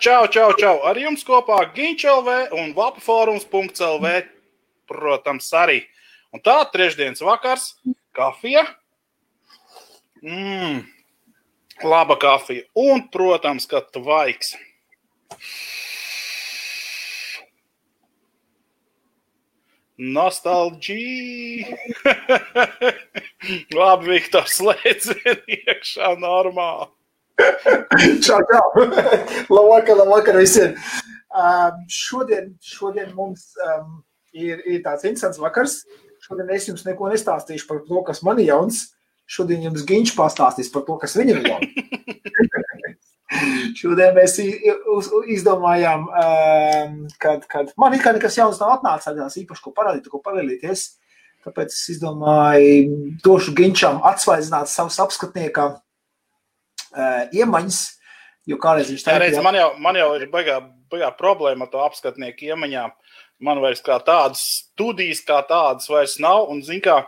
Čau, čau, čau. Ar jums kopā Ginčelv un Vapaforums.lv, protams, arī. Un tā, trešdienas vakars, kafija. Mmm, laba kafija. Un, protams, ka tvaiks. Nostalģija. Labi, Viktors, slēdz iekšā normāli. čau, čau. labvakar, labvakar visiem. Um, šodien, šodien mums um, ir, ir tāds interesants vakars. Šodien es jums neko nestāstīšu par to, kas man ir jauns. Šodien jums Ginčs pastāstīs par to, kas viņam ir jauns. Šodien mēs izdomājām, kad, kad man kā nekas jauns nav atnācis, īpaši ko parādīt, ko padalīties. Tāpēc es izdomāju, došu Ginčam atsvaidzināt savus apskatnieka uh, iemaņas. Jo kādreiz viņš teica, ka man jau, man jau ir baigā, baigā problēma ar to apskatnieku iemaņām. Man vairs kā tādas studijas, kā tādas vairs nav. Un, zin, kā,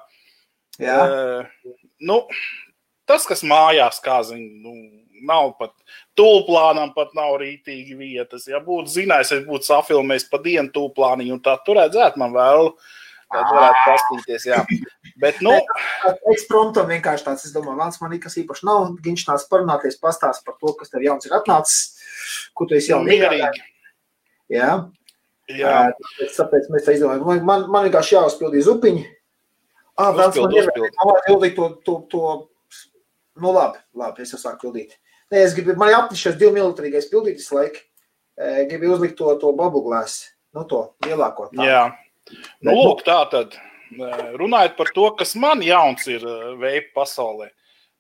uh, nu, tas, kas mājās, kā zina, nu, nav pat tūplānam, pat nav rītīgi vietas. Ja būtu zinājis, es būtu safilmējis pa dienu tūplāniņu, un tā tur redzētu man vēl. Tad varētu pastīties, jā. Bet, nu. Ekspromptam vienkārši tāds, es domāju, Vans man nekas īpaši nav. Viņš nāc parunāties, pastāst par to, kas tev jauns ir atnācis, ko tu esi jau mierīgi. Jā. Jā. Tāpēc, tāpēc mēs tā izdomājam. Man, man, man vienkārši jāuzpildīja zupiņi. Ah, Vans man ievērīja to, to, to, nu labi, labi, es jau sāku pildīt. Nē, es gribu, man ir apnišķis divu militrīgais pildītis laika. Gribu uzlikt to, to babuglēs, nu to lielāko. Tā. Jā. Nu, lūk, tā tad runājot par to, kas man jauns ir veipa pasaulē.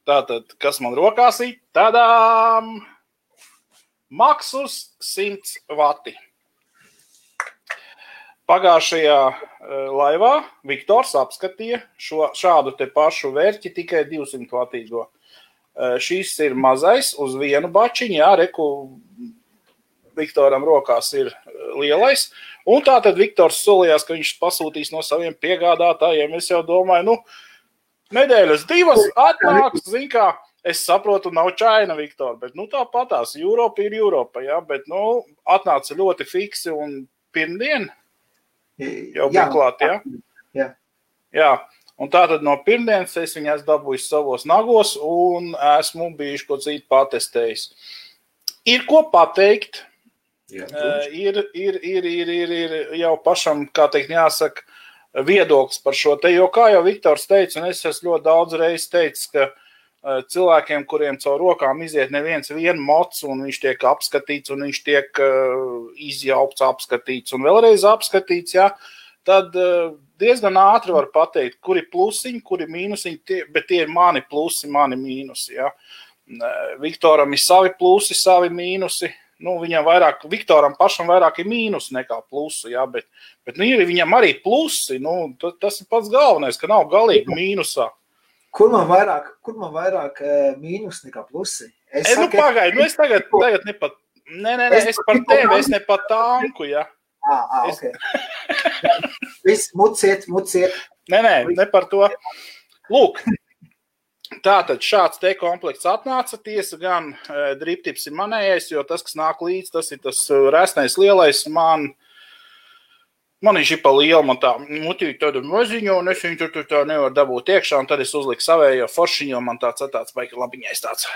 Tātad, kas man rokās ir, tādām Maxus 100 vati. Pagājušajā laivā Viktors apskatīja šo, šādu te pašu vērķi, tikai 200 vatīgo. Šis ir mazais uz vienu bačiņu, jā, reku Viktoram rokās ir lielais. Un tā tad Viktors solījās, ka viņš pasūtīs no saviem piegādātājiem. Es jau domāju, nu, nedēļas divas atnāks, zin kā, es saprotu, nav čaina, Viktor, bet, nu, tāpatās, Eiropa ir Eiropa, jā, bet, nu, atnāca ļoti fiksi un pirmdien jau bija klāt, jā? Jā. Jā. Un tātad no pirmdienas es viņu esmu dabūjis savos nagos un esmu bijis ko citu patestējis. Ir ko pateikt. Jā, uh, ir, ir, ir, ir, ir, ir jau pašam, kā teikt, jāsaka, viedoklis par šo te. Jo, kā jau Viktors teica, un es esmu ļoti daudz reizes teicis, ka uh, cilvēkiem, kuriem caur rokām iziet neviens viens mots, un viņš tiek apskatīts, un viņš tiek uh, izjaukts, apskatīts un vēlreiz apskatīts, jā, tad uh, diezgan ātri var pateikt, kur ir plusiņi, kur ir mīnusiņi, tie, bet tie ir mani plusi, mani mīnusi. Ja. Viktoram ir savi plusi, savi mīnusi. Nu, viņam vairāk, Viktoram pašam vairāk ir mīnusi nekā plusi, ja, bet, bet nu, ir viņam arī plusi. Nu, tas ir pats galvenais, ka nav galīgi mīnusā. Kur man vairāk, kur man vairāk mīnus nekā plusi? Es e, nu, pagaidu, nu, es tagad, tagad ne pat, nē, nē, nē, es, es par tevi, es ne pat tanku, ja. Ah, ah, es... okay. Viss, muciet, muciet. Nē, nē, ne par to. Lūk, tātad šāds te komplekts atnāca. Tiesa gan e, driptips ir manējais, jo tas, kas nāk līdzi, tas ir tas resnais lielais man. Man ir šī pa liela, man tā mutīja tāda maziņa, un es viņu tur, tur tā nevaru dabūt iekšā, un tad es uzliku savējo foršiņu, man tāds tāds baigi labiņais tāds,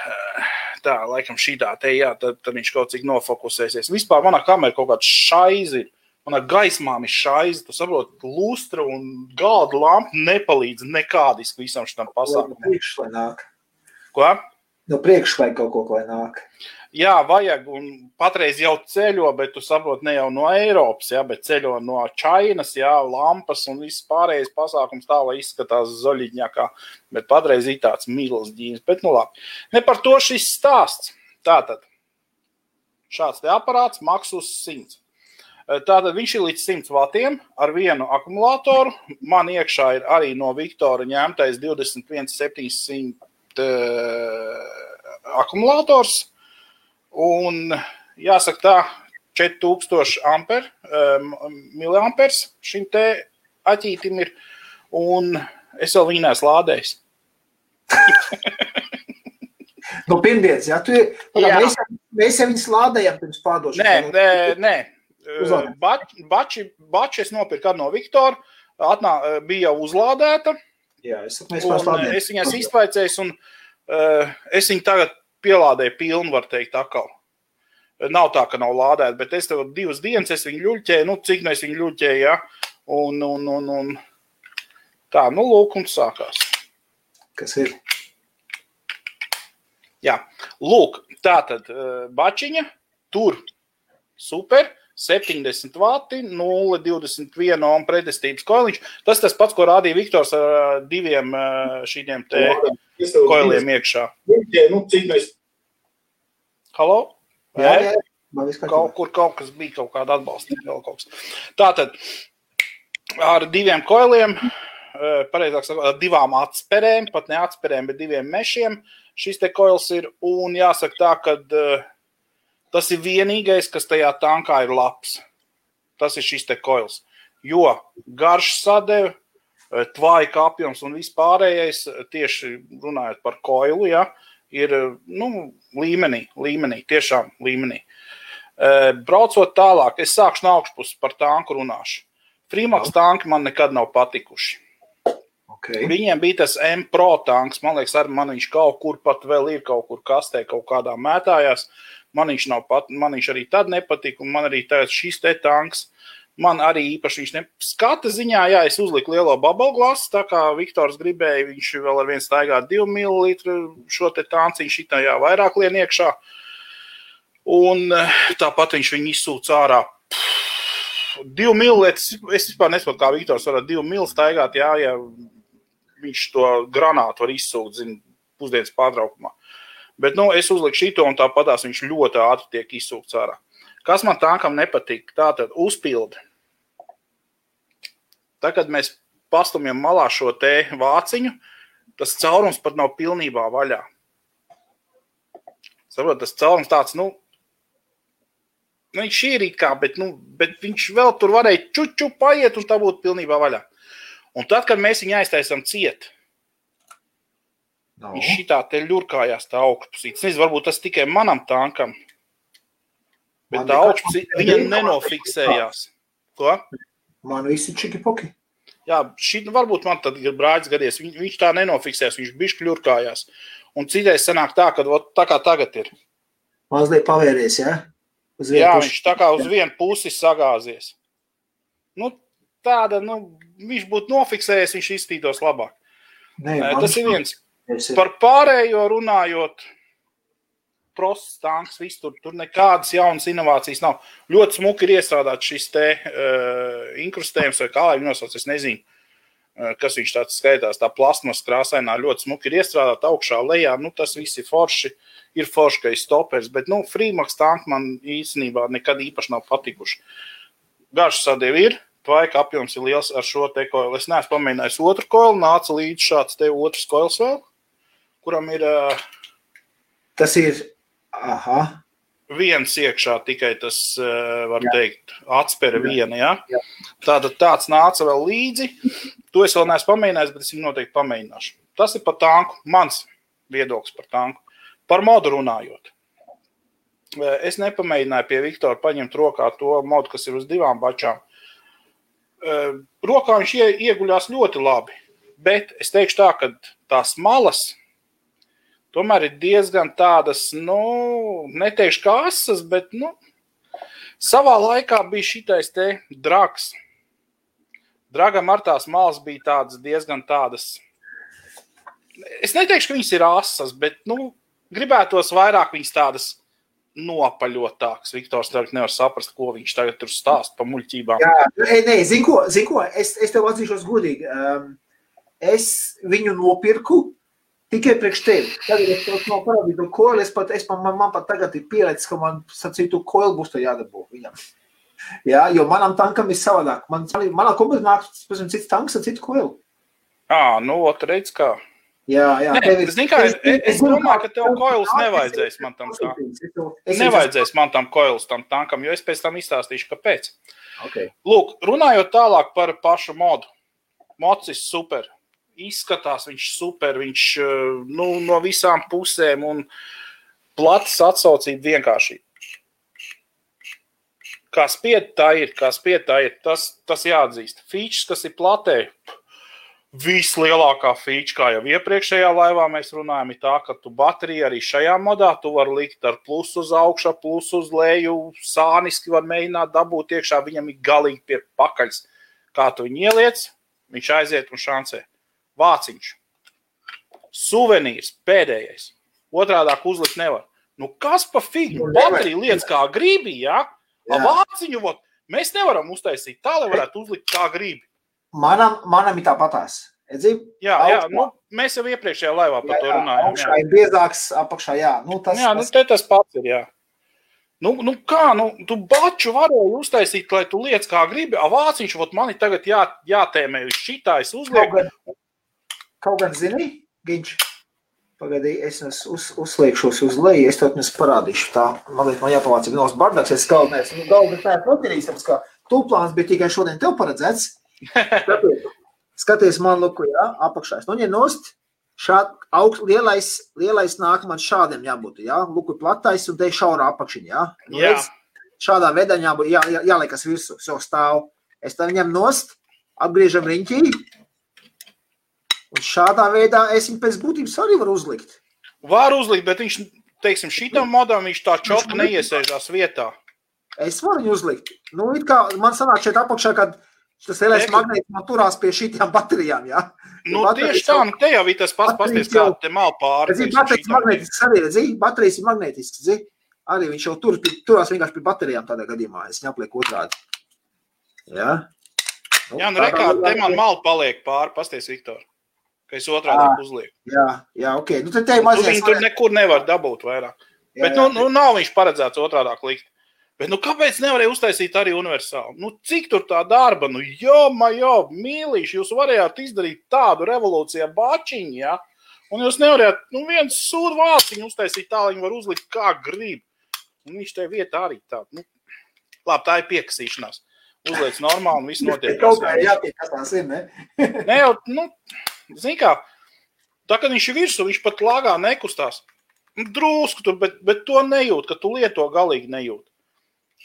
tā, laikam šī tā te, jā, tad, tad viņš kaut cik nofokusēsies. Vispār manā kamera kaut kāds šaizi ir Manā gaismā ir šāda, tu saproti, lustra un galda lampa nepalīdz nekādiski visam šim pasākumam. Priekšā nāk. Ko? No priekšā vajag kaut ko, lai nāk. Jā, vajag, un patreiz jau ceļo, bet tu saproti, ne jau no Eiropas, jā, bet ceļo no Čainas, jā, lampas un viss pārējais pasākums tā, lai izskatās zaļiņākā, bet patreiz ir tāds mīlas ģīns, bet nu labi. Ne par to šis stāsts. Tātad, šāds te aparāts Maxus 100. Tātad viņš ir līdz 100 vatiem ar vienu akumulātoru. Man iekšā ir arī no Viktora ņemtais 21700 uh, akumulators. Un jāsaka tā, 4000 amper, um, miliampers šim te aķītim ir. Un es vēl viņu neesmu lādējis. no pirmdienas, ja tu, jā. mēs, mēs jau viņus lādējam pirms pārdošanas. Nē, nē. nē. Bači, bači es nopirku no Viktora. Atnā, bija jau uzlādēta. Jā, es, es viņas izvaicēju, un uh, es viņu tagad pielādēju pilnu, var teikt, atkal. Nav tā, ka nav lādēta, bet es tev divas dienas es viņu ļuļķēju, nu, cik no es viņu ļuļķēju, ja? Un, un, un, un tā, nu, lūk, un sākās. Kas ir? Jā, lūk, tā tad bačiņa, tur super, 70 vati, 0,21 ohm pretestības koiliņš. Tas tas pats, ko rādīja Viktors ar diviem šiem te koiliem iekšā. Nu. Halo? Jā, jā, jā. Kaut kur kaut kas bija, kaut kāda atbalsta. Tātad ar diviem koiliem, pareizāk sakot, ar divām atspērēm, pat ne atspērēm, bet diviem mešiem. Šis te koils ir, un jāsaka tā, ka tas ir vienīgais, kas tajā tankā ir labs. Tas ir šis te koils. Jo garš sadeve, tvaika apjoms un vispārējais, tieši runājot par koilu, ja, ir nu, līmenī, līmenī, tiešām līmenī. Braucot tālāk, es sākšu no augšpuses par tanku runāšu. Freemax tanki man nekad nav patikuši. Okay. Viņiem bija tas M-Pro tanks, man liekas, arī man viņš kaut kur pat vēl ir, kaut kur kastē, kaut kādā mētājās. Man viņš, nav pat, man viņš arī tad nepatika, un man arī tāds šis te tanks. Man arī īpaši viņš neskata ziņā, jā, es uzliku lielo bubbleglasu, tā kā Viktors gribēja, viņš vēl ar vienu staigā 2 ml šo te tānciņu šitajā vairāk lien iekšā. Un tāpat viņš viņu izsūc ārā. Divu mili, es vispār nesaprotu, kā Viktors var ar divu mili staigāt, jā, ja viņš to granātu var izsūkt, zin, pusdienas pārtraukumā. Bet, nu, es uzliku šito un tāpatās viņš ļoti ātri tiek izsūkts ārā. Kas man tākam nepatīk? Tā tad uzpildi. Tā, kad mēs pastumjam malā šo te vāciņu, tas caurums pat nav pilnībā vaļā. Saprot, tas caurums tāds, nu, nu viņš ir it kā, bet, nu, bet viņš vēl tur varēja čuču paiet un tā būtu pilnībā vaļā. Un tad, kad mēs viņu aiztaisam ciet, no. viņš šitā te ļurkājās tā augstpusīt. Nezinu, varbūt tas tikai manam tankam, Bet man tā augsts viņam nenofiksējās. Ko? Man visi čiki poki. Jā, šī varbūt man tad ir brāļs gadies. Viņ, viņš tā nenofiksējās, viņš bišķi kļurkājās. Un citreiz sanāk tā, ka ot, tā kā tagad ir. Mazliet pavēries, jā? Jā, puši. viņš tā kā uz vienu pusi sagāzies. Nu, tāda, nu, viņš būtu nofiksējies, viņš izstītos labāk. Nē, Tas ir viens. Par pārējo runājot, prosts tanks, viss tur, tur nekādas jaunas inovācijas nav. Ļoti smuki ir iestrādāts šis te uh, inkrustējums, vai kā lai viņu nosauc, es nezinu, uh, kas viņš tāds skaitās, tā plasmas krāsainā ļoti smuki ir iestrādāta augšā, lejā, nu tas viss ir forši, ir forši, ka ir stopers, bet, nu, Freemax tanki man īstenībā nekad īpaši nav patikuši. Garš sadievi ir, tvaika apjoms ir liels ar šo te koilu. Es neesmu pamēģinājis otru koilu, nāca līdz šāds te otrs koils vēl, kuram ir... Tas ir Aha. Viens iekšā tikai tas, var jā. teikt, atspēra viena. Ja? Jā. Tātad tāds nāca vēl līdzi. To es vēl neesmu pamēģinājis, bet es viņu noteikti pamēģināšu. Tas ir par tanku. Mans viedoklis par tanku. Par modu runājot. Es nepamēģināju pie Viktora paņemt rokā to modu, kas ir uz divām bačām. Rokā viņš ieguļās ļoti labi, bet es teikšu tā, ka tās malas tomēr ir diezgan tādas, nu, neteikšu kā asas, bet, nu, savā laikā bija šitais te drags. Dragam ar tās malas bija tādas diezgan tādas. Es neteikšu, ka viņas ir asas, bet, nu, gribētos vairāk viņas tādas nopaļotāks. Viktors tagad nevar saprast, ko viņš tagad tur stāsta par muļķībām. Jā, nē, zinu, ko, zin ko, es, es tev atzīšos godīgi. Um, es viņu nopirku Tikai priekš tevis. Tagad es tev nav parādīju koili, es pat, es, man, man, man pat tagad ir pieredze, ka man, sacītu, koili būs to jādabū viņam. Jā, jo manam tankam ir savādāk. Man, manā kombinā nāk, pēc cits tanks ar citu koili. Ā, nu, ot, redz kā. Jā, jā. Nē, tev, es, kā, es, es, es domāju, ka tev koils nevajadzēs man tam tā. Nevajadzēs man tam koils tam tankam, jo es pēc tam izstāstīšu, kāpēc. Okay. Lūk, runājot tālāk par pašu modu. Mocis super izskatās viņš super, viņš eh, nu, no visām pusēm. Un Platas atsaucība vienkāršība. Kā spied, tā ir, kā spied, tā ir. Tas, tas jāatzīst. Features, kas ir platē, vislielākā feature, kā jau iepriekšējā laivā mēs runājam, ir tā, ka tu bateriju arī šajā modā tu vari likt ar plusu uz augšu, plusu uz leju, sāniski var mēģināt dabūt iekšā, viņam ir galīgi pie pakaļs. Kā tu viņu ieliec, viņš aiziet un šancē. Vāciņš. Suvenīrs pēdējais. Otrādāk uzlikt nevar. Nu, kas pa figu? Baterija lietas kā gribi, jā? Ja? Vāciņu, vot, mēs nevaram uztaisīt tā, lai varētu uzlikt kā gribi. Manam, manam ir tāpatās. Edzi, jā, jā nu, mēs jau iepriekšējā laivā par jā, to runājām. Jā. ir biezāks, apakšā, jā. Nu, tas, jā, nu, tas... Nu, tas pats ir, jā. Nu, nu kā, nu, tu baču varēji uztaisīt, lai tu liec kā gribi, a vāciņš, vot mani tagad jā, jātēmē uz šitā, es uzlieku. Gan, kaut gan zini, Giņš, pagaidī, es uz, uzliekšos uz leju, es tev nes parādīšu tā, man liekas, man jāpavāc vienos bardaks, es galvenais, nu, galvenais tā ir notīrīsams, ka tūplāns bija tikai šodien tev paredzēts. Skaties, skaties man luku, jā, apakšā. Es noņem nost, Šād, augst, lielais, lielais nāk man šādiem jābūt. Jā, luku platais un te šaurā apakšiņā. Jā. Nu, jā. Redz, šādā veidā jābūt, jā, jā, jāliekas virsū, jau stāv. Es tam ņem nost, apgriežam riņķī. Un šādā veidā es viņu pēc būtības arī varu uzlikt. Var uzlikt, bet viņš, teiksim, šitam modam viņš tā čotka neiesēžās vietā. Es varu viņu uzlikt. Nu, it kā man sanāk šeit apakšā, kad Tas LS magnēts man turās pie šīm baterijām. Ja? Nu, baterijas tieši tā, nu te jau ir tas pats, pasties, kā te mal pāri. Zini, baterijas magnētisks arī, zini, baterijas ir magnētisks, zini. Arī viņš jau tur, turās vienkārši pie baterijām tādā gadījumā, es neaplieku otrādi. Ja? Nu, jā, nu rekā, te man mal paliek pāri, pasties, Viktor, ka es otrādi uzlieku. Jā, jā, ok. Nu, tad te mazliet. Tu viņu tur nekur nevar dabūt vairāk. Jā, Bet, nu, nu, nav viņš paredzēts otrādāk likt. Bet nu, kāpēc nevarēja uztaisīt arī universāli? Nu, cik tur tā darba? Nu, jo, majo, mīlīši, jūs varējāt izdarīt tādu revolūciju bačiņu, ja? Un jūs nevarējāt, nu, viens sūdu vāciņu uztaisīt tā, lai viņi var uzlikt kā grib. Un viņš te vietā arī tā, nu, labi, tā ir piekasīšanās. Uzliec normāli un viss notiek. Kaut kā jātiek, kas tās ir, ne? ne jau, nu, zin kā, tā, kad viņš ir virsū, viņš pat lāgā nekustās. Nu, drusku tur, bet, bet to nejūt, ka tu lieto galīgi nejūt.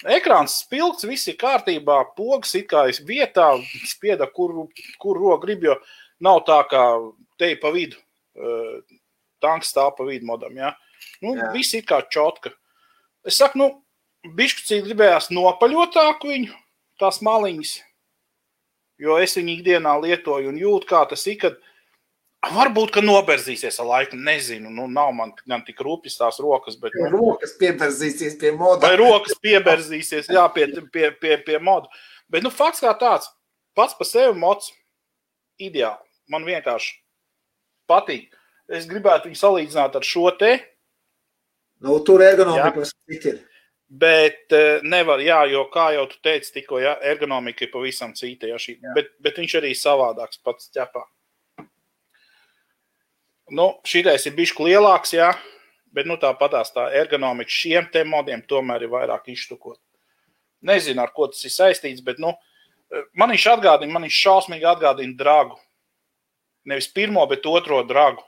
Ekrāns spilgts, viss ir kārtībā, pogas it kā ir vietā, spieda, kur, kur roka grib, jo nav tā kā te pa vidu, uh, tanks stāv pa vidu modam, ja? Nu, Jā. viss ir kā čotka. Es saku, nu, bišķi gribējās nopaļotāku viņu, tās maliņas, jo es viņu ikdienā lietoju un jūtu, kā tas ir, kad Varbūt, ka noberzīsies ar laiku. Nezinu, nu, nav man, man tik rūpīgas tās rokas. Bet, nu, rokas pieberzīsies pie moda. Vai rokas pieberzīsies, jā, pie, pie, pie, pie moda. Bet, nu, fakts kā tāds, pats par sevi mods ideāli. Man vienkārši patīk. Es gribētu viņu salīdzināt ar šo te. Nu, tur ergonomikas ir. Bet uh, nevar, jā, jo, kā jau tu teici, tikko, jā, ergonomika ir pavisam cita. Jā, šī, jā. Bet, bet viņš arī savādāks pats ķepā. Nu, šitais ir bijis lielāks, jā, bet nu, tāpatās tā ergonomika šiem te modiem tomēr ir vairāk iztukot. Nezinu, ar ko tas ir saistīts, bet nu, man viņš atgādina, man viņš šausmīgi atgādina dragu. Nevis pirmo, bet otro dragu.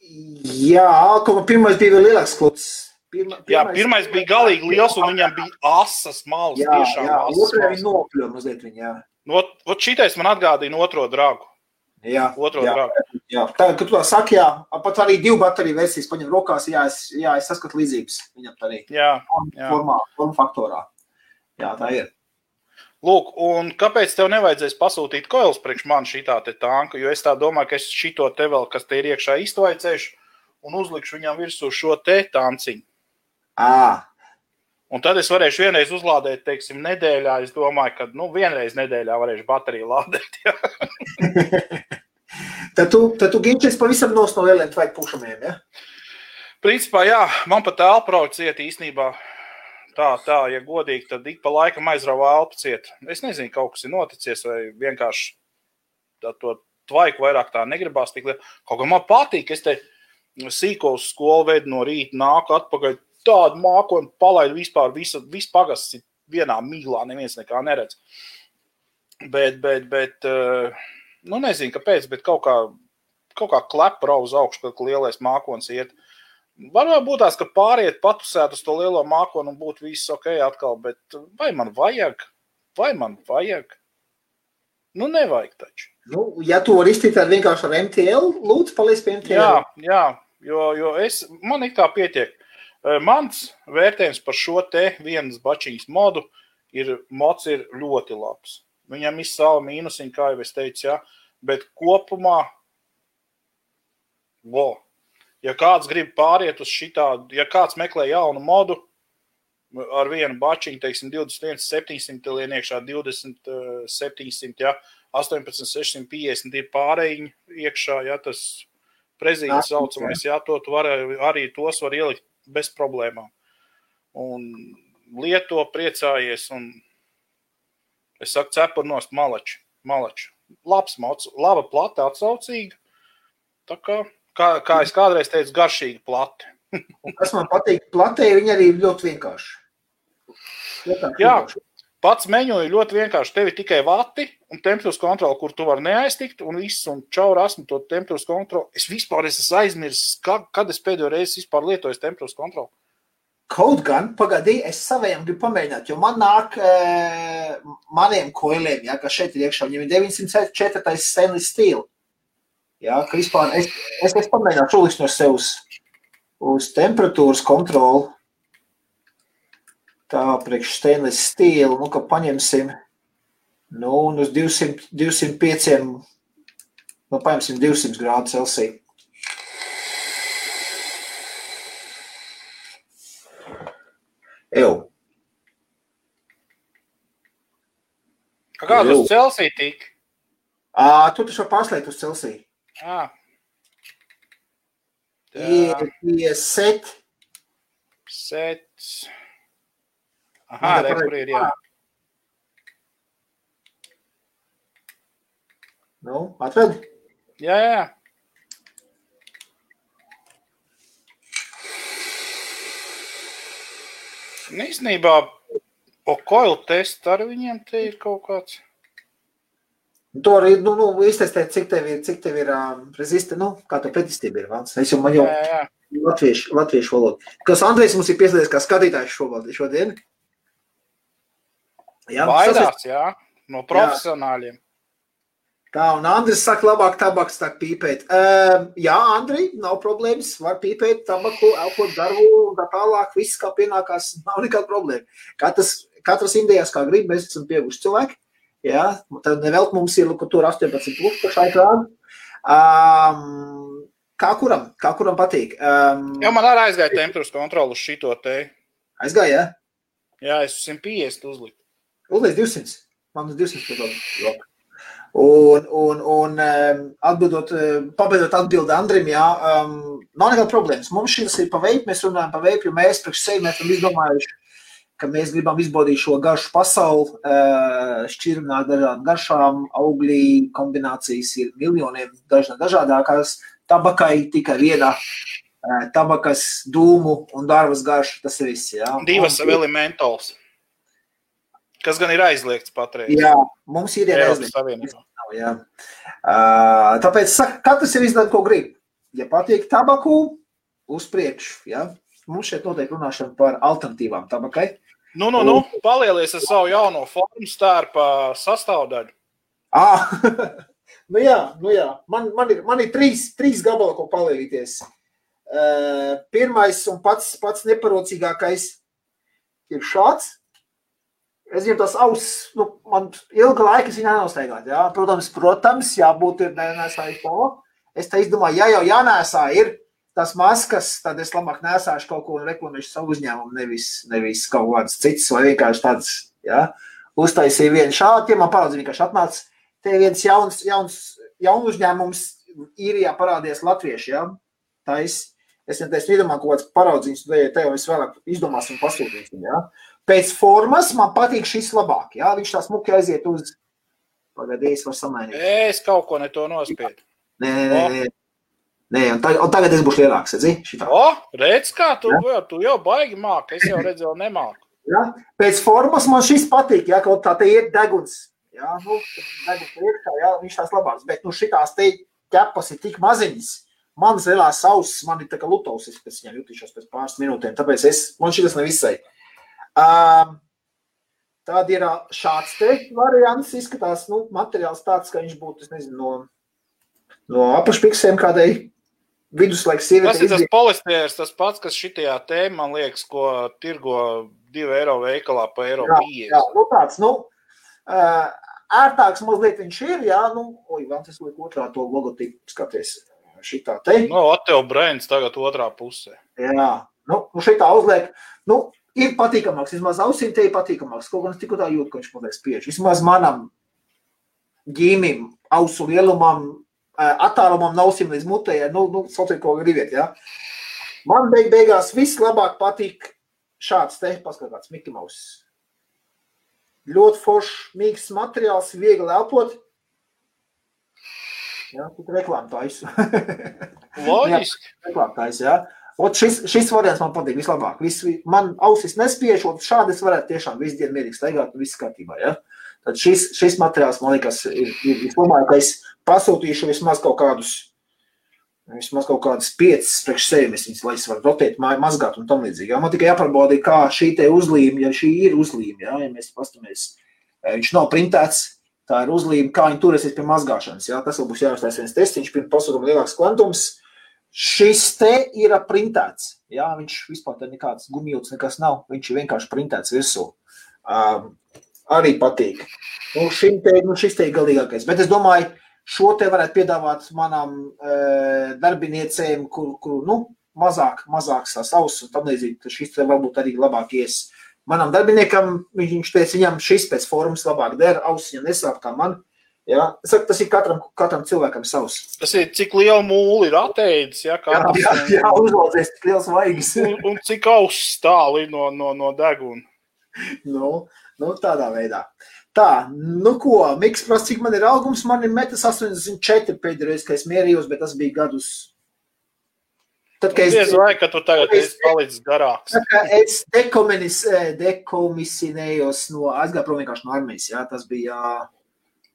Jā, kā pirmais bija vēl lielāks klots. Pirma, pirmais, jā, pirmais bija galīgi liels, un viņam bija asas malas. Jā, jā, otrajā viņa nopļuva mazliet viņa, jā. No, nu, šitais man atgādina otro dragu. Jā, jā, jā. Tā, kad tu tā saki, jā, pat arī divu bateriju versijas paņem rokās, jā, es, jā, es saskatu līdzības viņam arī. Jā, jā. Formā, forma faktorā. Jā, tā ir. Lūk, un kāpēc tev nevajadzēs pasūtīt koils priekš man šī tā tanka? Jo es tā domāju, ka es šito te vēl, kas te ir iekšā, iztvaicēšu un uzlikšu viņam virsū šo te tanciņu. À, Un tad es varēšu vienreiz uzlādēt, teiksim, nedēļā. Es domāju, ka nu, vienreiz nedēļā varēšu bateriju lādēt. tad tu, tad tu ginčies pavisam no lieliem tvaiku pušamiem, ja? Principā, jā, man pat elprauc ciet īstenībā. Tā, tā, ja godīgi, tad ik pa laikam aizrauja elpu ciet. Es nezinu, kaut kas ir noticies vai vienkārši tā, to tvaiku vairāk tā negribās tik. Kaut kā man patīk, es te sīko uz skolu veidu no rīta nāku atpakaļ tādu mākoni palaidu vispār, visu, visu pagasts vienā mīlā, neviens nekā neredz. Bet, bet, bet, eh, nu nezinu, kāpēc, bet kaut kā, kaut kā klepa uz augšu, kad lielais mākonis iet. Varbūt būt tās, ka pāriet patusēt uz to lielo mākonu un būtu viss ok atkal, bet vai man vajag? Vai man vajag? Nu, nevajag taču. Nu, ja tu vari iztikt ar vienkārši ar MTL, lūdzu, paliec pie MTL. Jā, jā jo, jo es, man it kā pietiek. Mans vērtējums par šo te vienas bačiņas modu ir, mods ir ļoti labs. Viņam savu mīnusiņu, kā jau es teicu, jā, bet kopumā, vo, ja kāds grib pāriet uz šitādu, ja kāds meklē jaunu modu, ar vienu bačiņu, teiksim, 21, 700, lien iekšā 20, 700, ja, 18, 650 ir pārējiņi iekšā, ja tas prezīts saucamais, ja to tu var, arī tos var ielikt bez problēmām. Un lieto priecājies un es saku cepurnost malači, malači. Labs mods, laba plata atsaucīga. Tā kā, kā, kā es kādreiz teicu, garšīga plata. Un kas man patīk, platē viņa arī ļoti vienkārša. Jā, pats meņu ir ļoti vienkārši. Tev ir tikai vati un temperatūras kontrole, kur tu vari neaiztikt, un viss, un čauri esmu to temperatūras kontroli. Es vispār esmu aizmirsis, kad, kad es pēdējo reizi vispār lietoju temperatūras kontroli. Kaut gan, pagaidī, es saviem gribu pamēģināt, jo man nāk e, maniem koiliem, ja, kas šeit ir iekšā, viņiem ir 904. stainless steel. Ja, ka vispār es, es, es pamēģināšu ulikt no sev uz, uz temperatūras kontroli. Tā priekš stainless steel, nu, ka paņemsim, nu, un uz 200, 205, nu, paņemsim 200 grādu Celsija. Ew. Kādu uz Celsiju tik? Ā, tu taču pārslēgt uz Celsiju. Jā. Ir pie set. Sets. Aha, re, kur ir, jā. Nu, atved? Jā, jā. Un īstenībā Okoil tests ar viņiem te ir kaut kāds. To arī, nu, nu iztestēt, cik tev ir, cik tev ir um, reziste, nu, kā tev pretistība ir, Vāns. Es jau man jau Jā, jā. latviešu, latviešu valodu. Kas Andrejs mums ir pieslēdzies kā skatītājs šovald, šodien? Jā, Baidās, jā, no profesionāļiem. Tā, un Andris saka, labāk tabaks tā pīpēt. Um, jā, Andri, nav problēmas, var pīpēt tabaku, elpot darbu un tā tālāk, viss kā pienākās, nav nekāda problēma. Katrs, katrs indējās kā grib, mēs esam pieguši cilvēki. Jā, tad nevelt mums ir, tur 18 plus pašai krāna. Um, kā kuram, kā kuram patīk. Um, Jā, man arī aizgāja temperatūras kontroli uz šito te. aizgāja, jā? Jā, es 150 uzliku. Uzliek 200. Man uz 200 patīk. Un, un, un um, atbildot, um, pabeidzot atbildi Andrim, jā, um, nav nekāda problēmas. Mums šis ir pa veidu, mēs runājam pa veidu, jo mēs priekš sevi mēs esam izdomājuši, ka mēs gribam izbaudīt šo garšu pasauli, uh, šķirnāt dažādām garšām, augļī kombinācijas ir miljoniem dažādākās. Tabakai tikai viena uh, tabakas, dūmu un dārvas garša, tas viss, jā. Divas Un- vēl ir mentols. Kas gan ir aizliegts patreiz? Jā, mums ir nav, jā. Uh, tāpēc saka, katrs ir izdara, ko grib. Ja patīk tabaku, uz priekšu. Ja? Mums šeit notiek runāšana par alternatīvām tabakai. Nu, nu, nu, palielies ar savu jauno formu stārpa sastāvdaļu. Ah, nu jā, nu jā. Man, man, ir, man ir trīs, trīs gabali, ko palielīties. Uh, pirmais un pats, pats neparocīgākais ir šāds. Es zinu, tas auss, nu, man ilga laika viņa nenostaigāt. Jā. Protams, protams, jābūt ir nesāju to. Es te izdomāju, ja jau jānēsā ir tas maskas, tad es labāk nesāšu kaut ko un reklamēšu savu uzņēmumu, nevis, nevis kaut kādas citas vai vienkārši tādas, jā. Uztaisīju vienu šādu, ja man paraudzīja vienkārši atnāca. Te viens jauns, jauns, jaunu uzņēmums īrijā parādījies latvieši, jā. Tais, es neteicu, iedomāju kaut kāds paraudzīns, tad te jau visvēlāk izdomāsim pasūtīsim, jā. Pēc formas man patīk šis labāk. Jā, viņš tā smuki aiziet uz. Pagaidīs, var samainīt. Es kaut ko ne to nospiedu. Nē, nē, nē. nē un, tagad, un tagad es būšu lielāks. Šitā. O, redz, kā tu, jā. tu jau baigi māki. Es jau redzēju, nemāku. Ja? Pēc formas man šis patīk. Ja? Kaut tā te ir deguns. Ja? Nu, deguns iekšā, ja? Viņš tās labāks. Bet nu, šitās te ķepas ir tik maziņas. manas lielās ausis, man ir tā kā lutovs, es pēc viņām jutīšos pēc pāris minūtēm, tāpēc es, man šitas nevisai. Um, Tad ir šāds variants, izskatās, nu, materiāls tāds, ka viņš būtu, nezinu, no, no apakšpiksēm kādai viduslaiks sievietei. Tas ir tas polistērs, tas pats, kas šitajā tē, man liekas, ko tirgo 2 eiro veikalā pa eiro jā, 50. Jā, nu tāds, nu, ērtāks mazliet viņš ir, jā, nu, oj, vēl tas liek otrā to logotipu, skaties, šitā te. Nu, Ateo Brains tagad otrā pusē. Jā, nu, nu šitā uzliek, nu, ir patīkamāks. Vismaz ausīm te ir patīkamāks. Kaut gan es tikko tā jūtu, ka viņš paliek spiež. Vismaz manam ģīmim, ausu lielumam, attālumam, ausīm līdz mutē, nu, nu sauciet, ko gribiet. Ja? Man beig beigās vislabāk patīk šāds te, paskatās, Mickey Mouse. Ļoti foršs, mīksts materiāls, viegli elpot. Jā, tu reklāmu taisu. Loģiski. reklāmu taisu, jā. Ot šis, šis variants man patīk vislabāk. Vis, man ausis nespiež, un šādi es varētu tiešām visu dienu mierīgi staigāt un viss kārtībā. Ja? Tad šis, šis materiāls, man liekas, ir, ir vislabākais. Pasūtīšu vismaz kaut kādus, vismaz kaut kādus piecus priekš sevis, lai es varu rotēt, mazgāt un tam līdzīgi. Man tikai jāparbauda, kā šī te uzlīme, ja šī ir uzlīme, ja, ja mēs pastamies, eh, viņš nav printēts, tā ir uzlīme, kā viņi turēsies pie mazgāšanas. Ja? Tas vēl būs jāuztais viens testiņš, pirms pasūtuma lielāks kvantums Šis te ir printēts. Jā, viņš vispār nekāds gumijūts nekas nav. Viņš ir vienkārši printēts virsū. Um, arī patīk. Nu, te, nu, šis te ir galīgākais. Bet es domāju, šo te varētu piedāvāt manām e, darbiniecēm, kur, kur nu, mazāk, mazāk tās ausis un tam līdzīgi. Šis te varbūt arī labāk ies. Manam darbiniekam, viņš teica, viņam šis pēc formas labāk der, ausis nesāp kā man. Ja? Es saku, tas ir katram, katram cilvēkam savs. Tas ir cik liela mūle ir atteicis. Ja, jā, jā, jā uzlaucies, cik liels vaigas. un, un cik augsts stāv no, no, no deguna. Nu, nu, tādā veidā. Tā, nu ko, Miks prasa, cik man ir augums, man ir metas 84 pēdējais, kad es mierījos, bet tas bija gadus. Tad, kad es domāju, ka tu tagad esi palicis garāks. Es dekomisinējos no, aizgāju prom vienkārši no armijas, jā, tas bija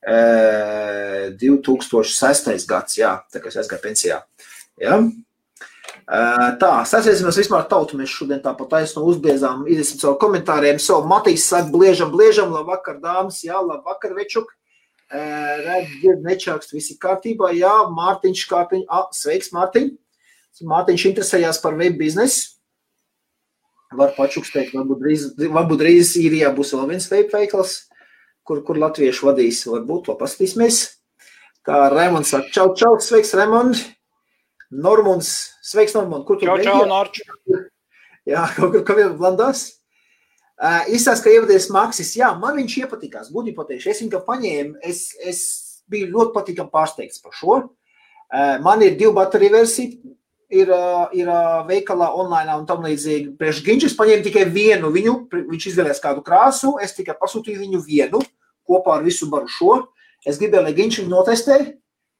2006. gads, jā, tā kā es aizgāju pensijā. Ja? Tā, sasēsimies vispār tautu, mēs šodien tāpat taisno uzbiezām, iziesim savu komentāriem, savu Matīs saka, bliežam, bliežam, labvakar, dāmas, jā, labvakar, večuk. Redz, dzird, nečākst, visi kārtībā, jā, Mārtiņš kāpiņ, ah, sveiks, Mārtiņ. Mārtiņš interesējās par web biznesu. Var pačukstēt, varbūt drīz, varbūt drīz īrijā būs vēl viens web veikals kur, kur latviešu vadīs, varbūt to paskatīsimies. Tā Raimonds saka, čau, čau, sveiks, Raimond. Normunds, sveiks, Normund, kur tu čau, čau, Norč. Jā, kaut kur, kaut blandās. Uh, Izstāst, ka ievadies Maksis, jā, man viņš iepatikās, būtībā pateikšu, es viņu kā paņēmu, es, es biju ļoti patīkam pārsteigts par šo. Uh, man ir divu bateriju versija, ir, ir veikalā online un tam līdzīgi. Priekš Ginčs paņēma tikai vienu viņu, viņš izvēlējās kādu krāsu, es tikai pasūtīju viņu vienu kopā ar visu baru šo. Es gribēju, lai Ginčs viņu notestē,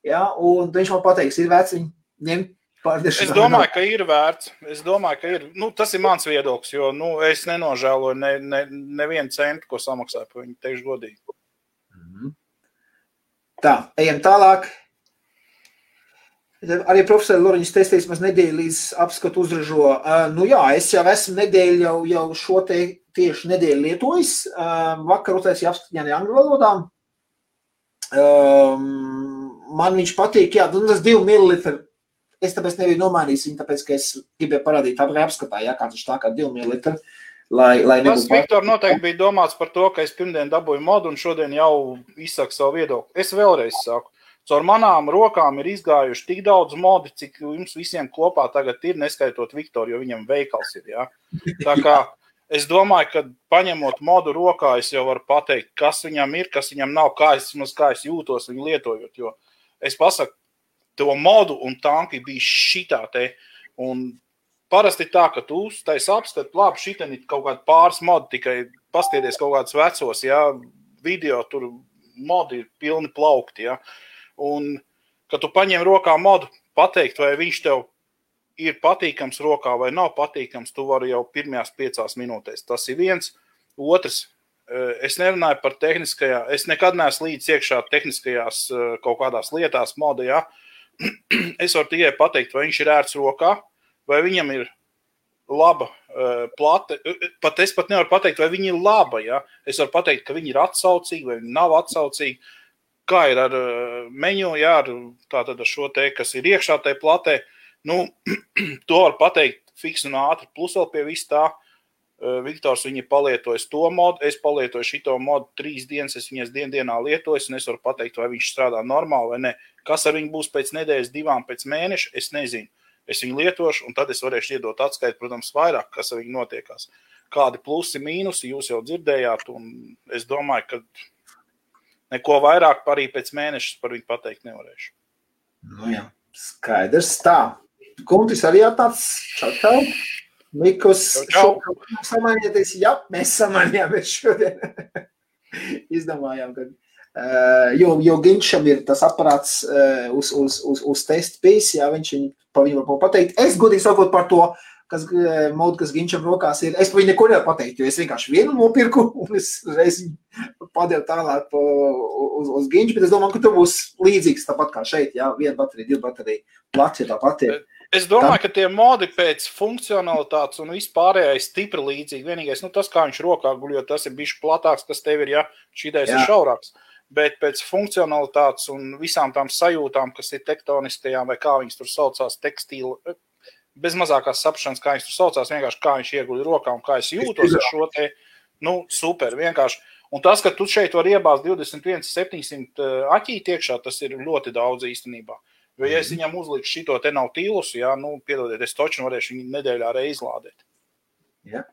ja, un viņš man pateiks, ir vērts viņu ņemt. Es domāju, ka ir vērts. Es domāju, ka ir. Nu, tas ir mans viedoklis, jo nu, es nenožēloju ne, ne, nevienu centu, ko samaksāju par viņu. Teikšu godīgi. Mhm. Tā, ejam tālāk. Arī profesors Loriņš testēs maz nedēļu līdz apskatu uzražo. Uh, nu jā, es jau esmu nedēļu jau, jau šo te tieši nedēļu lietojis. Uh, vakar uztaisīju apskatu arī angļu valodām. Um, man viņš patīk, jā, nu tas divi mililitri. Es tāpēc nebiju nomainījis viņu, tāpēc, ka es gribēju parādīt apskatā, jā, kā tas tā kā divi mililitri. Lai, lai tas, Viktor, noteikti bija domāts par to, ka es pirmdien dabūju modu un šodien jau izsaku savu viedokli. Es vēlreiz saku, Caur manām rokām ir izgājuši tik daudz modi, cik jums visiem kopā tagad ir, neskaitot Viktoru, jo viņam veikals ir. Ja? Tā kā es domāju, ka paņemot modu rokā, es jau varu pateikt, kas viņam ir, kas viņam nav, kā es, kā es jūtos viņu lietojot. Jo es pasaku, to modu un tanki bija šitā te. Un parasti tā, ka tu uztais apskati, labi, šitien ir kaut kāda pāris modi, tikai pastieties kaut kādus vecos, ja video tur modi ir pilni plaukti. Ja. Un, kad tu paņem rokā modu, pateikt, vai viņš tev ir patīkams rokā vai nav patīkams, tu vari jau pirmajās piecās minūtēs. Tas ir viens. Otrs, eh, es nerunāju par tehniskajā, es nekad neesmu līdz iekšā tehniskajās eh, kaut kādās lietās, modē, ja? es varu tikai pateikt, vai viņš ir ērts rokā, vai viņam ir laba uh, plate. Pat es pat nevaru pateikt, vai viņi ir laba. Ja? Es varu pateikt, ka viņi ir atsaucīgi vai nav atsaucīgi. Kā ir ar menu, jā, ar, ar šo te, kas ir iekšā tajā platē. Nu, to var pateikt fiks un ātri. Plus vēl pie vis tā, uh, Viktors viņa palietojas to modu, es palietoju šito modu trīs dienas, es viņas dien dienā lietoju, un es varu pateikt, vai viņš strādā normāli vai ne. Kas ar viņu būs pēc nedēļas, divām, pēc mēneša, es nezinu es viņu lietošu, un tad es varēšu iedot atskaiti, protams, vairāk, kas ar viņu notiekās. Kādi plusi, mīnusi jūs jau dzirdējāt, un es domāju, ka neko vairāk arī pēc mēneša par viņu pateikt nevarēšu. Nu jā, skaidrs tā. Kuntis arī tāds čau, čau. Mikls, samainīties, jā, mēs samainījāmies šodien. Izdomājām, ka Uh, jo, jo Ginčam ir tas aparāts uh, uz, uz, uz, uz testa bijis, jā, viņš viņu par viņu var pateikt. Es godīgi sakot par to, kas uh, modu, kas Ginčam rokās ir, es par viņu neko nevaru pateikt, jo es vienkārši vienu nopirku un es reiz padevu tālāk pa, uz, uz Ginču, bet es domāju, ka tur būs līdzīgs tāpat kā šeit, jā, viena baterija, divi baterija, plati tāpat ir. Es domāju, ka tie modi pēc funkcionalitātes un vispārējais stipri līdzīgi. Vienīgais, nu, tas, kā viņš rokā guļ, tas ir bijis platāks, kas tev ir, ja šī ideja ir šaurāks. Uh, bet pēc funkcionalitātes un visām tām sajūtām, kas ir tektoniskajām, vai kā viņas tur saucās, tekstīla, bez mazākās saprašanas, kā viņas tur saucās, vienkārši kā viņš ieguļ rokā un kā es jūtos ar šo te, nu, super, vienkārši. Un tas, ka tu šeit vari iebāzt 21, 700 aķīt iekšā, tas ir ļoti daudz īstenībā. Jo, ja es mhm. viņam uzlikšu šito te nav tīlus, jā, nu, piedodiet, es toču varēšu viņu nedēļā reizlādēt. Ja.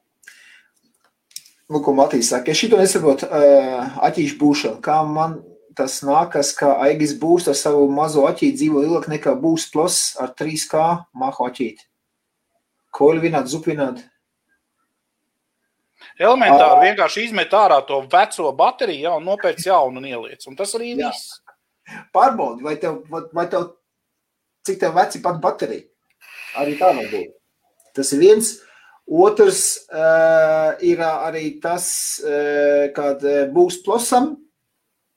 Nu, ko Matīs saka, es šito nesaprotu, uh, aķīšu būšanu. Kā man tas nākas, ka Aigis būs ar savu mazo aķīti dzīvo ilgāk nekā būs plus ar 3K mahu aķīti. Ko ir vināt, zupināt? Elementāri uh, vienkārši izmet ārā to veco bateriju ja, un nopērc jaunu un ieliec. Un tas arī jā. viss. Pārbaudi, vai tev, vai tev, cik tev veci pat baterija. Arī tā var būt. Tas ir viens. Otrs uh, ir arī tas, uh, kad būs plusam,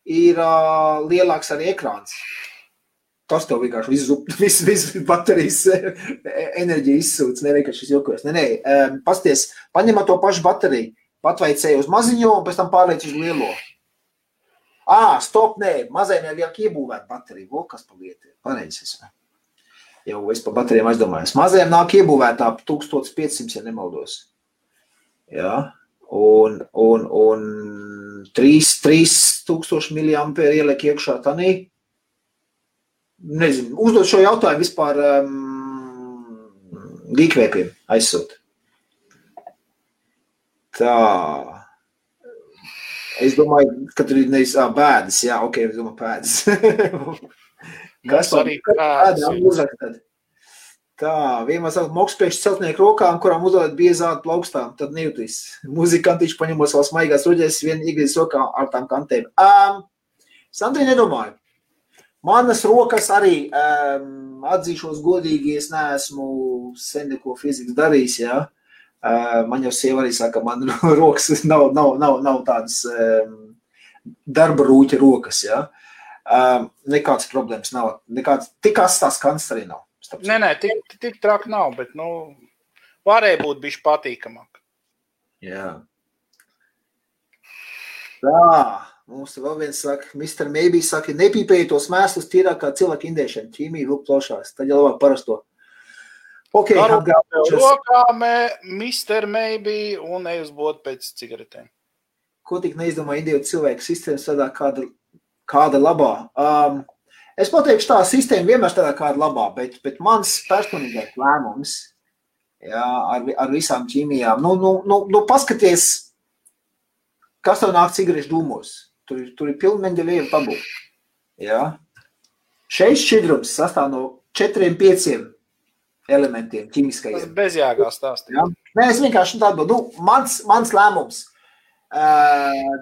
ir uh, lielāks arī ekrāns. Tas tev vienkārši visu, visu, visu baterijas enerģiju izsūc. Nē, vienkārši šis jokojas. Nē, nē, um, pasties, paņemot to pašu bateriju, patveicēju uz maziņo un pēc tam pārliec uz lielo. Ā, stop, nē, mazajam jau liek iebūvēt bateriju. Vo, kas pa lieti? Jau es par baterijām aizdomājos. Mazajam nāk iebūvētā 1500, ja nemaldos. Jā, un, un, un 3, 3000 mAh ieliek iekšā tanī. Nezinu, uzdot šo jautājumu vispār um, gīkvēpiem aizsūt. Tā. Es domāju, ka tur ir nevis bēdas, jā, ok, es domāju pēdas. Kas arī tāda Tā, vienmēr saka, mokspēks celtnieku rokām, kurām uzliek biezātu plaukstām, tad nejūtīs. Muzikantiņš paņemos vēl smaigās ruģēs, vien igris rokā ar tām kantēm. Um, Sandri nedomāju. Manas rokas arī, um, atzīšos godīgi, es neesmu sen neko fizikas darījis, jā. Uh, man jau sieva arī saka, man rokas nav, nav, nav, nav tādas um, darba rūķa rokas, jā. Um, nekādas problēmas nav, nekāds, tik astas kants arī nav. Nē, nē, tik, tik traki nav, bet nu, varēja būt bijis patīkamāk. Jā. Tā, mums vēl viens saka, Mr. Maybe saka, nepīpēji tos mēslus tīrāk kā cilvēku indēšana, ķīmija vilk plošās, tad jau labāk parasto. Ok, atgādāšos. Rokāmē, Mr. Maybe un ej uz bodu pēc cigaretēm. Ko tik neizdomā individu cilvēku sistēmas tādā kāda, kāda labā? Um, Es pateikšu, tā sistēma vienmēr strādā kāda labā, bet, bet mans personīgais lēmums jā, ar, ar visām ķīmijām, nu, nu, nu, nu paskaties, kas tev nāk cigarešu dūmos. Tur, tur ir pilnīgi viena tabula. Jā. Šeit šķidrums sastāv no četriem, pieciem elementiem, ķīmiskajiem. Tas bezjēgā stāstījums. Nē, es vienkārši tādu, nu, mans, mans lēmums. Uh,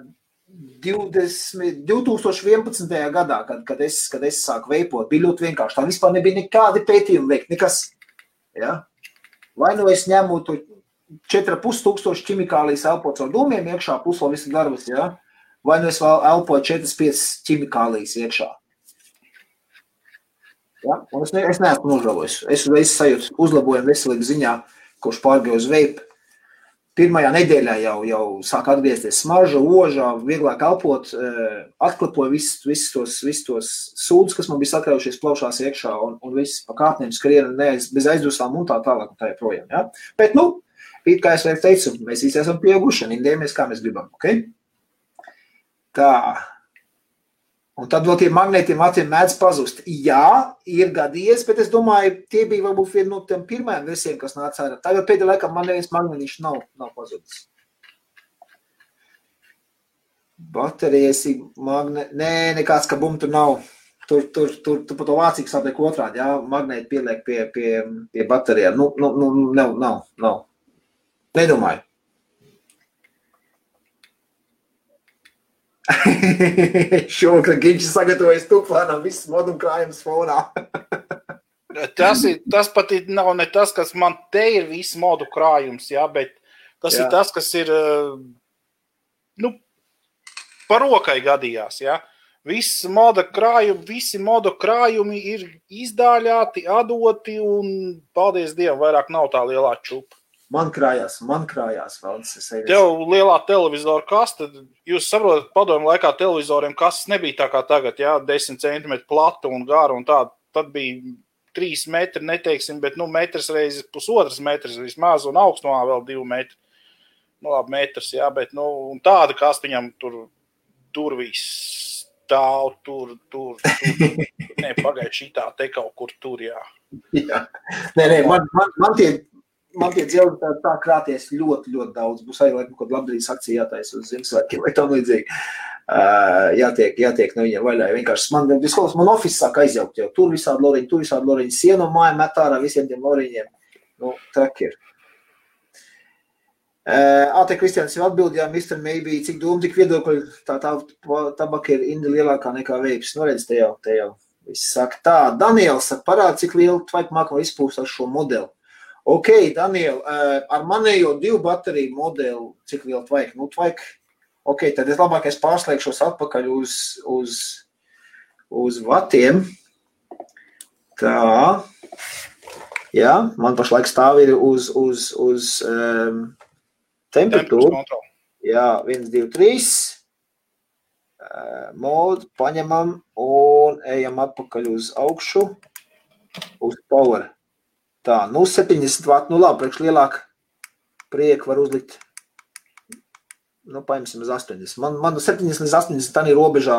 20, 2011. gadā, kad, kad, es, kad es sāku veipot, bija ļoti vienkārši. Tā vispār nebija nekādi pētījumi veikt, nekas. Ja? Vai nu es ņemu to 4,5 tūkstoši ķimikālijas elpo caur dūmiem iekšā, vēl visu darbus, ja? vai nu es vēl elpoju 4,5 ķimikālijas iekšā. Ja? Un es, ne, es neesmu nožēlojis. Es uzreiz sajūtu uzlabojumu veselības ziņā, kurš pārgāja uz veipu. Pirmajā nedēļā jau, jau sāk atgriezties smarža, ožā, vieglāk elpot, atklipoja visus, visus tos, visus tos sūdzes, kas man bija sakrājušies plaušās iekšā, un, un viss pa kāpnēm skriena neaiz, bez aizdusām un tā tālāk un tā joprojām. Ja? Bet, nu, it kā es jau teicu, mēs visi esam pieauguši un indējamies, kā mēs gribam. Okay? Tā, Un tad no tiem magnētiem acīm mēdz pazust. Jā, ir gadījies, bet es domāju, tie bija varbūt viena no tiem pirmajiem versijiem, kas nāca ārā. Tagad pēdējā laikā man neviens magnētiņš nav, nav pazudis. Baterijas ir magne... Nē, nekāds kabum tur nav. Tur, tur, tur, tur pa to vācīgi sāpiek otrādi, jā, magnēti pieliek pie, pie, pie baterijām. Nu, nu, nu, nav, nav, nav. Nedomāju. Šovakar Giņš sagatavojas tūplānam viss modum krājums fonā. tas, ir, tas pat ir, nav ne tas, kas man te ir viss modu krājums, jā, bet tas jā. ir tas, kas ir, nu, par rokai gadījās, jā. Viss moda krājumi, visi moda krājumi ir izdāļāti, atdoti un, paldies Dievam, vairāk nav tā lielā čupa. Man krājās, man krājās ir. Tev lielā televizora kaste, jūs saprotat, padomu laikā televizoriem kastes nebija tā kā tagad, jā, 10 centimetri plata un gara un tā. Tad bija 3 metri, neteiksim, bet, nu, metrs reizes pusotras metrs vismaz un augstumā vēl 2 metri. Nu, labi, metrs, jā, bet, nu, tāda kaste viņam tur durvīs stāv, tur, tur, tur. Nē, pagaid šitā te kaut kur tur, jā. jā. Nē, nē, man, man, man tie man tie dzelži tā, tā krāties ļoti, ļoti daudz. Būs arī laikam kaut kāda labdarības akcija jātaisa uz Ziemassvētkiem vai tam līdzīgi. Uh, jātiek, jātiek no viņiem vaļā. Vienkārši man, viskolas, man ofis sāk aizjaukt jau. Tur visādi loriņi, tur visādi loriņi. Sienu māja met ārā visiem tiem loriņiem. Nu, traki ir. Uh, Ate Kristians jau atbildēja, Mr. Maybe, cik doma, cik viedokļi tā, tā tabaka ir indi lielākā nekā veips. Nu, redz, te jau, te jau. Viss saka tā. Daniels parāda, cik lielu tvaiku māklu izpūst ar šo modeli. Ok, Daniel, eh, ar manējo divu bateriju modeli, cik lielu vajag? Nu, vajag. Ok, tad es labāk es pārslēgšos atpakaļ uz, uz, uz vatiem. Tā. Jā, man pašlaik stāv ir uz, uz, uz um, temperatūru. Jā, 1, 2, 3. Uh, modu paņemam un ejam atpakaļ uz augšu, uz power. Tā, nu 70 vati, nu labi, priekš lielāk prieku var uzlikt. Nu, paņemsim uz 80. Man, man 70 līdz 80 tā ir robežā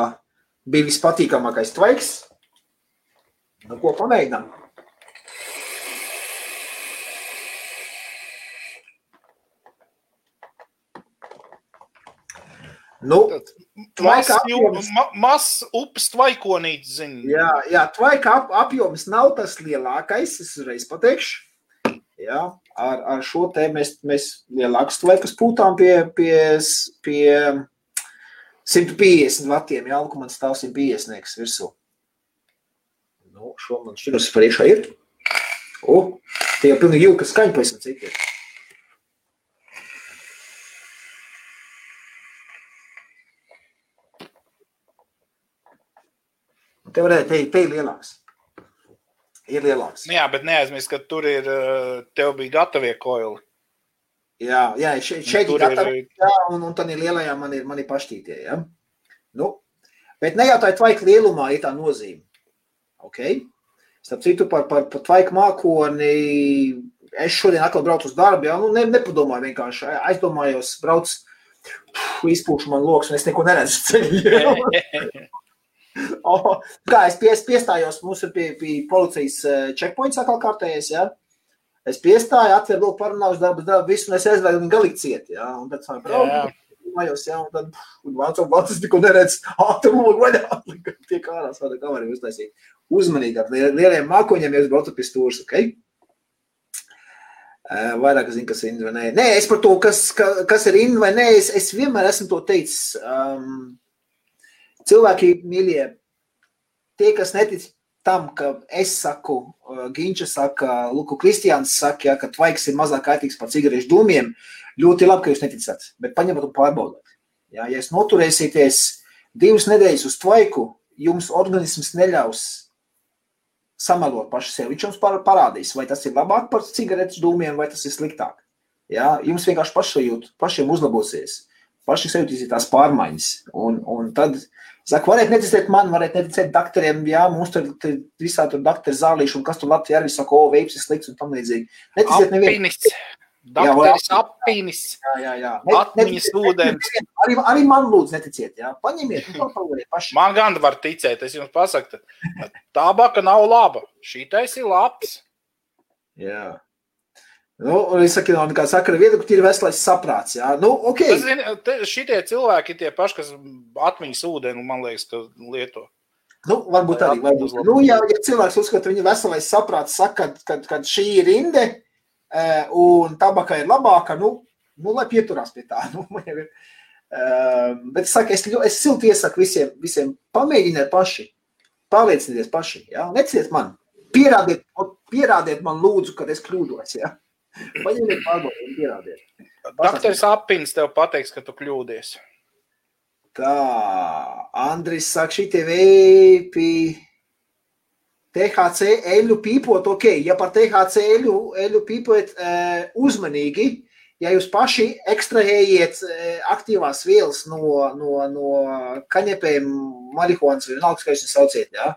bija vispatīkamākais tvaiks. Nu, ko pamēģinām? Nu, Mazs ma, upes tvaikonītis, zin. Jā, jā tvaika ap, apjoms nav tas lielākais, es uzreiz pateikšu. Jā, ar, ar šo te mēs, mēs lielākus tvaikus pūtām pie, pie, pie 150 vatiem, jā, lūk, man stāv 150 virsū. Nu, šo man šķiras priekšā ir. O, tie jau pilnīgi jūka skaņa pavisam citi Te varētu teikt, te ir lielāks. Ir lielāks. Jā, bet neaizmirst, ka tur ir, eh, tev bija gatavie koili. Jā, jā šeit, šeit ir gatavi, ir... jā, un, un tad ir lielajā man ir, man ir paštītie, ja? Nu, bet ne jau tā tvaika lielumā ir tā nozīme. Ok? Starp citu par, par, par tvaika mākoni, es šodien atkal braucu uz darbu, jā, nu ne, nepadomāju vienkārši, aizdomājos, brauc, izpūšu man loks, un es neko neredzu ceļu. Oh, kā es pies, piestājos, mums ir pie, pie policijas checkpoints atkal kārtējies, ja? Es piestāju, atveru vēl parunāšu darbu, darbu, visu, un es aizvēju un galīgi ciet, ja? Un tad sāku braukt, mājos, ja? Un tad, un vācu valsts tikko neredz, ātrumu lūk vaļā, tiek ārā, sāda kamerī uztaisīt. Uzmanīgi ar lieliem mākoņiem, ja jūs braucat pie stūrs, ok? Uh, vairāk zinu, kas ir in vai nē. Nē, es par to, kas, ka, kas ir in vai nē, es, es vienmēr esmu to teicis. Um, Cilvēki, mīļie, tie, kas netic tam, ka es saku, uh, Ginča saka, Luku Kristiāns saka, ja, ka tvaiks ir mazāk kaitīgs par cigarešu dūmiem, ļoti labi, ka jūs neticat, bet paņemat un pārbaudiet. Ja, ja jūs noturēsieties divas nedēļas uz tvaiku, jums organisms neļaus samalot pašu sev. Viņš jums parādīs, vai tas ir labāk par cigaretes dūmiem, vai tas ir sliktāk. Ja? Jums vienkārši pašajūt, pašiem uzlabosies, paši sajūtīsiet tās pārmaiņas. Un, un tad, saka, varētu neticēt man, varētu neticēt doktoriem, jā, mums tur, tur visā tur doktori zālīši, un kas tur Latvijā arī saka, o, veips ir slikts un tam līdzīgi. Neticēt nevienam. Dakteris apīnis. Jā, jā, jā. Atmiņas ūdens. Arī, arī man lūdzu neticēt, jā. Paņemiet, palūdēt paši. Man gan var ticēt, es jums pasaku, tā baka nav laba. Šī tais ir labs. Jā. Nu, un es saku, no kā sakara viedokļa ir veselais saprāts, jā. Nu, ok. Tas, šitie cilvēki tie paši, kas atmiņas ūdeni, man liekas, ka lieto. Nu, varbūt arī. Varbūt. Nu, ja, ja cilvēks uzskata, viņa veselais saprāts saka, ka, ka šī ir rinde, Eh, un tabaka ir labāka, nu, nu lai pieturās pie tā. Nu, ir, uh, bet es, saku, es, es silti iesaku visiem, visiem pamēģiniet paši, pārliecinieties paši. Ja? Neciet man, pierādiet, pierādiet man lūdzu, kad es kļūdos. Ja? Paņemiet pārbaudīt, pierādiet. Dakteris Apins tev pateiks, ka tu kļūdies. Tā, Andris saka, šitie veipi THC eļļu pīpot, ok, ja par THC eļļu, eļļu pīpot uh, uzmanīgi, ja jūs paši ekstrahējiet uh, aktīvās vielas no, no, no kaņepēm, marihuānas vienalga, kā jūs sauciet, ja?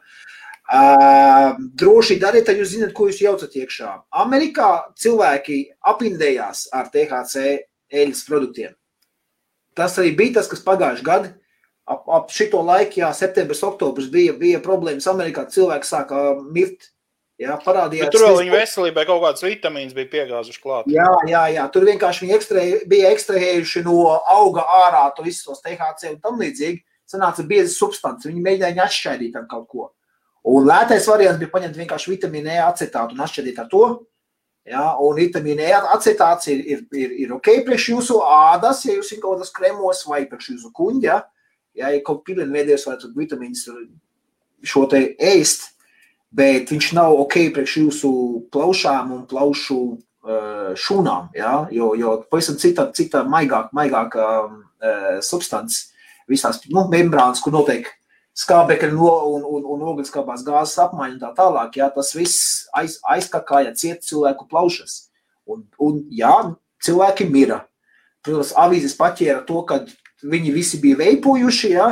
Uh, droši dariet, tad jūs zināt, ko jūs jaucat iekšā. Amerikā cilvēki apindējās ar THC eļļas produktiem. Tas arī bija tas, kas pagājuši gadu ap, ap šito laiku, jā, septembris, oktobris bija, bija problēmas Amerikā, cilvēki sāka mirt. Jā, parādījās. Bet tur vēl viņa veselībai kaut kādas vitamīnas bija piegāzuši klāt. Jā, jā, jā. tur vienkārši viņi ekstra, bija ekstrahējuši no auga ārā to visus tos THC un tam līdzīgi. Sanāca biezas substances, viņi mēģināja atšķaidīt ar kaut ko. Un lētais variants bija paņemt vienkārši vitamīnu E acetātu un atšķaidīt ar to. Ja, un vitamīna E acetāts ir, ir, ir, ir ok priekš jūsu ādas, ja jūs esat kaut kādas kremos vai priekš jūsu kuņģa. Ja ir kaut kāda pilnveidojas, vai tur vitamīns šo te ēst, bet viņš nav ok priekš jūsu plaušām un plaušu šūnām, ja? jo, jo pavisam cita, cita maigāk, maigāka uh, substance, visās nu, membrānas, kur notiek skābekļa no, un, un, un ogliskābās gāzes apmaiņa un tā tālāk, ja? tas viss aiz, aizkakāja ciet cilvēku plaušas. Un, un jā, cilvēki mira. Protams, avīzes paķēra to, ka viņi visi bija veipojuši, ja,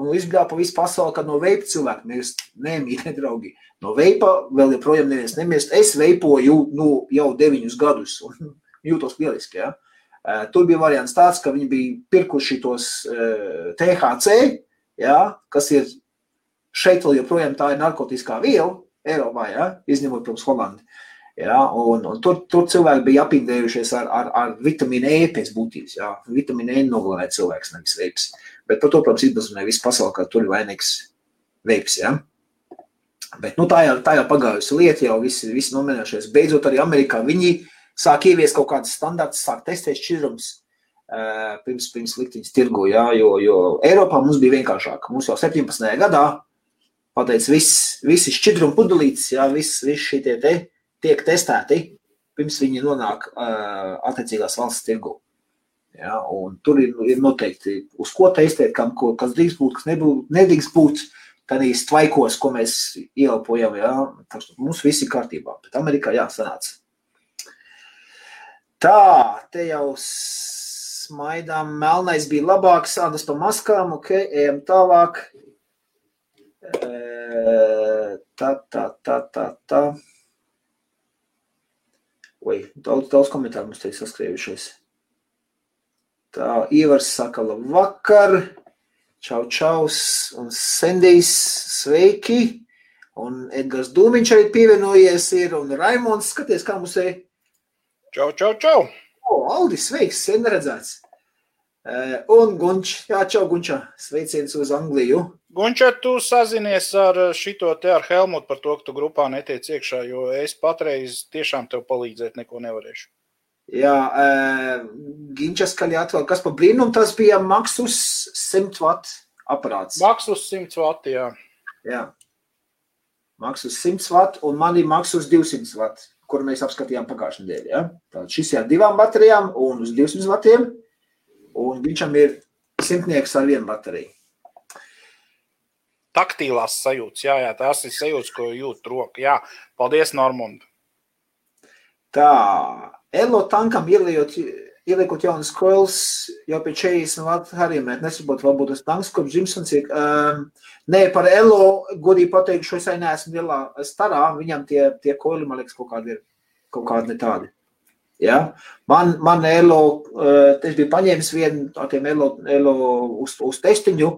un izbļāva pa visu pasauli, kad no veipa cilvēki mirst. Nē, mīļie draugi, no veipa vēl joprojām neviens nemirst. Es veipoju nu, jau deviņus gadus un jūtos lieliski, ja. Tur bija variants tāds, ka viņi bija pirkuši tos THC, ja, kas ir šeit vēl joprojām tā ir narkotiskā viela Eiropā, ja, izņemot, protams, Holandi. Ja, un, un tur, tur cilvēki bija apindējušies ar, ar, ar vitamīnu E pēc būtības. Ja. Vitamīna E nogalināja cilvēks, nevis veips. Bet par to, protams, izbazmē visu pasauli, ka tur ir vainīgs veips. Ja. Bet nu, tā, jau, tā jau pagājusi lieta, jau visi, visi nominējušies. Beidzot, arī Amerikā viņi sāk ieviest kaut kādas standartus, sāk testēt šķidrums. Uh, pirms, pirms likt viņas tirgu, jā, jo, jo Eiropā mums bija vienkāršāk. Mums jau 17. gadā pateica, viss, visi šķidrumi pudelītes, jā, viss, viss šie tie te tiek testēti pirms viņi nonāk uh, attiecīgās valsts tirgu. Ja, tur ir, ir noteikti, uz ko testēt, kam, ko, kas drīkst būt, kas nebūt, nedrīkst būt tādīs tvaikos, ko mēs ieelpojam. Ja. Mums viss ir kārtībā, bet Amerikā jāsanāca. Tā, te jau smaidām, melnais bija labāks, sādas pa maskām, ok, ejam tālāk. Tā, tā, tā, tā, tā. Oi, daudz, daudz komentāru mums te ir saskrējušies. Tā, Ivars saka, labvakar, čau, čaus, un Sendijs, sveiki, un Edgars Dūmiņš arī pievienojies ir, un Raimons, skaties, kā mums ir. Čau, čau, čau. O, Aldis, sveiks, sen redzēts. Uh, un Gunč, jā, čau, Gunčā, sveiciens uz Angliju. Gunčer, tu sazinies ar šito te ar Helmutu par to, ka tu grupā netiec iekšā, jo es patreiz tiešām tev palīdzēt neko nevarēšu. Jā, uh, Ginčas kaļāt vēl, kas pa brīnumu, tas bija Maxus 100 watt aparāts. Maxus 100 watt, jā. Jā. Maxus 100 watt un man ir Maxus 200 watt, kuru mēs apskatījām pagājušajā nedēļā. Ja? Tātad šis ir divām baterijām un uz 200 wattiem, un Ginčam ir simtnieks ar vienu bateriju. taktīlās sajūtas. Jā, jā, tās ir sajūtas, ko jūt roka. Jā, paldies, Normund. Tā, Elo tankam ieliekot, ieliekot jaunas koils jau pie 40 vatu hariem, nesaprot, varbūt tas tanks, kopš Jimsons ir. Um, nē, par Elo, godīgi pateikšu, es neesmu lielā starā, viņam tie, tie koili, man liekas, kaut kādi ir, kaut kādi tādi. Ja? Man, man Elo, uh, es biju paņēmis vienu no tiem Elo, Elo uz, uz testiņu,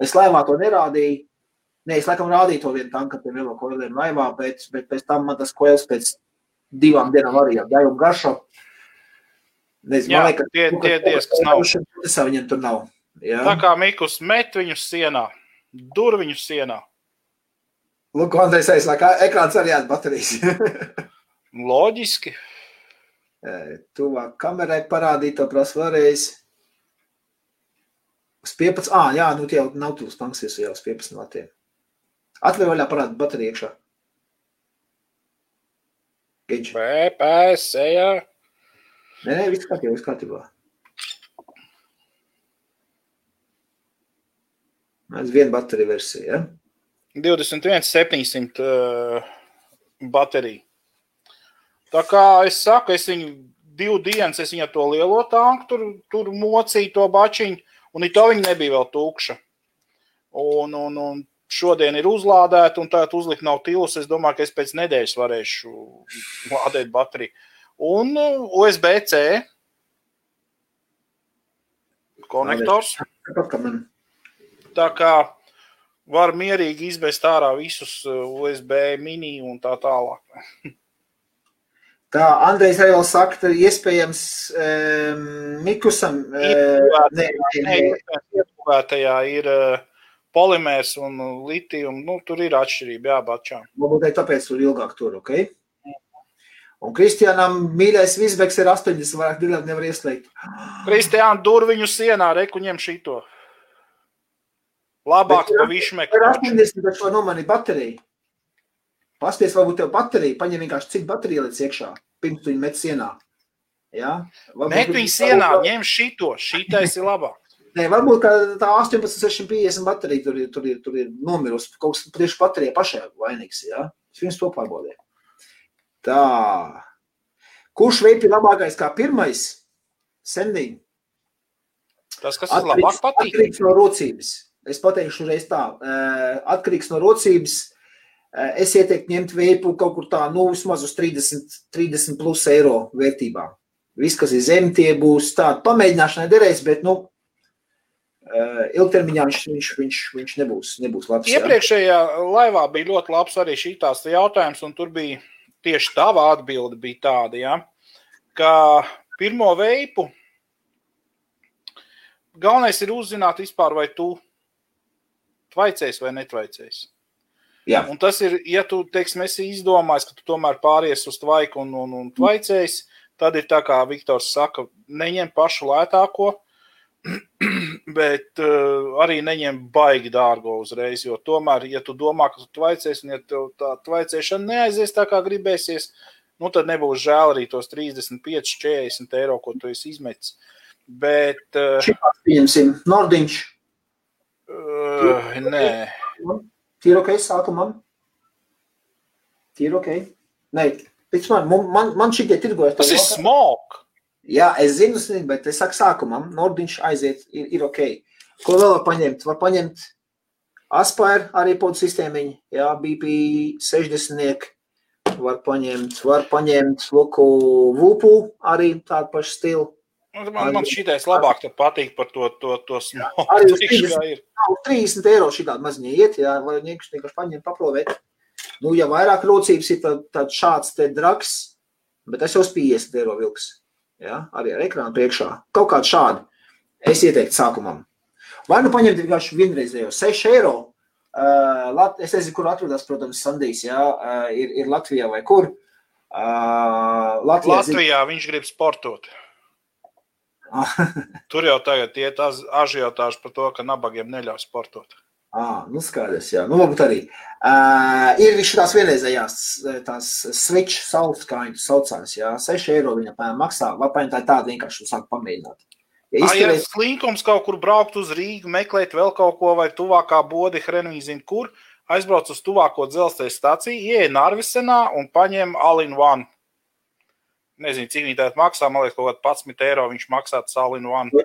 es laivā to nerādīju, Nē, es laikam rādīju to vienu tanku pie Vilo koiliem laivā, bet, bet pēc tam man tas koils pēc divām dienām arī un garšo. Nezinu, Jā, liekas, tie, tie diezkas nav. Tas viņam tur nav. Jā. Tā kā Mikus met viņus sienā, dur viņus sienā. Lūk, Andrejs aizslēg, ekrāns arī āt baterijas. Loģiski. Tuvāk kamerai parādīt to prasu vēlreiz. Uz 15, ā, jā, nu tie jau nav tūs tanks, jau uz 15 vatiem. Atver vaļā parāda bateriju iekšā. Geģi. PPS, ejā. Nē, nē, viss kārtībā, viss kārtībā. Mēs vienu bateriju versiju, ja? 21, 700 uh, bateriju. Tā kā es saku, es viņu divu dienas, es viņu to lielo tanku tur, tur mocīju to bačiņu, un to viņa nebija vēl tūkša. Un, un, un šodien ir uzlādēta, un tāda uzlikt nav tīlus. Es domāju, ka es pēc nedēļas varēšu lādēt bateriju. Un uh, USB-C konektors. Tā kā var mierīgi izbēst ārā visus uh, USB mini un tā tālāk. Tā Andrejs arī saka, ka iespējams um, Mikusam. Uh, nē, nē. ir uh, polimērs un litijums. Nu, tur ir atšķirība, jā, bačā. Varbūt tāpēc tur ilgāk tur, ok? Un Kristiānam mīļais Vizbeks ir 80, vairāk divi nevar ieslēgt. Kristiāna, dur viņu sienā, reku ņem šito. Labāk pa višmeku. Ir 80, bet šo nomani bateriju. Pasties, varbūt tev baterija, paņem vienkārši cik baterija liec iekšā, pirms tu viņu met sienā. Jā? Met viņu sienā, ņem šito, šitais ir labāk. Nē, varbūt tā 18,650 baterija tur ir, tur ir, tur ir nomirusi. Kaut kas tieši baterija pašai vainīgs. Ja? Es viņus to pārbaudīju. Tā. Kurš veids ir labākais kā pirmais? Sendīgi. Tas, kas ir labāk patīk. Atkarīgs no rocības. Es pateikšu reiz tā. Atkarīgs no rocības. Es ieteiktu ņemt veipu kaut kur tā, nu, vismaz uz 30, 30 plus eiro vērtībā. Viss, kas ir zem, tie būs tādi pamēģināšanai derēs, bet, nu, ilgtermiņā viņš, viņš, viņš, viņš nebūs, nebūs labs. Iepriekšējā jā. laivā bija ļoti labs arī šīs jautājums, un tur bija tieši tava atbilde bija tāda, ja, ka pirmo veipu galvenais ir uzzināt vispār, vai tu tvaicēs vai netvaicēs. Jā. Un tas ir, ja tu, teiksim, esi izdomājis, ka tu tomēr pāries uz tvaiku un, un, un tvaicēs, tad ir tā kā Viktors saka, neņem pašu lētāko, bet uh, arī neņem baigi dārgo uzreiz. Jo tomēr, ja tu domā, ka tu tvaicēsi, un ja tev tā tvaicēšana neaizies tā, kā gribēsies, nu, tad nebūs žēl arī tos 35, 40 eiro, ko tu esi izmetis. Bet. Uh, Pieņemsim, Nordiņš. Uh, nē. Tīri ok, sākumam. Tīri ok. Nē, pēc man, man, man šitie tirgojas. Tas ir smok. Jā, es zinu, bet es saku, sākumam, Nordiņš aiziet, ir, ir ok. Ko vēl var paņemt? Var paņemt Aspire, arī podu sistēmiņu, jā, BP 60. Var paņemt, var paņemt Luku Vupu, arī tādu pašu stilu. Nu, man, man šitais labāk patīk par to, to, to smagu. Arī uz 30, 30 eiro šī tāda maziņa iet, jā, vai vienkārši paņemt, paprovēt. Nu, ja vairāk rocības ir tad, tad šāds te drags, bet es jau uz 50 eiro vilks ja, arī ar ekrānu priekšā. Kaut kādu šādu es ieteiktu sākumam. Vai nu paņemt vienkārši vienreizējo 6 eiro. Uh, es nezinu, kur atrodas, protams, Sandijs, ja, uh, ir, ir Latvijā vai kur. Uh, Latvijā, Latvijā zin... viņš grib sportot. Tur jau tagad iet ažiotāži par to, ka nabagiem neļauj sportot. Ah, nu skaidrs, jā. Nu, varbūt arī. Uh, ir viņš tās vienreizējās, tās switch saules, kā viņi saucās, jā. 6 eiro viņa pēc maksā, vai paņem tā tāda vienkārši sāk pamēģināt. Ja, izturēt... ja slinkums kaut kur braukt uz Rīgu, meklēt vēl kaut ko, vai tuvākā bodi, Hrenvīzina, kur aizbrauc uz tuvāko dzelzceļa staciju, ieej Narvisenā un paņem Alin One. Nezinu, cik viņi tādu maksā, man liekas, kaut kāds 11 eiro viņš maksā Alin One.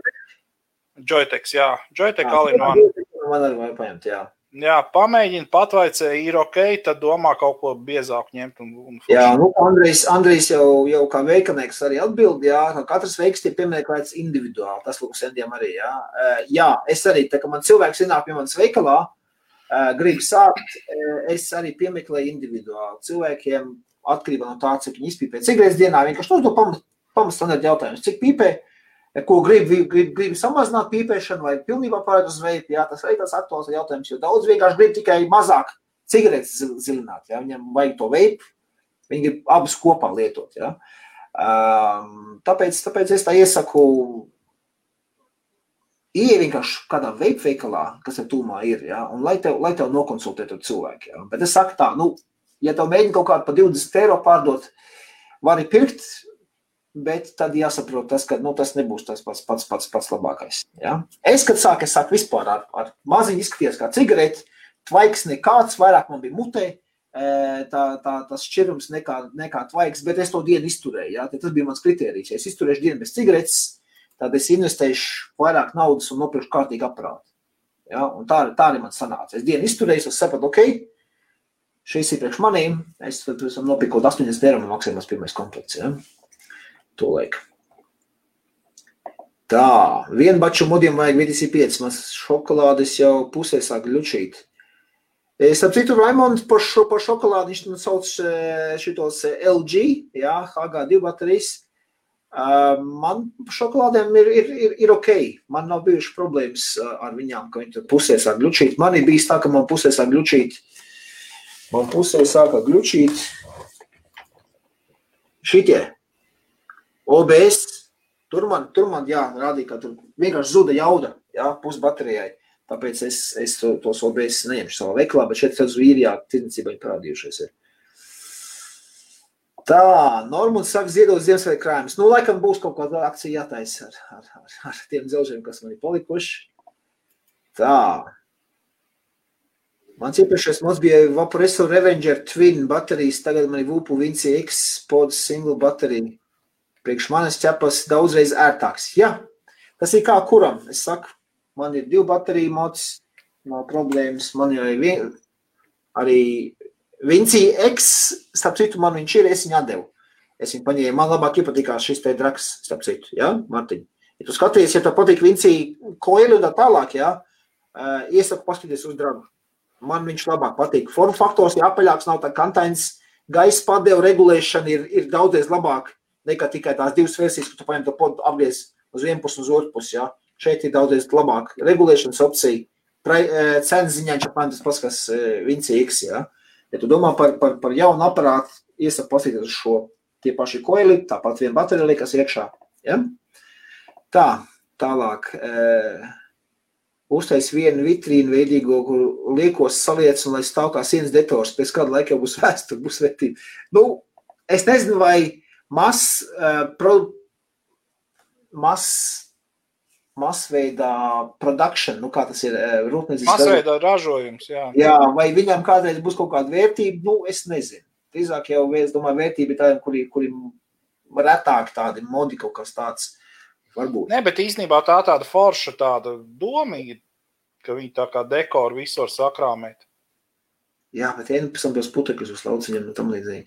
Joytex, jā, Joytex Alin One. Man arī vajag paņemt, jā. Jā, pamēģini, patvaicē, ir ok, tad domā kaut ko biezāku ņemt. Un, un jā, nu, Andrejs, Andrejs jau, jau kā veikalnieks arī atbild, jā, ka katrs veiks tie pieminēts individuāli. Tas, lūk, sendiem arī, jā. Jā, es arī, tā kā man cilvēks ienāk pie manas veikalā, grib sākt, es arī piemeklēju individuāli. Cilvēkiem atkarībā no tā, cik viņi izpīpē. Cik reizes dienā vienkārši uzdod pamat, pamat standarta jautājumus, cik pīpē, ko gribi grib, grib samazināt pīpēšanu vai pilnībā pārēt uz veidu. Jā, tas ir tāds aktuāls jautājums, jo daudz vienkārši grib tikai mazāk cigaretes zilināt. Jā, viņam vajag to veidu, viņi grib abus kopā lietot. Jā. Um, tāpēc, tāpēc es tā iesaku. Iet vienkārši kādā veikalā, kas ir tūmā, ir, ja, un lai tev, lai tev nokonsultētu cilvēku. Ja. Bet es saku tā, nu, ja tev mēģina kaut kādu par 20 eiro pārdot, vari pirkt, bet tad jāsaprot, tas, ka nu, tas nebūs tas pats, pats, pats, pats labākais. Ja? Es, kad sāku, es sāku vispār ar, ar maziņu izskaties kā cigareti, tvaiks nekāds, vairāk man bija mutē, tā, tā, tas šķirums nekā, nekā tvaiks, bet es to dienu izturēju. Ja? Tas bija mans kriterijs. Ja es izturēšu dienu bez cigaretes, tad es investēšu vairāk naudas un nopirkšu kārtīgu aparātu. Ja? Un tā, tā arī man sanāca. Es dienu izturēju, es sapratu, ok, šis ir priekš manīm, es tad esam nopirkot 80 eiro maksājumās pirmais komplekts. Ja? Tūlēk. Tā, vienu baču mudiem vajag 25, man šokolādes jau pusē sāk ļučīt. Es ap citu Raimonds par, šo, par šokolādi, viņš man sauc šitos LG, jā, HG2 baterijas. Man šokolādēm ir, ir, ir, ir ok. Man nav bijuši problēmas ar viņām, ka viņi pusē sāk glučīt. Man ir bijis tā, ka man pusē sāk glučīt. Man pusē sāka glučīt šitie. OBS. Tur man, tur man jā, rādīja, ka tur vienkārši zuda jauda jā, pusbaterijai. Tāpēc es, es to, tos OBS neņemšu savā veiklā, bet šeit uz īrijā tirdzniecībā ir parādījušies. Ir. Tā, Normons saka, ziedot Ziemassvētku krājumus. Nu, laikam būs kaut kāda akcija jātaisa ar, ar, ar, ar tiem dzelžiem, kas man ir palikuši. Tā. Mans iepriekšējais mods bija Vaporesso Revenger Twin baterijas, tagad man ir Vupu Vinci X pods single baterija priekš manis ķepas daudzreiz ērtāks. Jā, tas ir kā kuram. Es saku, man ir divi bateriju mods, nav problēmas. Man jau ir vien, arī Vincija X, starp citu, man viņš ir, es viņu atdevu. Es viņu paņēmu, man labāk iepatikās šis te draks, starp citu, jā, Martiņ. Ja tu skaties, ja tev patīk Vincija koili un tā tālāk, jā, iesaku paskatīties uz dragu. Man viņš labāk patīk. Formu faktors ir apaļāks, nav tā kantains, gaisa padeva regulēšana ir, ir daudzreiz labāk nekā tikai tās divas versijas, ka tu paņem to podu apgriez uz vienu pusi un uz otru pusi. Ja? Šeit ir daudz labāk regulēšanas opcija. Cenas ziņā viņš apmēram tas pats, kas Vinci X. Ja? ja tu domā par, par, par jaunu aparātu, iesaku paskatīties uz šo tie paši koili, tāpat viena baterija liekas iekšā. Ja? Tā, tālāk. E, Uztais vienu vitrīnu veidīgo, kur liekos saliec un lai stāv kā sienas detors, pēc kāda laika būs vēsture, būs vērtība. Nu, es nezinu, vai mas, uh, pro, mas, masveidā produkcija, nu, kā tas ir uh, rūpniecības masveidā ražojums. Jā. jā, vai viņam kādreiz būs kaut kāda vērtība, nu, es nezinu. Drīzāk jau, es domāju, vērtība ir tādiem, kuri, kuri retāk tādi modi kaut kas tāds. Varbūt. Nē, bet īstenībā tā tāda forša tāda doma, ka viņi tā kā dekoru visur sakrāmēt. Jā, bet ja nu pēc tam tos putekļus uz lauciņiem un tam līdzīgi.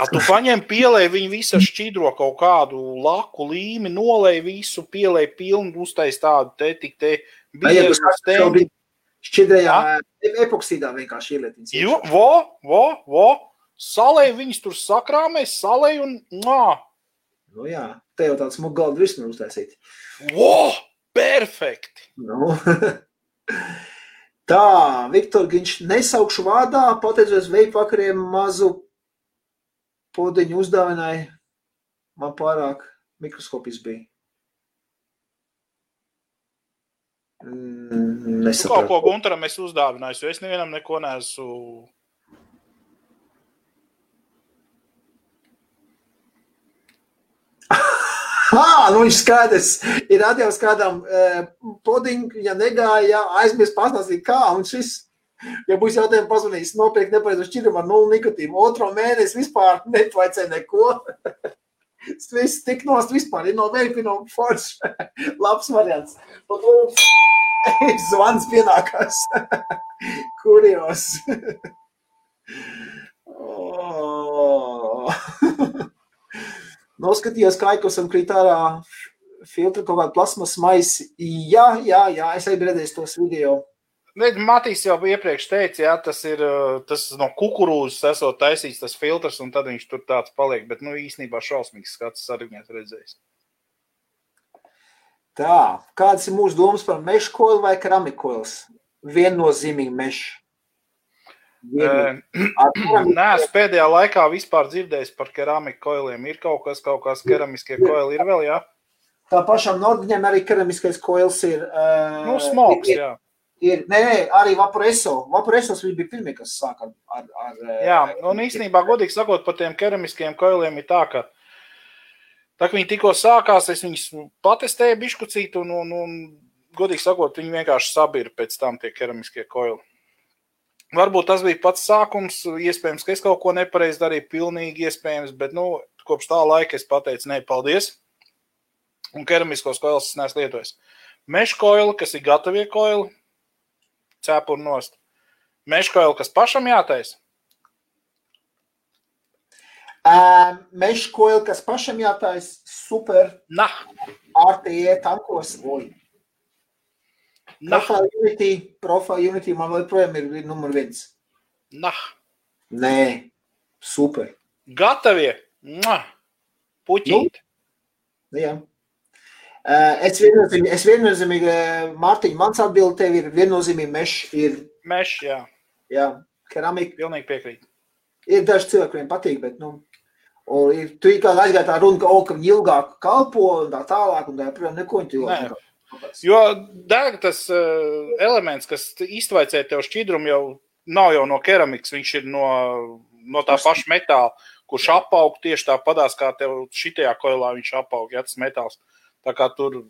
A, tu paņem, pielēji viņu visu šķidro kaut kādu laku līmi, nolēji visu, pielēji pilnu, uztais tādu te tik te biezu stendi. Šķidrējā epoksīdā vienkārši ielietiņas. Jo, vo, vo, vo, salēji viņus tur sakrāmē, salēji un nā. Nu jā, te jau tāds mugaldu virsmu uztaisīt. Vo, perfekti. Nu. Tā, Viktor, viņš nesaukšu vārdā, pateicos veidu vakariem mazu podiņu uzdāvināja. Man pārāk mikroskopis bija. Mm, nesapratu. Kaut ko Gunteram es uzdāvināju, jo es nevienam neko neesmu. Ha, nu viņš skaidrs. Ir atdevis kādam uh, podingu, ja negāja, aizmirst pastāstīt, kā. Un šis, ja būs jautājumi pazvanījis, nopirkt nepareizu šķirumu ar nulli nikotīnu, otro mēnesi vispār netvajadzēja neko. Viss tik nost vispār ir no veipino forš. Labs variants. Un, zvans pienākās. Kurjos. oh. Noskatījos, kā aikusam krīt ārā filtru kaut kādu plasmas maisi. Jā, jā, jā, es arī redzēju tos video. Matīs jau iepriekš teica, jā, tas ir tas no kukurūzas, esot taisīts tas filtrs, un tad viņš tur tāds paliek. Bet, nu, īstenībā šausmīgs skats arī redzējis. Tā, kādas ir mūsu domas par meža koilu vai keramikoils? Viennozīmīgi meža. Nē, es pēdējā laikā vispār dzirdēju par keramiku koiliem. Ir kaut kas, kaut kas keramiskie koili ir vēl, jā? Tā pašam Nordņam arī keramiskais koils ir. Uh, nu, smogs, ir, jā. Ir, nē, nē, arī Vaporeso. Vaporesos viņi bija pirmie, kas sāka ar... ar jā, un īstenībā, godīgi sakot, par tiem keramiskiem koiliem ir tā, ka Tā kā viņi tikko sākās, es viņus patestēju bišķucīt, un, un, un, godīgi sakot, viņi vienkārši sabira pēc tam tie keramiskie koili. Varbūt tas bija pats sākums, iespējams, ka es kaut ko nepareizi darīju, pilnīgi iespējams, bet nu, kopš tā laika es pateicu, nē, paldies. Un keramiskos koilus es neesmu lietojis. Meža koili, kas ir gatavie koili, cepuri nost. Meža koili, kas pašam jātaisa, Meža koila, kas pašam jātājas super. Nah. RTE tankos. Oi. Profile Unity, Profile Unity man joprojām ir, ir numur viens. Nah. Nē, super. Gatavie. Mwah. Puķīt. Nu, jā. Es viennozīmīgi, es viennozīmīgi Mārtiņ, mans atbildi tev ir viennozīmīgi meš ir. Meš, jā. Jā, keramika. Pilnīgi piekrīt. Ir daži cilvēki, kuriem patīk, bet, nu, Un ir tu kā aizgāja tā runa, ka, oh, ka viņi ilgāk kalpo un tā tālāk, un tā joprojām neko viņi ilgāk. Jo deg tas uh, elements, kas iztvaicē tev šķidrumu, jau nav jau no keramikas, viņš ir no, no tā paša metāla, kurš apaug tieši tāpatās, kā tev šitajā koilā viņš apaug, ja tas metāls. Tā kā tur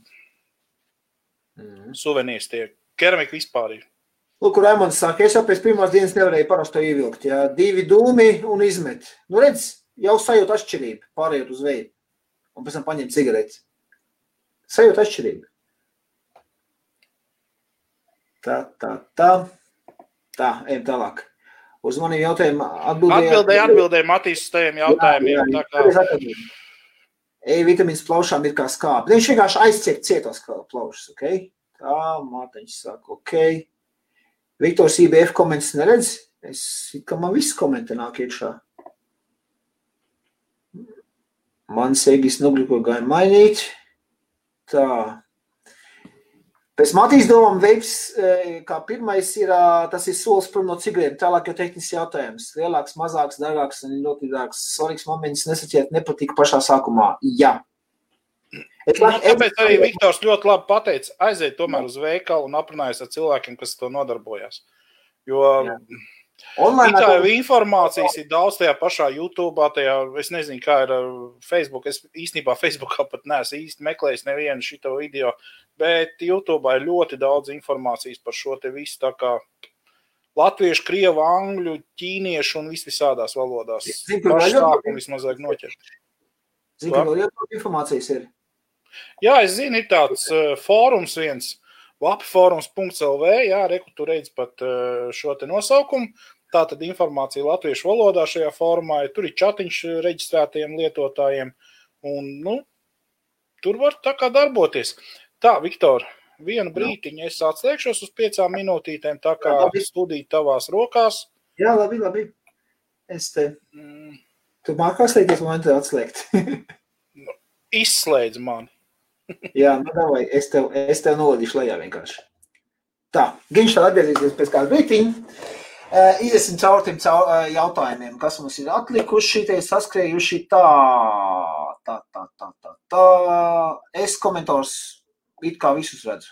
mm. suvenīrs tie keramika vispār ir. Lūk, Raimons saka, es jau pēc pirmās dienas nevarēju parasto ievilkt, jā, divi dūmi un izmet. Nu redz, jau sajūt atšķirību, pārējot uz veidu, un pēc tam paņemt cigaretes. Sajūt atšķirību. Tā, tā, tā. Tā, ejam tālāk. Uz maniem jautājumiem atbildēja. Atbildēja, atbildēja Matīs uz tajiem jautājumiem. Jā, jā, tā kā... E vitamīns plaušām ir kā skābi. Viņš vienkārši aizciet cietos plaušas, ok? Tā, Māteņš saka, ok. Viktors IBF komentus neredz? Es, kā man viss komentē nāk iekšā. Man Segis Nugļiko gāja mainīt. Tā. Pēc Matīs domām veids, e, kā pirmais ir, tas ir solis prom no cigariem. Tālāk jau tehnisks jautājums. Lielāks, mazāks, dārgāks un ļoti dārgs. Svarīgs moments nesaķiet nepatika pašā sākumā. Jā. Es, nu, tāpēc arī Viktors ļoti labi pateica, aiziet tomēr uz veikalu un aprunājas ar cilvēkiem, kas to nodarbojas. Jo Jā Online tā jau informācijas ir daudz tajā pašā YouTube, tajā, es nezinu, kā ir Facebook. Es īstenībā Facebookā pat neesmu īsti meklējis nevienu šito video, bet YouTube ir ļoti daudz informācijas par šo te visu. Tā kā latviešu, krievu, angļu, ķīniešu un visvisādās valodās. Pašu sākumu vismaz vajag noķert. Zinu, ka vēl ļoti informācijas ir. Jā, es zinu, ir tāds uh, fórums viens, lapforums.lv, jā, reku tu redz pat uh, šo te nosaukumu. Tā tad informācija latviešu valodā šajā formā. Tur ir chatiņš reģistrētajiem lietotājiem. Un, nu, tur var tā kā darboties. Tā, Viktor, vienu brītiņu es atslēgšos uz piecām minūtītēm, tā kā Jā, studija tavās rokās. Jā, labi, labi. Es te. Mm. Tu mākā slēgties, man te atslēgt. nu, izslēdz mani. Jā, nu davai, es tev, es tev noladīšu lejā vienkārši. Tā, viņš tā atgriezīsies pēc kāda brītiņa. Uh, iesim caur tiem caur, uh, jautājumiem, kas mums ir atlikuši, tie saskrējuši tā, tā, tā, tā, tā, tā. Es komentārus it kā visus redzu.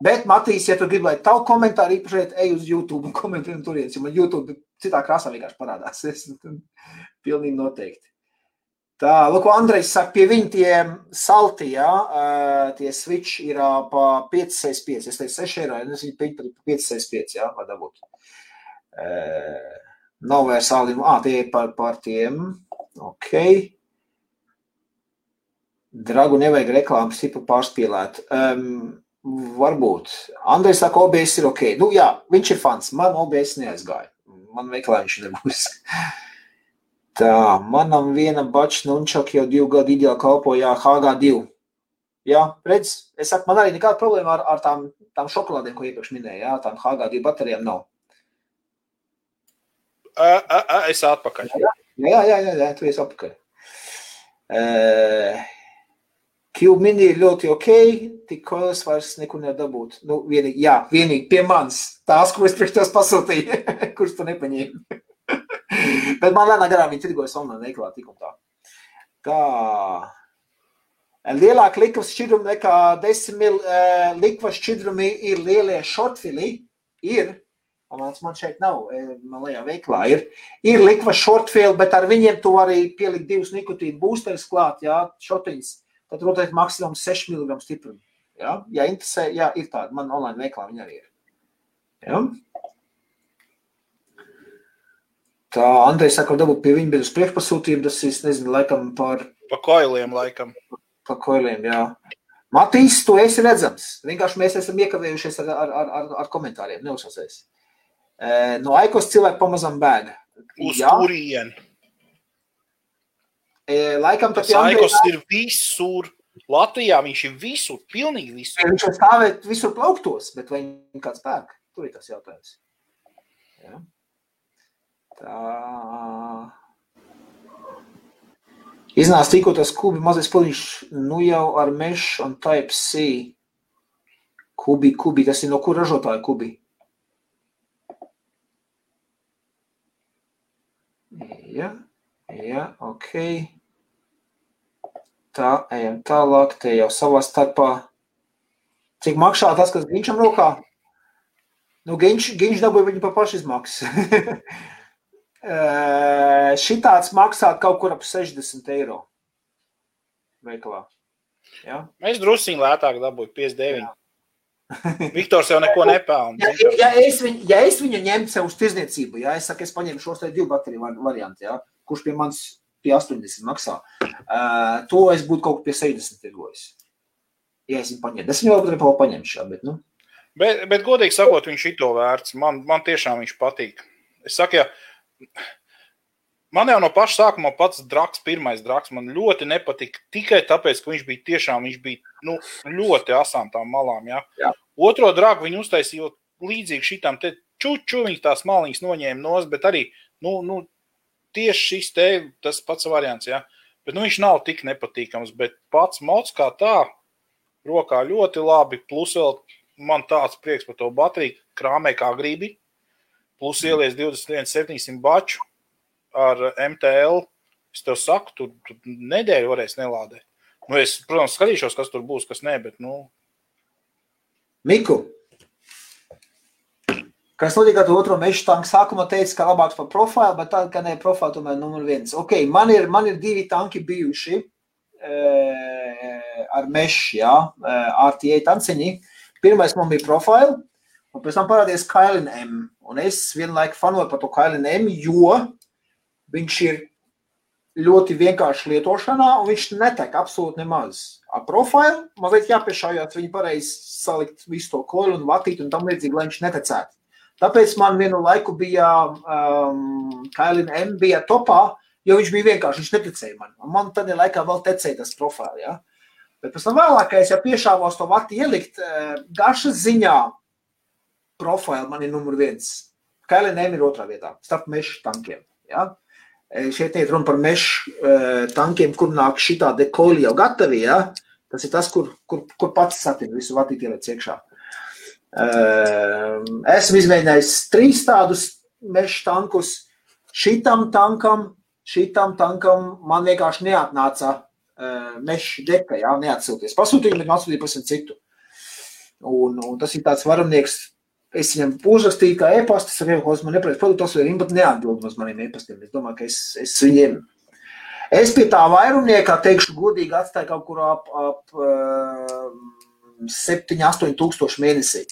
Bet, Matīs, ja tu gribi, lai tavu komentāru īpaši ej uz YouTube un komentē turienes, jo man YouTube citā krāsā vienkārši parādās. Es pilnīgi noteikti. Tā, lūk, Andrejs saka, pie viņa tie salti, jā, tie switch ir pa 565. Es teicu, 6 eiro, es viņu pieņu par 565, jā, var dabūt. Nav vairs saldi, ā, tie ir par, par tiem, ok. Dragu nevajag reklāmas tipu pārspīlēt. Um, varbūt. Andrejs saka, OBS ir ok. Nu jā, viņš ir fans, man OBS neaizgāja. Man veiklā viņš nebūs. Tā, manam viena bača nunčak jau divu gadu ideāli kalpoja HG2. Jā, redz, es saku, man arī nekāda problēma ar, ar tām, tām šokolādēm, ko iepriekš minēju, jā, tām HG2 baterijām nav. Uh, uh, uh, es atpakaļ. Jā, jā, jā, jā, jā tu esi atpakaļ. Uh, Q-mini ir ļoti ok, tik kolas vairs nekur nedabūt. Nu, vienīgi, jā, vienīgi pie manis. Tās, ko es priekš tev pasūtīju, kurš tu nepaņēmi. Bet man lēnā garā viņi tirgojas online veiklā tik un tā. Tā. Lielāka likuma šķidruma nekā 10 mil uh, likuma šķidrumi ir lielie shortfili. Ir, man, man šeit nav, man lejā veiklā ir, ir likuma shortfili, bet ar viņiem tu vari pielikt divus nikotīnu boosterus klāt, jā, šotiņas tad noteikti maksimums 6 mg stiprums. Ja? ja interesē, jā, ir tāda. Man online veiklā viņa arī ir. Ja? Tā Andrejs saka, dabūt pie viņa bija uz priekšpasūtījumu, tas es nezinu, laikam par... Pa koiliem, laikam. Pa koiliem, jā. Matīs, tu esi redzams. Vienkārši mēs esam iekavējušies ar, ar, ar, ar komentāriem, neuzsasies. No Aikos cilvēki pamazam bēga. Uz jā. kurieni? Laikam tas Aikos ir visur. Latvijā viņš ir visur, pilnīgi visur. Viņš var stāvēt visur plauktos, bet vai viņam kāds pērk? Tur ir tas jautājums. Ja. Tā. Iznāca tikko tas kubi mazais puliņš, nu jau ar mešu un type C. Kubi, kubi, tas ir no kur ražotāja kubi? Ja, ja, ok. Tā, ejam tālāk, te jau savā starpā. Cik maksā tas, kas Ginčam rokā? Nu, Ginč, Ginč dabūja viņu pa pašizmaksu. Šitāds maksā kaut kur ap 60 eiro veikalā. Ja? Mēs drusciņi lētāk dabūju 59. Jā. Viktors jau neko nepelna. Ja, ja, es viņu, ja es viņu ņemtu sev uz tirzniecību, ja es saku, es paņemšu šos te divu bateriju variantu, ja, kurš pie manis pie 80 maksā. Uh, to es būtu kaut kur pie 60 tirgojis. Ja es viņu paņemtu, es viņu varbūt arī paņemšu, bet, nu. Bet, bet, godīgi sakot, viņš ir to vērts. Man, man tiešām viņš patīk. Es saku, ja man jau no paša sākuma pats draks, pirmais draks, man ļoti nepatika. Tikai tāpēc, ka viņš bija tiešām viņš bija, nu, ļoti asām tām malām. Ja? Jā. Otro draku viņi uztaisīja līdzīgi šitam te čuču, viņi tās maliņas noņēma nos, bet arī, nu, nu tieši šis te tas pats variants. Ja? Bet nu, viņš nav tik nepatīkams. Bet pats mods kā tā, rokā ļoti labi. Plus vēl man tāds prieks par to bateriju, krāmē kā gribi. Plus ielies 21,700 baču ar MTL. Es tev saku, tu, tu nedēļu varēsi nelādēt. Nu, es, protams, skatīšos, kas tur būs, kas nē, bet. Nu... Miku, Kas notika ar otro meža tanku? Sākumā teica, ka labāks par profilu, bet tā, ka ne profilu tomēr numur viens. Ok, man ir, man ir divi tanki bijuši e, ar mešu, jā, RTA tanciņi. Pirmais man bija profilu, un pēc tam parādījās Kailin M. Un es vienlaiku fanoju par to Kailin M, jo viņš ir ļoti vienkārši lietošanā, un viņš netek absolūti nemaz. Ar profilu mazliet jāpiešājās, viņi pareizi salikt visu to koļu un vatīt un tam līdzīgi, lai viņš netecētu. Tāpēc man vienu laiku bija um, Kailina M. bija topā, jo viņš bija vienkārši, viņš neticēja man. Man tad laikā vēl tecēja tas profils. Ja? Bet pēc tam vēlākais, ja piešāvos to vati ielikt, uh, garšas ziņā profilu man ir numur viens. Kailina M. ir otrā vietā, starp mešu tankiem. Ja? E, šeit iet runa par mešu uh, tankiem, kur nāk šī tā dekoļi jau gatavi. Ja? Tas ir tas, kur, kur, kur pats satin visu vatīti ieliec iekšā. Ehm, esmu izmēģinājis trīs tādus meža tankus. Šitam tankam, šitam tankam man vienkārši neatnāca meža deka, jā, neatsūties. Pasūtīju, bet atsūtīju pavisam citu. Un, un tas ir tāds varamnieks. Es viņam uzrakstīju, kā e-pasta, saku, ka man nepareizi produkts, vai viņi pat neatbild uz maniem e-pastiem. Es domāju, ka es, es viņiem Es pie tā vairumnieka, teikšu, godīgi atstāju kaut kur ap, ap uh, 7, 8 tūkstoši mēnesī.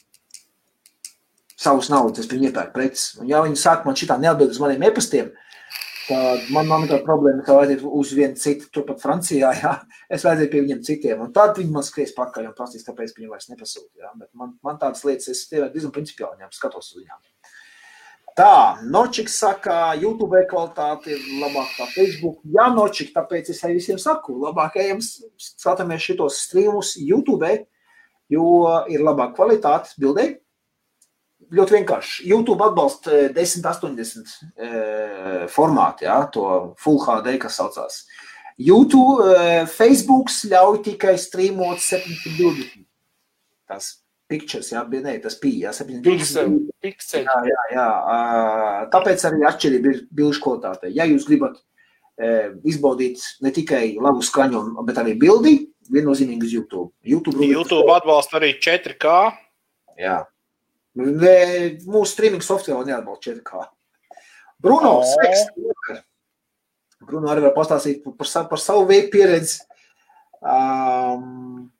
Savus naudas, es viņu iepērku preces. Un ja viņi sāk man šitā neatbild uz maniem e-pastiem, tad man nav nekāda problēma, ka aiziet uz vienu citu, turpat Francijā, jā. Es vajadzēju pie viņiem citiem. Un tad viņi man skries pakaļ un prasīs, kāpēc viņi vairs nepasūta, jā. Bet man, man tādas lietas, es diezgan principiāli viņām skatos uz viņām. Tā, Nočiks saka, YouTube kvalitāte ir labāka kā Facebook. Jā, Nočik, tāpēc es arī visiem saku, labāk ejam skatāmies šitos streamus YouTube, jo ir labāka kvalitāte bildē. Ļoti vienkārši. YouTube atbalsta 1080 e, formātu, jā, to Full HD, kas saucās. YouTube, e, Facebook ļauj tikai streamot 720. Tas Pictures, jā, bija, ne, tas bija, jā, 720. Pixel. Jā, jā, jā. Tāpēc arī atšķirība ir bilžu kvalitāte. Ja jūs gribat izbaudīt ne tikai labu skaņu, bet arī bildi, viennozīmīgi uz YouTube. YouTube, YouTube atbalsta arī 4K. Jā. Mūsu streaming software neatbalsta 4K. Bruno, oh. seks. Bruno arī var pastāstīt par, par savu veidu pieredzi. Um,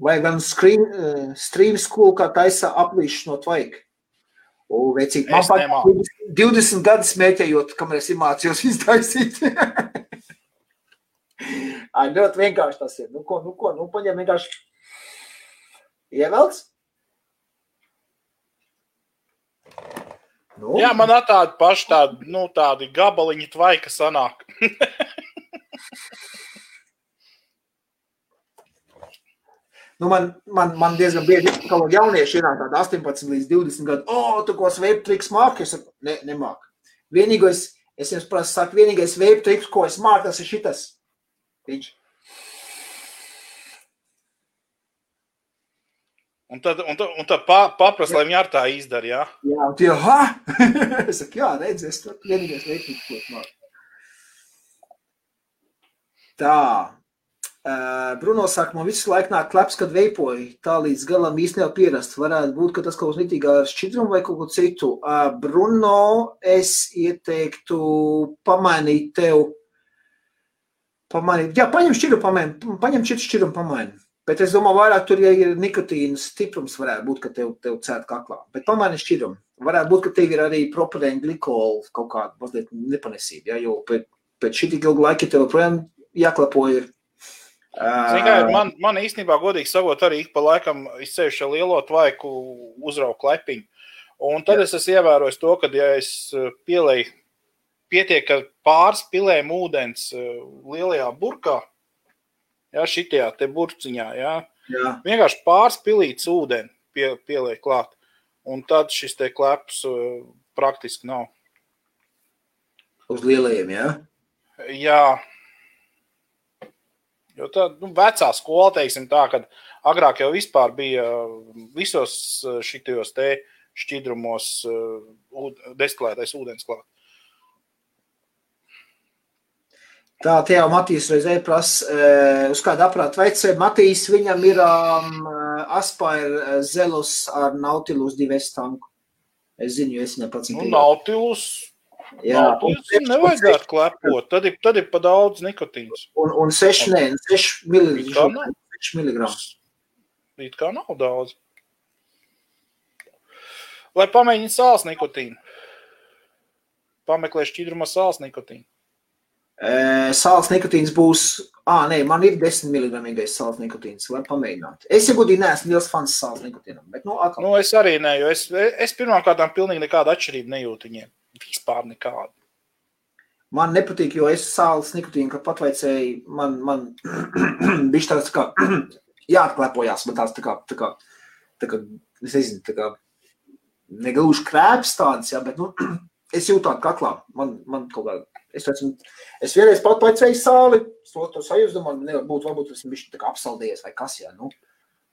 vai gan screen, uh, stream school, kā taisa aplīšana no tvaika. O, vecīt, man pat 20, 20 gadu smēķējot, kamēr es iemācījos iztaisīt. Ai, ļoti vienkārši tas ir. Nu, ko, nu, ko, nu, paņem vienkārši ievelks. Nu. Jā, man tādi paši tādi, nu, tādi gabaliņi tvaika sanāk. Nu, man, man, man diezgan bieži ir kaut kādi jaunieši, ienāk tādi 18 līdz 20 gadu. O, oh, tu ko sveip triks māki? Es saku, ne, nemāk. Vienīgais, es jums prasu, saku, vienīgais sveip triks, ko es māku, tas ir šitas. Viņš. Un tad, un un tad pa, paprasa, lai viņi ar tā izdara, jā? Jā, un tie, ha! es saku, jā, redz, es tur vienīgais triks, ko māku. Tā, Uh, Bruno saka, man visu laiku nāk kleps, kad veipoju. Tā līdz galam īstenībā pierast. Varētu būt, ka tas kaut kas nitīgā ar šķidrumu vai kaut ko citu. Uh, Bruno, es ieteiktu pamainīt tev. Pamainīt. Jā, paņem šķidrumu, pamaini. Paņem šitu šķidrumu, pamaini. Bet es domāju, vairāk tur, ja ir nikotīna stiprums, varētu būt, ka tev, tev cēt kaklā. Bet pamaini šķidrumu. Varētu būt, ka tev ir arī propilēna glikola kaut kāda mazliet nepanesība. Ja, jo pēc, pēc šī tik ilga laika tev projām jāklapoja Kā, man, man īstenībā, godīgi sakot, arī ik pa laikam izceļu šo lielo tvaiku uzraugu klepiņu. Un tad Jā. es esmu ievērojis to, ka, ja es pielēju pietiek ar pāris pilēm ūdens lielajā burkā, jā, šitajā te burciņā, jā, jā. vienkārši pāris pilītes ūdeni pie, pieliek klāt. Un tad šis te kleps praktiski nav. Uz lielajiem, jā? Jā, Jo tā nu, vecā skola, teiksim, tā, kad agrāk jau vispār bija visos eh, šitajos te šķidrumos destilētais ūdens klāt. Tā te jau Matīs reizē prasa, uh, uz kādu aparātu veicē. Matīs viņam ir um, Aspire Zelus ar Nautilus dives tanku. Es zinu, jo es viņam pats. Nu, Nautilus Jā, tam nevajadzētu klepot. Tad ir, tad ir pa daudz nikotīnas. Un, un 6, nē, 6 mg. It kā nav daudz. Lai pamēģinātu sāls nikotīnu. Pameklē šķidruma sāls nikotīnu. E, sāls nikotīns būs. Ah, nē, man ir 10 mg sāls nikotīns, lai pamēģinātu. Es jau gudīgi neesmu liels fans sāls nikotīnam. Bet, nu, atkal. nu, es arī ne, jo es, es pirmām kārtām pilnīgi nekādu atšķirību nejūtu viņiem. Vispār nekādu. Man nepatīk, jo es sāls nikotīnu, kad patveicēju, man, man bija tāds kā jāatklēpojās, bet tās tā kā, tā kā, tā kā, es nezinu, tā kā negluži krēps tāds, jā, bet, nu, es jūtu tādu kaklā. Man, man kaut kā, es esmu, es vienreiz pat paicēju sāli, to, to sajūstu, man nevar būt, varbūt esmu bišķi tā kā apsaldījies vai kas, jā, nu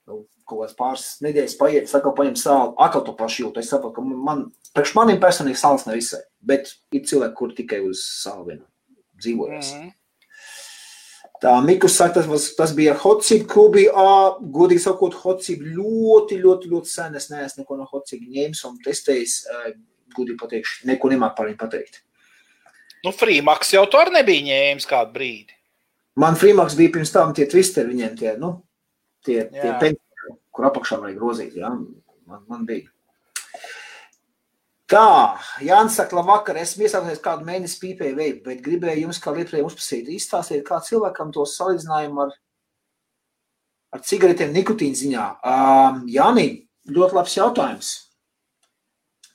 nu, kaut kāds pāris nedēļas paiet, atkal paņemu sāli, atkal to pašu jūtu. Es saprotu, ka man, priekš maniem personīgi sāls nav visai, bet ir cilvēki, kur tikai uz sāli vien dzīvojas. Mm -hmm. Tā Mikus saka, tas, tas bija Hotcība klubi. Ā, godīgi sakot, Hotcība ļoti, ļoti, ļoti sen. Es neesmu neko no Hotcība ņēmis un testējis. Godīgi pateikšu, neko nemāk par viņu pateikt. Nu, Freemaks jau tur nebija ņēmis kādu brīdi. Man Freemaks bija pirms tam tie twisteri, viņiem tie, nu, tie, jā. tie pensiju, kur apakšā vajag grozīt, jā, man, man bija. Tā, Jānis saka, labvakar, esmu iesācies kādu mēnesi pīpēju veidu, bet gribēju jums kā lietrēju uzprasīt, izstāstiet, kā cilvēkam to salīdzinājumu ar, ar cigaretēm nikotīna ziņā. Um, Jāni, ļoti labs jautājums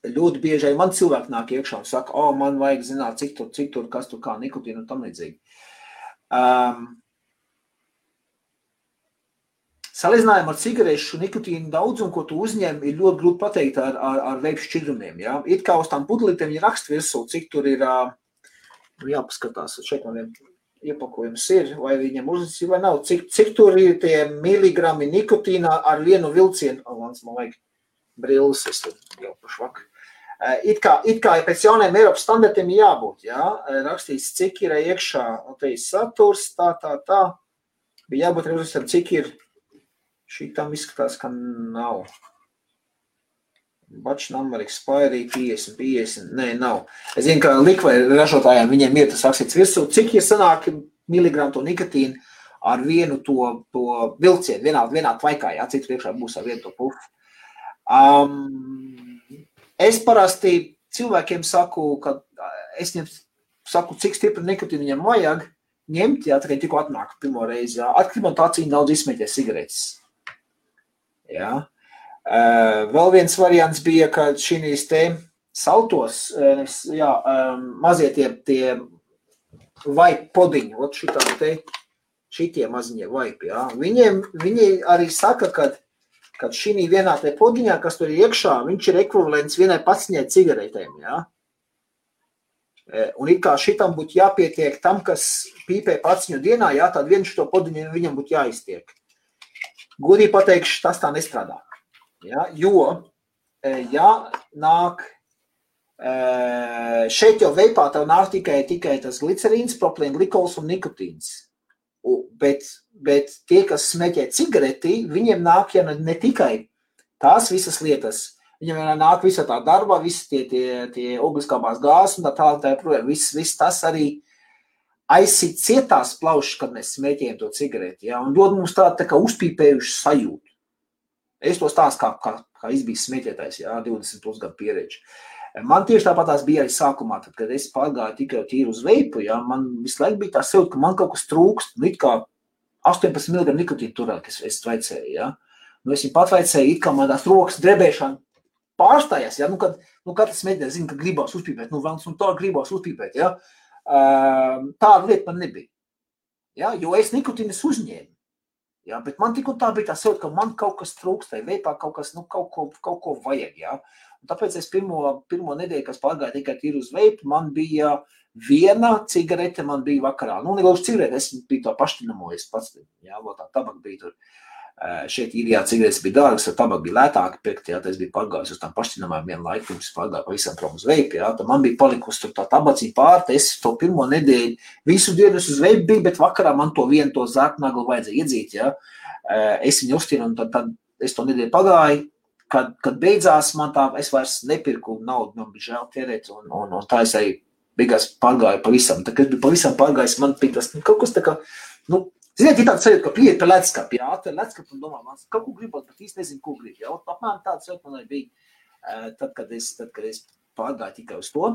ļoti bieži arī man cilvēki nāk iekšā un saka, o, oh, man vajag zināt, cik tur, cik tur, kas tur kā nikotīna un tam līdzīgi. Um, Salīdzinājumā ar cigarešu nikotīnu daudzumu, ko tu uzņem, ir ļoti grūti pateikt ar, ar, ar veidu šķidrumiem. Ja? It kā uz tām pudelītēm ir raksts virsū, cik tur ir, nu, jāpaskatās, šeit man iepakojums ir, vai viņam uzrakstīts vai nav, cik, cik tur ir tie miligrami nikotīna ar vienu vilcienu. O, man vajag brilles, es jau pašvakar. Eh, it kā, it kā pēc jauniem Eiropas standartiem jābūt, jā, eh, rakstīts, cik ir iekšā, un te ir saturs, tā, tā, tā. Bija jābūt rezultātam, cik ir, šī tam izskatās, ka nav. Batch number expiry 50, 50, nē, nav. Es zinu, ka likvai ražotājiem viņiem ir tas rakstīts virsū, cik ir sanāk miligramu to nikotīnu ar vienu to, to vilcienu, vienā, vienā tvaikā, jā, cik priekšā būs ar vienu to pufu. Um, Es parasti cilvēkiem saku, ka es viņiem saku, cik stipri nikotīnu viņam vajag ņemt, ja tikai tikko atnāk pirmo reizi. Tā, cik daudz izsmeļie cigaretes. Jā. Vēl viens variants bija, ka šīs te saltos, jā, mazie tie, tie vaipi podiņi, ot šitā te, šitie maziņie vaipi, jā. Viņiem, viņi arī saka, ka kad šī vienā tajā podiņā, kas tur ir iekšā, viņš ir ekvivalents vienai paciņai cigaretēm. Ja? E, un it kā šitam būtu jāpietiek tam, kas pīpē paciņu dienā, jā, tad viens šo podiņu viņam būtu jāiztiek. Godīgi pateikšu, tas tā nestrādā. Ja? Jo, e, ja nāk, e, šeit jau veipā tev nāk tikai, tikai tas glicerīns, propilēns, glikols un nikotīns. Bet, bet tie, kas smēķē cigareti, viņiem nāk ja ne tikai tās visas lietas, viņam nāk visa tā darba, visi tie, tie, tie ogliskābās gāzes un tā tālāk, tā. Viss, viss tas arī aizsit cietās plaušas, kad mēs smēķējam to cigareti, ja, un dod mums tādu tā kā uzpīpējušu sajūtu. Es to stāstu kā, kā, kā izbijis smēķētājs, jā, 20 plus gadu pieredzi. Man tieši tāpat bija arī sākumā, tad, kad es pārgāju tikai tīri uz veipu. Ja, man visu laiku bija tā sajūta, ka man kaut kas trūkst. Nu, kā 18 mg nikotīna turēt, kas es veicēju. Ja. Nu, es viņu pat veicēju, it kā man tās rokas drebēšana pārstājās. Ja. Nu, kad, nu, katrs mēģināja, zina, ka gribās uzpīpēt, nu, vēl nu, tā gribās uzpīpēt. Ja. Tāda lieta man nebija. Ja, jo es nikotīnas uzņēmu. Ja, bet man tik un tā bija tā sajūta, ka man kaut kas trūkst, vai veipā kaut kas, nu, kaut ko, kaut ko vajag. Ja. Tāpēc es pirmo, pirmo nedēļu, kas pagāja tikai tīri uz veipu, man bija viena cigarete, man bija vakarā. Nu, negluži cigarete, es biju to paštinamojis pats. Jā, tā tabaka bija tur. Šeit īrijā cigaretes bija dārgas, ar tabaku bija lētāk pirkt, jā, tas bija pagājis uz tām paštinamajām vienu laiku, pirms pagāja pavisam prom uz veipu, jā, tad man bija palikusi tur tā tabaciņa pārta, es to pirmo nedēļu visu dienu uz veipu biju, bet vakarā man to vienu to zārknaglu vajadzēja iedzīt, jā. Es viņu uztīnu un tad, tad es to nedēļu pagāju, kad, kad beidzās man tā, es vairs nepirku naudu, man bija žēl tērēt, un, un, un tā es arī beigās pārgāju pavisam. Tā, kad bija pavisam pārgājis, man bija tas nu, kaut kas tā kā, nu, ziniet, ir tāds sajūta, ka pieiet pie ledskapa, jā, atver ledskapu un domā, man kaut ko gribot, bet īsti nezinu, ko grib, jā, apmēram tāds sajūta man arī bija, tad, kad es, tad, kad es pārgāju tikai uz to.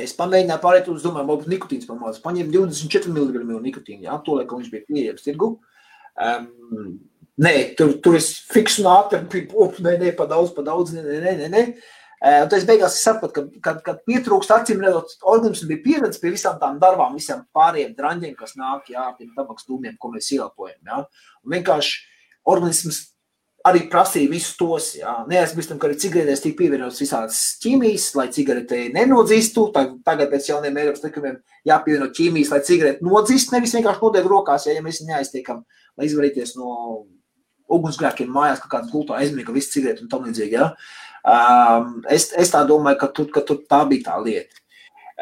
Es pamēģināju pārēt uz, domāju, varbūt nikotīns pamācās. Paņēmu 24 mg nikotīnu, jā, to, lai viņš bija pieejams tirgu. Um, Nē, tur, tur es fiksu ātri, nē, nē, pa daudz, pa daudz, nē, nē, nē. nē. Un tad es beigās sapratu, ka, kad, kad pietrūkst acīm redzot, organisms bija pieredzējis pie visām tām darbām, visiem pārējiem draņģiem, kas nāk, jā, tiem tabaks dūmiem, ko mēs ieelpojam, jā. Un vienkārši organisms arī prasīja visus tos. Neaizmirstam, ka arī cigaretēs tika pievienotas visādas ķīmijas, lai cigarete nenodzīstu. Tagad pēc jauniem Eiropas likumiem jāpievieno ķīmijas, lai cigarete nodzīst, nevis vienkārši nodeg rokās, ja, ja mēs neaiztiekam, lai izvarīties no ugunsgrēkiem mājās, kā kāds gultā aizmiega, viss cigareti un tam līdzīgi. Ja? Um, es, es tā domāju, ka, tu, ka tu, tā bija tā lieta.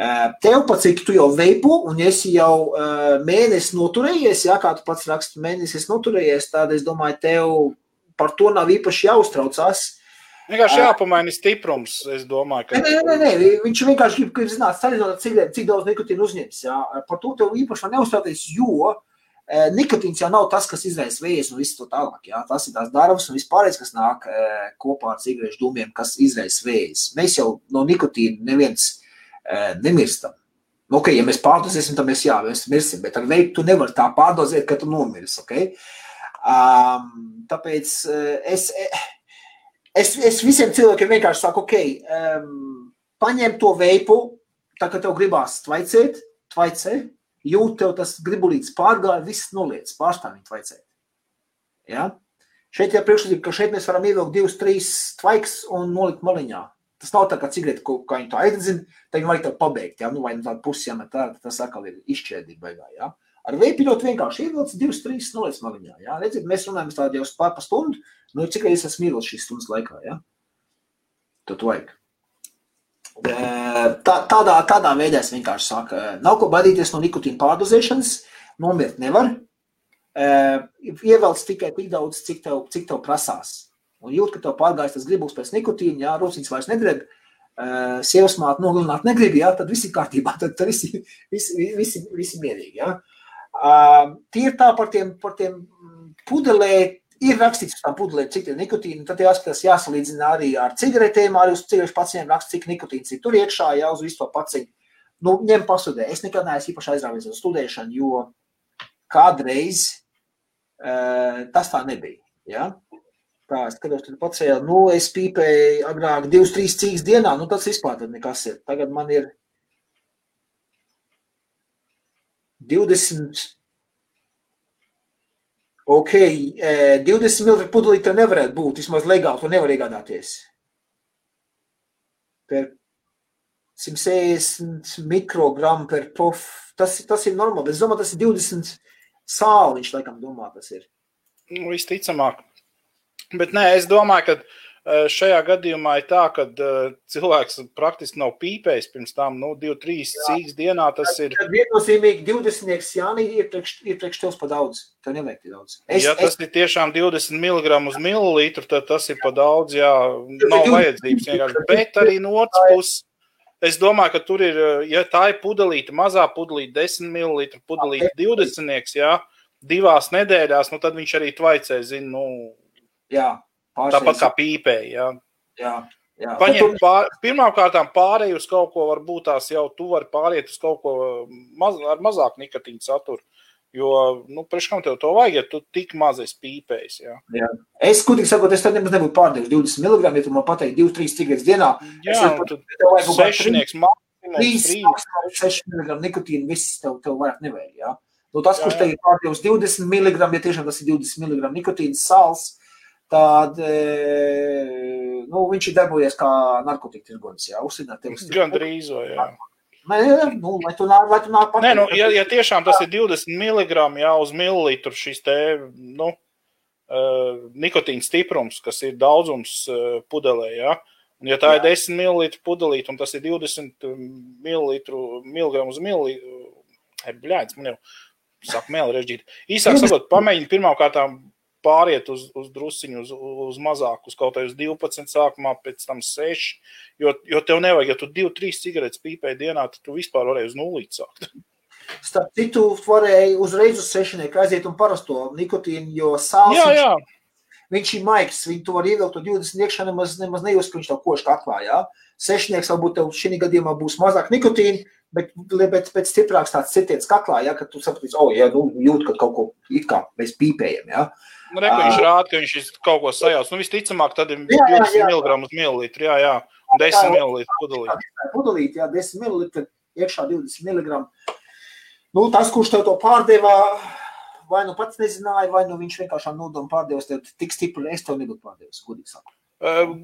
Uh, tev pat cik tu jau veipo, un esi jau uh, mēnesi noturējies, ja kā tu pats raksti, mēnesis noturējies, tad es domāju, tev par to nav īpaši jāuztraucās. Vienkārši jāpamaina stiprums. Es domāju, ka. Nē, nē, nē, viņš vienkārši grib, grib zināt, salīdzinot, cik, cik daudz nikotīna uzņems. Jā. Par to tev īpaši neuzstāties, jo nikotīns jau nav tas, kas izraisa vējas un visu to tālāk. Jā. Tas ir tās darbs un vispārējais, kas nāk kopā ar cigarešu dūmiem, kas izraisa vējas. Mēs jau no nikotīna neviens nemirstam. Nu, okay, ja mēs pārdozēsim, tad mēs, jā, mēs mirsim, bet ar veidu tu nevari tā pārdozēt, ka tu nomirsi. Okay? Um, tāpēc es, es, es visiem cilvēkiem vienkārši saku, ok, um, paņem to veipu, tā kā tev gribās tvaicēt, tvaicē, jūt tev tas gribulīts pārgāja, viss noliec, pārstāv viņu tvaicēt. Ja? Šeit ir priekšlikumi, ka šeit mēs varam ievilkt divus, trīs tvaiks un nolikt maliņā. Tas nav tā kā cigarete, ko kā viņi to aizdzina, tad viņi vajag to pabeigt. Ja? Nu, vai nu tādu pusi jāmet tā, tas atkal ir izšķērdīgi beigā. Ja? Ar veipi ļoti vienkārši ievilcis divas, trīs noliec maliņā. Ja? Redziet, mēs runājam tādu jau pār pa stundu, nu cik es esmu mīlis šīs stundas laikā. Ja? Tad vajag. Tā, tādā, tādā veidā es vienkārši saku, nav ko baidīties no nikotīna pārdozēšanas, nomirt nevar. Ievelc tikai tik daudz, cik tev, cik tev prasās un jūt, ka tev pārgājis tas gribus pēc nikotīna, jā, rūciņas vairs nedreb, uh, sievas māte nogalināt negrib, jā, tad viss ir kārtībā, tad, tad visi, visi, visi, visi mierīgi, jā. Ir tā par tiem, par tiem pudelē, ir rakstīts uz tām pudelēm, cik ir nikotīna, tad jāskatās, jāsalīdzina arī ar cigaretēm, arī uz cigarešu paciņiem raksts, cik nikotīns ir tur iekšā, jā, uz visu to paciņu. Nu, ņem pasudē. Es nekad neesmu īpaši aizrāvies uz studēšanu, jo kādreiz uh, tas tā nebija. Ja? Tā, es skatos, tur pacēlu, nu, es pīpēju agrāk divas, trīs cīgas dienā, nu, tas vispār tad nekas ir. Tagad man ir 20, ok, 20 ml pudelī tev nevarētu būt, vismaz legāli, tu nevar iegādāties. Per 160 mikrogramu per prof, tas, tas ir normāli, es domāju, tas ir 20 sāliņš, laikam domā, tas ir. Nu, visticamāk. Bet nē, es domāju, ka šajā gadījumā ir tā, ka uh, cilvēks praktiski nav pīpējis pirms tam, nu, 2-3 cīņas dienā. Tas ir viennozīmīgi 20 Jānī ir priekš, ir priekš tevis pa daudz. Tev nevajag tik daudz. Es, ja tas es... ir tiešām 20 mg uz mililitru, tad tas ir pa daudz, jā, nav vajadzības vienkārši. Bet arī no otras puses. Es domāju, ka tur ir, e, ja tā ir pudelīte, mazā pudelīte, 10 ml, pudelīte 20, jā, divās nedēļās, nu tad viņš arī tvaicē, zina, nu, Jā, Tāpat kā pīpē. Jā. Jā, jā. Paņem pār, pirmkārt, pārēju uz kaut ko, varbūt tās jau tu vari pāriet uz kaut ko maz, ar mazāku nikotīnu saturu. Jo, nu, priekškam tev to vajag, ja tu tik maz esi pīpējis. Jā. Jā. Es, gudīgi sakot, es tad nemaz nebūtu pārdevis 20 mg, ja tu man pateiksi 2-3 cigaretes dienā. Jā, es tad tev vajag sešnieks maksimums. 6 mg nikotīnu, viss tev, tev vairāk nevajag. Jā. Nu, tas, jā, kurš tev ir pārdevis 20 mg, ja tiešām tas ir 20 mg nikotīnas sāls, tad e, nu, viņš ir darbojies kā narkotiku tirgonis. Gan drīz, jā. Nē, nu, lai tu nāk, lai tu nāk pat. Nē, nu, ja, ja tiešām tas ir 20 mg jā, uz mililitru šis te, nu, uh, nikotīna stiprums, kas ir daudzums uh, pudelē, jā, un ja tā jā. ir 10 ml pudelīt, un tas ir 20 ml, miligramu uz mililitru, bļēdz, man jau saka mēli režģīt. Īsāk sakot, pamēģini pirmām kārtām pāriet uz, uz drusciņu, uz, uz mazāku, uz kaut kādus 12, sākumā, pēc tam 6. Jo, jo tev nevajag, ja tu 2, 3 cigaretes pīpēji dienā, tad tu vispār varēji uz nulīti sākt. Starp citu, varēja uzreiz uz sešnieku aiziet un parasto nikotīnu, jo sāls. Jā, jā. Viņš ir maigs, viņu to var ievilkt to 20 iekšā, nemaz, nemaz nejūst, ka viņš tev koši kaklā, jā. Sešnieks varbūt tev šī gadījumā būs mazāk nikotīna, bet, bet pēc stiprāks tāds citiens kaklā, jā, ka tu sapratīsi, o, oh, jā, nu, jūt, ka kaut ko it kā mēs pīpējam, jā. Nu, re, viņš rāda, ka viņš kaut ko sajauc. Nu, visticamāk, tad ir 20 mg uz mililitru. Jā, jā. 10 ml pudelīte. Pudelīte, jā, 10 ml iekšā 20 mg. Nu, tas, kurš tev to pārdeva, vai nu pats nezināja, vai nu viņš vienkārši nodomu pārdevis tev tik stipri, es tev nebūtu pārdevis, godīgi sakot. Uh,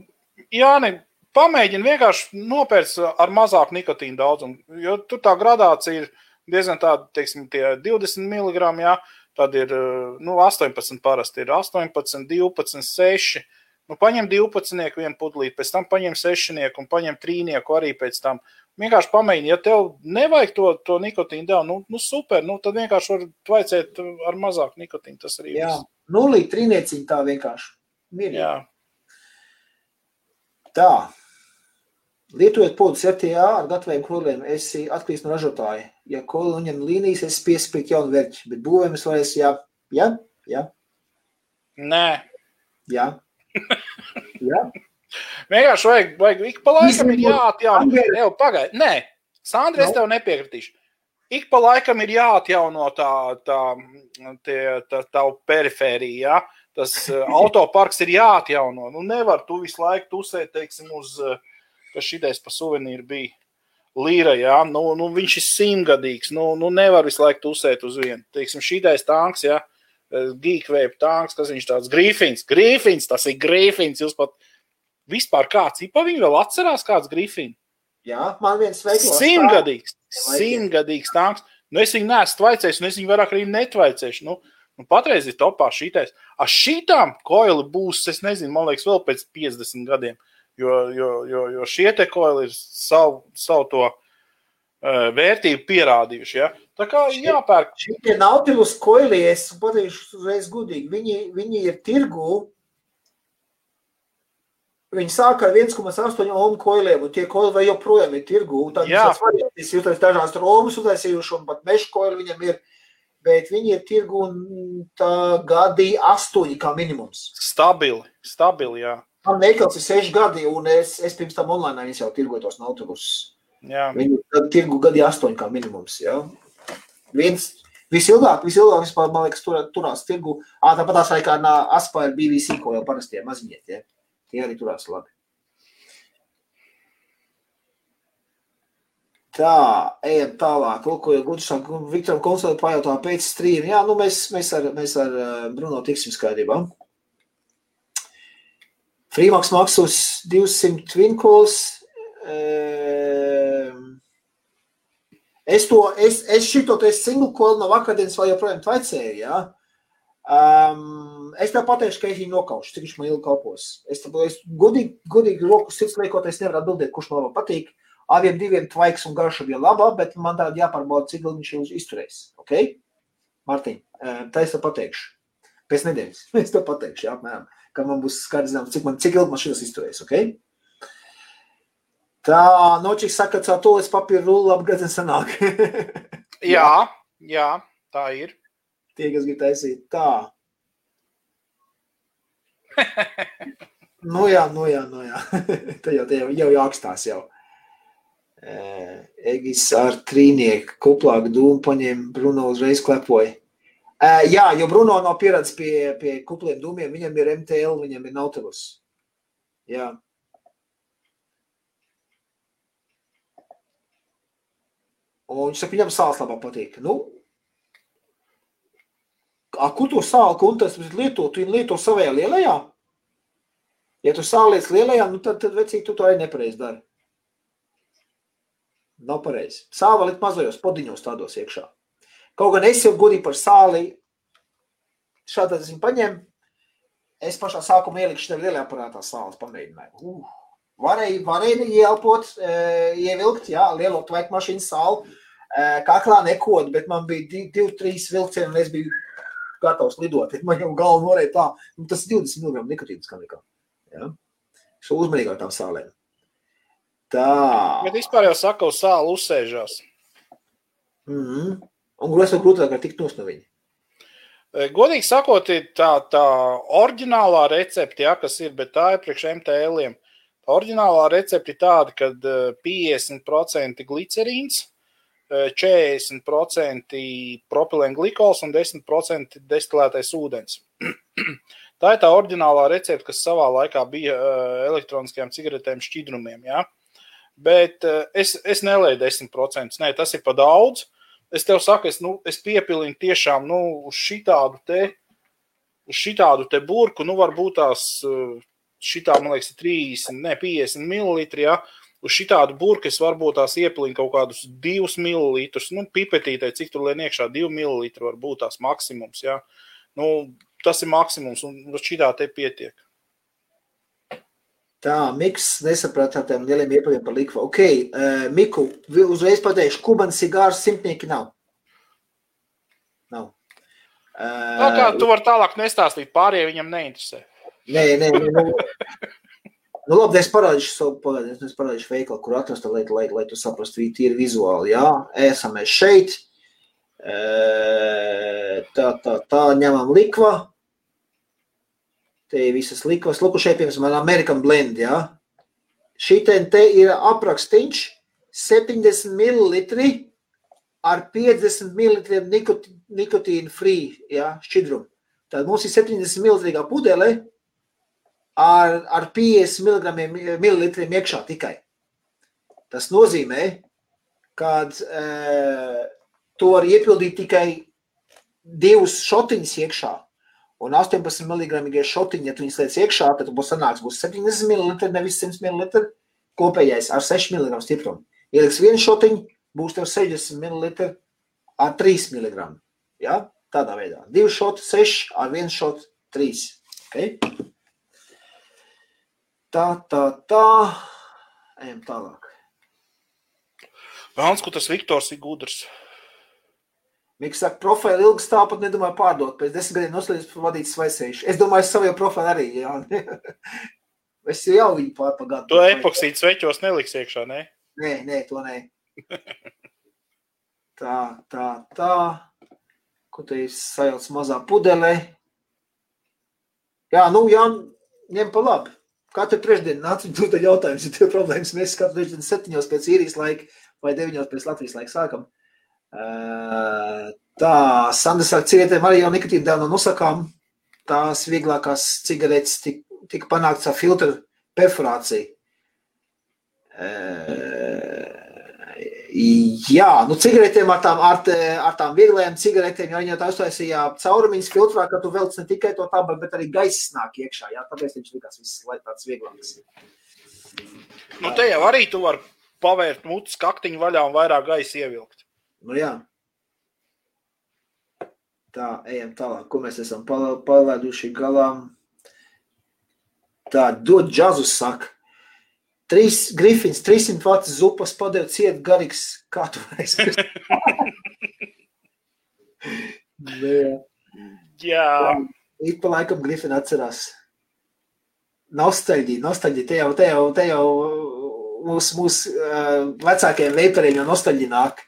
jā, ne, pamēģini vienkārši nopērts ar mazāku nikotīnu daudzumu, jo tur tā gradācija ir diezgan tāda, teiksim, tie 20 mg, jā, Tad ir nu, 18, parasti ir 18, 12, 6. Nu, paņem 12, vienu pudelīti, pēc tam paņem 6 un paņem 3 arī pēc tam. Vienkārši pamēģini, ja tev nevajag to, to nikotīnu devu, nu, nu super, nu, tad vienkārši var vajadzēt ar mazāku nikotīnu. Tas arī ir. Jā, nulīt trīnieciņi tā vienkārši. Mierīgi. Jā. Tā. Lietojot podus RTA ar gataviem koļiem, esi atkarīgs no ražotāja. Ja koļi uņem līnijas, es piespieku jaunu verķi, bet būvējumus varēs, jā, jā, jā. Nē. Jā. jā. Vienkārši vajag, vajag ik pa laikam ir jāatjauno. Jau pagaid, nē, Sandra, es tev nepiekritīšu. Ik pa laikam ir jāatjauno tā, tā, tie, tā, tā perifērija, ja? tas uh, autoparks ir jāatjauno. Nu, nevar tu visu laiku tusēt, teiksim, uz uh, ka šitais pa suvenīru bija līra, jā, nu, nu viņš ir simtgadīgs, nu, nu nevar visu laiku tusēt uz vienu. Teiksim, šitais tanks, jā, geekvēp tanks, kas viņš tāds grīfins, grīfins, tas ir grīfins, jūs pat vispār kāds, ipa viņi vēl atcerās kāds grīfins. Jā, man viens veiklos. Simtgadīgs, simtgadīgs tanks. Nu, es viņu neesmu tvaicējis, un es viņu vairāk arī netvaicēšu. Nu, nu, patreiz ir topā šitais. A šitām koili būs, es nezinu, man liekas, vēl pēc 50 gadiem. Jo, jo, jo, jo šie te koili ir savu, savu to uh, vērtību pierādījuši. Ja? Tā kā jāpērk. Šie Nautilus koili, es pateikšu uzreiz gudīgi, viņi, viņi ir tirgū. Viņi sāk ar 1,8 ohmu koiliem, un tie koili vēl joprojām ir tirgū. Tad tas variants ir dažās romas uztaisījuši, un pat mešu koili viņam ir, bet viņi ir tirgū tā gadi astoņi kā minimums. Stabili, stabili, jā. Man veikals ir seši gadi, un es, es pirms tam online jau tirgoju tos autobusus. Viņu tirgu gadi astoņi kā minimums. Ja? Viens, visilgāk, visilgāk vispār, man liekas, tur, turās tirgu. Ā, tāpat tās kā Aspire BBC, ko jau parastie maziņie, ja? tie arī turās labi. Tā, ejam tālāk. Lūk, ko Gudrs Viktoram Konsultam pajautā pēc strīma. Jā, nu mēs, mēs ar, mēs ar Bruno tiksim skaidrībā. Freemax maksas 200 twinkles. Ehm, es to, es, es šito te single call no vakardienas vēl joprojām tvaicēju, ja? Um, es tev pateikšu, ka es viņu nokaušu, cik viņš man ilgi kalpos. Es, es godīgi, godīgi roku sirds liekot, es nevaru atbildēt, kurš man labāk patīk. Abiem diviem tvaiks un garša bija laba, bet man tāda jāpārbauda, cik ilgi viņš izturēs. Ok? Mārtiņ, tā es tev pateikšu. Pēc nedēļas. Es tev pateikšu, jā, apmēram ka man būs skaidrs, cik, man, cik ilgi man šis izturēs. Okay? Tā, Nočiks saka, ka to līdz papīra rulli apgādē sanāk. jā, jā, tā ir. Tie, kas grib taisīt tā. nu jā, nu jā, nu jā. Te jau, te jau, jau jākstās jau. Egis ar trīnieku kuplāku dūmu paņēma, Bruno uzreiz klepoja. Uh, jā, jo Bruno nav pieredzējis pie, pie kupliem dūmiem. Viņam ir MTL, viņam ir Nautilus. Jā. Un viņš saka, viņam sāls labāk patīk. Nu, a, kur to sāli, un tas lieto, tu lieto savajā lielajā? Ja tu sālies lielajā, nu tad, tad vecīgi tu to arī nepareizi dari. Nav pareizi. Sāva likt mazajos podiņos tādos iekšā. Kaut gan es jau godīgi par sāli šādā ziņā paņēmu, es pašā sākumā ieliku šeit lielajā aparātā sāles pamēģināju. Uh, varēja, varēja ieelpot, e, ievilkt, jā, lielo tvaiku mašīnu sāli, e, kaklā nekod, bet man bija divi, trīs vilcieni, un es biju gatavs lidot. Man jau galva norēja tā, nu, tas 20 mg nikotīnas kā nekā. Ja? Šo uzmanīgāk tām sālēm. Tā. Bet vispār jau saka, uz sāli uzsēžās. Mm -hmm. Un vēl grūtāk ar tikt no viņa. E, godīgi sakot, tā, tā oriģinālā recepte, ja, kas ir, bet tā ir priekš MTL-iem. Oriģinālā recepte ir tāda, ka 50% glicerīns, 40% propilēna glikols un 10% destilētais ūdens. Tā ir tā oriģinālā recepte, kas savā laikā bija e, elektroniskajām cigaretēm šķidrumiem. Ja? Bet e, es, es nelēju 10%. Nē, tas ir pa daudz es tev saku, es, nu, es piepilinu tiešām nu, uz šitādu te, uz šitādu te burku, nu, varbūt tās šitā, man liekas, 30, ne 50 ml. Ja? Uz šitādu burku es varbūt tās iepilinu kaut kādus 2 ml. Nu, pipetītē, cik tur lien iekšā 2 ml. varbūt tās maksimums. Ja? Nu, tas ir maksimums, un šitā te pietiek. Tā, Miks nesaprata tādiem lieliem iepaviem par likvu. Ok, uh, Miku, uzreiz pateikšu, Kubans cigārs simtnieki nav. Nav. Uh, Tā kā tu vari tālāk nestāstīt, pārējie viņam neinteresē. Nē, nē, nē. Nu, Nu, labi, es parādīšu savu pagaidu, es parādīšu veikalu, kur atrast, lai, lai, lai tu saprastu, tīri vizuāli, jā. Esam mēs šeit. Tā, tā, tā, ņemam likva. Te visas likvas. Lūk, šeit, piemēram, American Blend, jā. Šī te ir aprakstīņš 70 ml ar 50 ml nikotīnu free, jā, šķidrumu. Tad mums ir 70 ml pudele ar, ar 50 ml iekšā tikai. Tas nozīmē, ka e, to var iepildīt tikai divus šotiņus iekšā. Un 18 mg šotiņi, ja tu viņus liec iekšā, tad būs sanāks, būs 70 ml, nevis 100 ml kopējais ar 6 mg stiprumu. Ieliks vienu šotiņu, būs tev 60 ml ar 3 mg. Ja? Tādā veidā. Divi šoti, 6 ar vienu šotu, 3. Okay? Tā, tā, tā. Ejam tālāk. Vēlams, ko tas Viktors ir gudrs. Miks saka, profilu ilgi stāv, pat nedomāju pārdot. Pēc desmit gadiem noslēdz vadīt svaisējuši. Es domāju, savu profilu arī, jā. es jau viņu pārpagātu. To epoksīdu sveķos neliks iekšā, ne? Nē, nē, to nē. tā, tā, tā. Ko te ir sajauts mazā pudelē? Jā, nu, jā, ņem pa labi. Katru trešdienu nāc un tu tad jautājums, ja tev problēmas. Mēs katru trešdienu septiņos pēc īrijas laika vai deviņos pēc Latvijas laika sākam. Tā, Sandra saka, cigaretēm arī jau no nosakām. Tās vieglākās cigaretes tika, tika panākts ar filtru perforāciju. Jā, nu cigaretēm ar tām, ar, ar tām vieglajām cigaretēm, ja viņi jau tā uztaisīja caurumiņas filtrā, ka tu velc ne tikai to tabaku, bet arī gaiss nāk iekšā, jā, tāpēc viņš likās viss, lai tāds vieglāks. Nu te jau arī tu vari pavērt mutes kaktiņu vaļā un vairāk gaisa ievilkt. Nu jā. Tā, ejam tālāk, ko mēs esam palaiduši galām. Tā, dod džazus saka. Trīs grifins, 300 vats zupas padeva ciet garīgs, kā tu varēsi. jā. jā. Ik pa laikam grifina atcerās. Nostalģija, nostalģija, te jau, te jau, te jau mūsu mūs, uh, vecākajiem veipariem jau nostalģija nāk.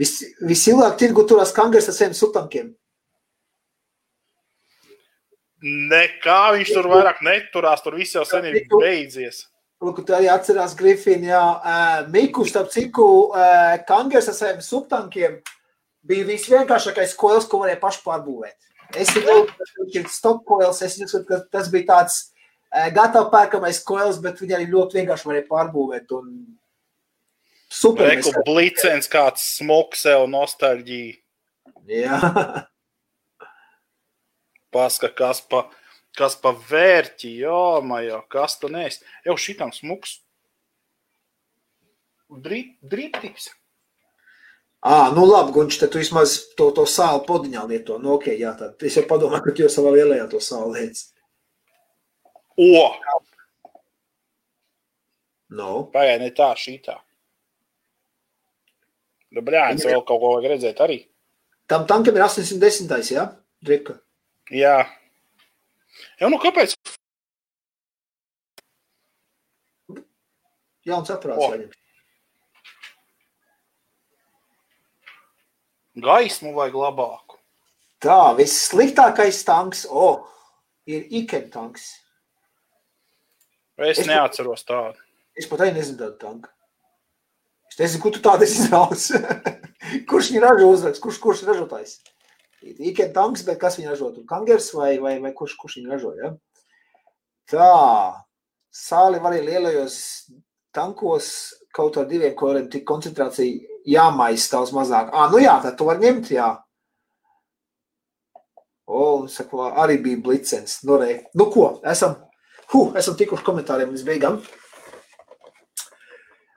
Vis, visilgāk tirgu turās kangars ar saviem sutankiem. Nekā viņš tur vairāk neturās, tur viss jau sen ir beidzies. Lūk, tu arī atcerās Grifinu, jā. Miku, starp ciku, Kangers ar saviem subtankiem bija visvienkāršākais koils, ko varēja paši pārbūvēt. Es domāju, ka viņš ir stop koils, es uzskatu, ka tas bija tāds gatavi pērkamais koils, bet viņi arī ļoti vienkārši varēja pārbūvēt. Un super. Reku blicens kāds smoks sev nostalģija. Jā. Paska, kas pa, kas pa vērķi, jā, majā, kas tu nes. Jau šitam smuks. Drīptiks. Ā, nu labi, Gunč, tad tu vismaz to, to sāli podiņā lieto. Nu, ok, jā, tad es jau padomāju, ka tu jau savā lielajā to sāli liec. O! No. Pagaid, ne tā, šitā. Nu, bļāns, vēl kaut ko vajag redzēt arī. Tam tankam ir 810, jā? Drika. Jā. Jā, nu kāpēc? Jauns aprāts oh. viņam. Gaismu vajag labāku. Tā, vissliktākais tanks, o, oh, ir Iken tanks. Es, es neatceros tādu. Es pat arī nezinu tādu tanku. Es nezinu, kur tu tādu esi izrauts. kurš viņu ražo uzrakst, kurš, kurš ražotājs? Ikea tanks, bet kas viņu ražo? Kangers vai, vai, vai kurš, kurš viņu ražo? Ja? Tā, sāli arī lielajos tankos kaut ar diviem koloriem tik koncentrācija jāmaisa daudz mazāk. Ā, nu jā, tad tu var ņemt, jā. O, un saka, arī bija blicens. Nu, re. nu ko, esam, hu, esam tikuši komentāriem līdz beigām.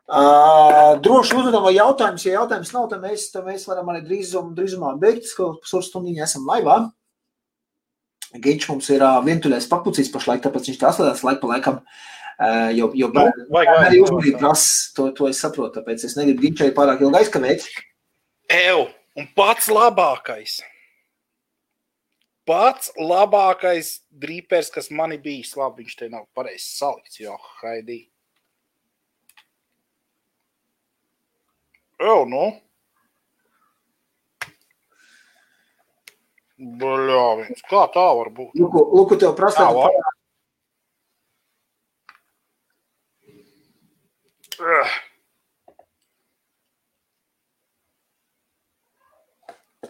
Uh, droši uzdodam jautājumus. Ja jautājums nav, tad mēs, tad mēs varam arī drīzum, drīzumā beigt, ka pusotru stundiņu esam laivā. Giņš mums ir uh, vientuļais papucīs pašlaik, tāpēc viņš tā atslēdās laika pa laikam. Uh, jo jo nu, vajag, vajag, arī uzmanību prasa, to, to es saprotu, tāpēc es negribu Giņšai pārāk ilgi aizkavēt. Ew, un pats labākais. pats labākais drīpers, kas man ir bijis. Labi, viņš te nav pareizi salikts, jo Haidī. Jau, nu. Bļāviens, kā tā var būt? Luku, Luku tev var. Ugh.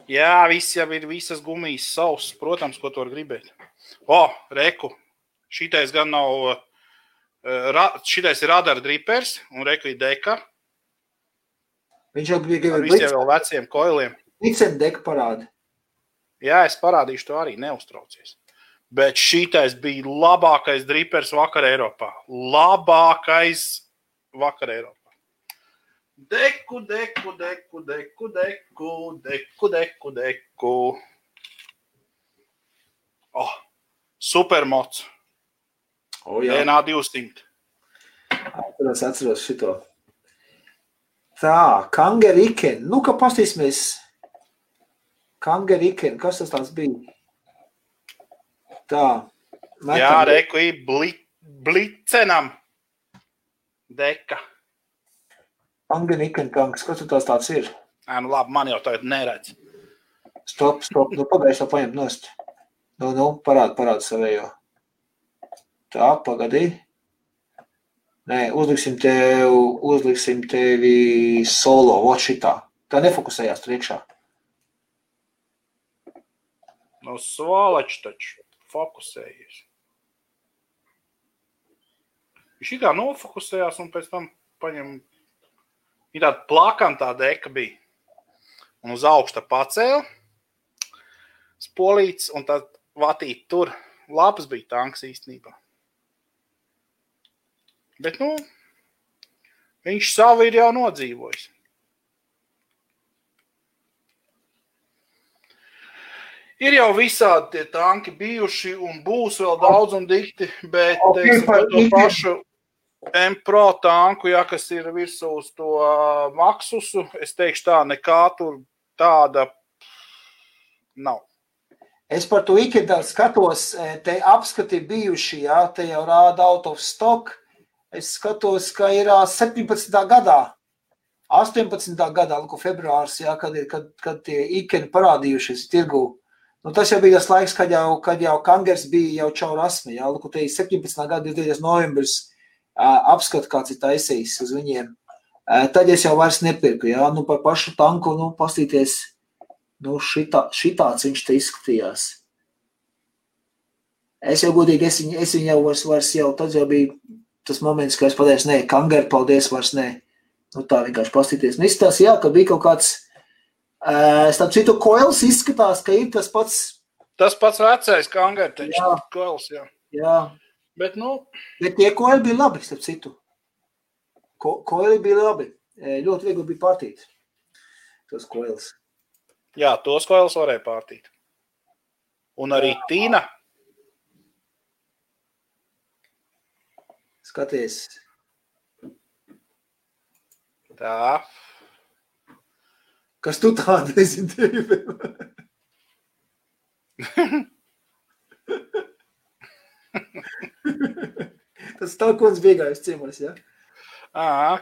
Jā, viss jau ir visas gumijas savs. Protams, ko tu vari gribēt. O, reku. Šitais gan nav. eh, ra- Šitais ir radara dripers un reku ir deka. Viņš jau bija Ar gribējis visiem vēl veciem koiliem. Licen deka parādi. Jā, es parādīšu to arī, neuztraucies. Bet šitais bija labākais dripers vakar Eiropā. Labākais vakar Eiropā. Deku, deku, deku, deku, deku, deku, deku, deku. Oh, supermots. O, jā, DNA 200. atceros, atceros šito. Tā, Kangeriken. Nu, ka pastīsimies. Kangeriken, kas tas tāds bija? Tā. metam- Jā, reku ir bli, blicenam. Deka. Kangeriken tanks, kas tu tās tāds ir? Ā, nu labi, man jau tagad neredz. Stop, stop, nu pagaidies to paņemt nost. Nu, nu, parād, parād savējo. Tā, pagadī. Nē, uzliksim tev, uzliksim tevi solo, ot šitā. Tā nefokusējās tur iekšā. No svalačs taču fokusējies. Viņš it kā nofokusējās un pēc tam paņem. Ir tāda plakantā deka bija. Un uz augsta pacēla. Spolīts un tad vatīt tur. Labs bija tanks īstenībā. Bet, nu, viņš savu ir jau nodzīvojis. Ir jau visādi tie tanki bijuši, un būs vēl daudz un dikti, bet teiksim, to pašu M-Pro tanku, ja, kas ir virsū uz to maksusu, es teikšu tā, nekā tur tāda nav. Es par to ikdienā skatos, e, te apskati bijuši, jā, te jau rāda out of stock. Es skatos, ka ir ā, 17. gadā, 18. gadā, lūk, februārs, jā, kad, ir, kad, kad tie ikeni parādījušies tirgū. Nu, tas jau bija tas laiks, kad jau, kad jau Kangers bija jau čaurasmi, jā, lūk, te ir 17. gada 20. novembris apskat, kāds ir taisījis uz viņiem. Tad es jau vairs nepirku, jā, nu par pašu tanku, nu, pastīties, nu, šitā, šitāds viņš te izskatījās. Es jau godīgi, es viņu, es viņu jau vairs, vairs jau, tad jau bija tas moments, kad es pateicu, nē, Kangeri, paldies, vairs nē. Nu, tā vienkārši pastīties. Nu, izstās, jā, ka bija kaut kāds, uh, starp citu, koils izskatās, ka ir tas pats, Tas pats vecais kangars, taču Jā. kols, jā. jā, Bet, nu, bet tie koili bija labi, starp citu. Ko, koili bija labi. Ļoti viegli bija pārtīt. Tos koils. jā, tos kols varēja pārtīt. Un arī Tīna. Skaties, Tā, kas tu tādu nezini. Tas tā, ko viņš bija gājis ciemos, ja? Ā,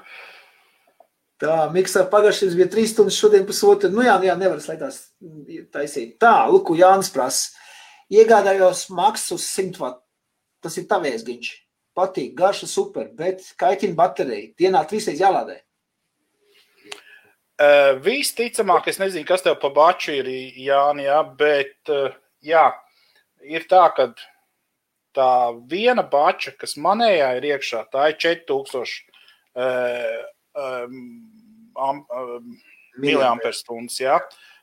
Tā, miksā pagājušajā bija trīs stundas, šodien pusotra. Nu jā, nu jā, nevar slēgtās taisīt. Tā, Luku Jānis prasa. Iegādājos maksu uz 100 vat. Tas ir tavies giņš. Patīk, garša super, bet kaitina bateriju. Dienā trīsreiz jālādē. Uh, Visticamāk, es nezinu, kas tev pa baču ir, Jānis, jā, bet uh, jā, ir tā, ka tā viena bača, kas manējā ir iekšā, tā ir 4000 uh, um, um, miliamperstundas. Jā.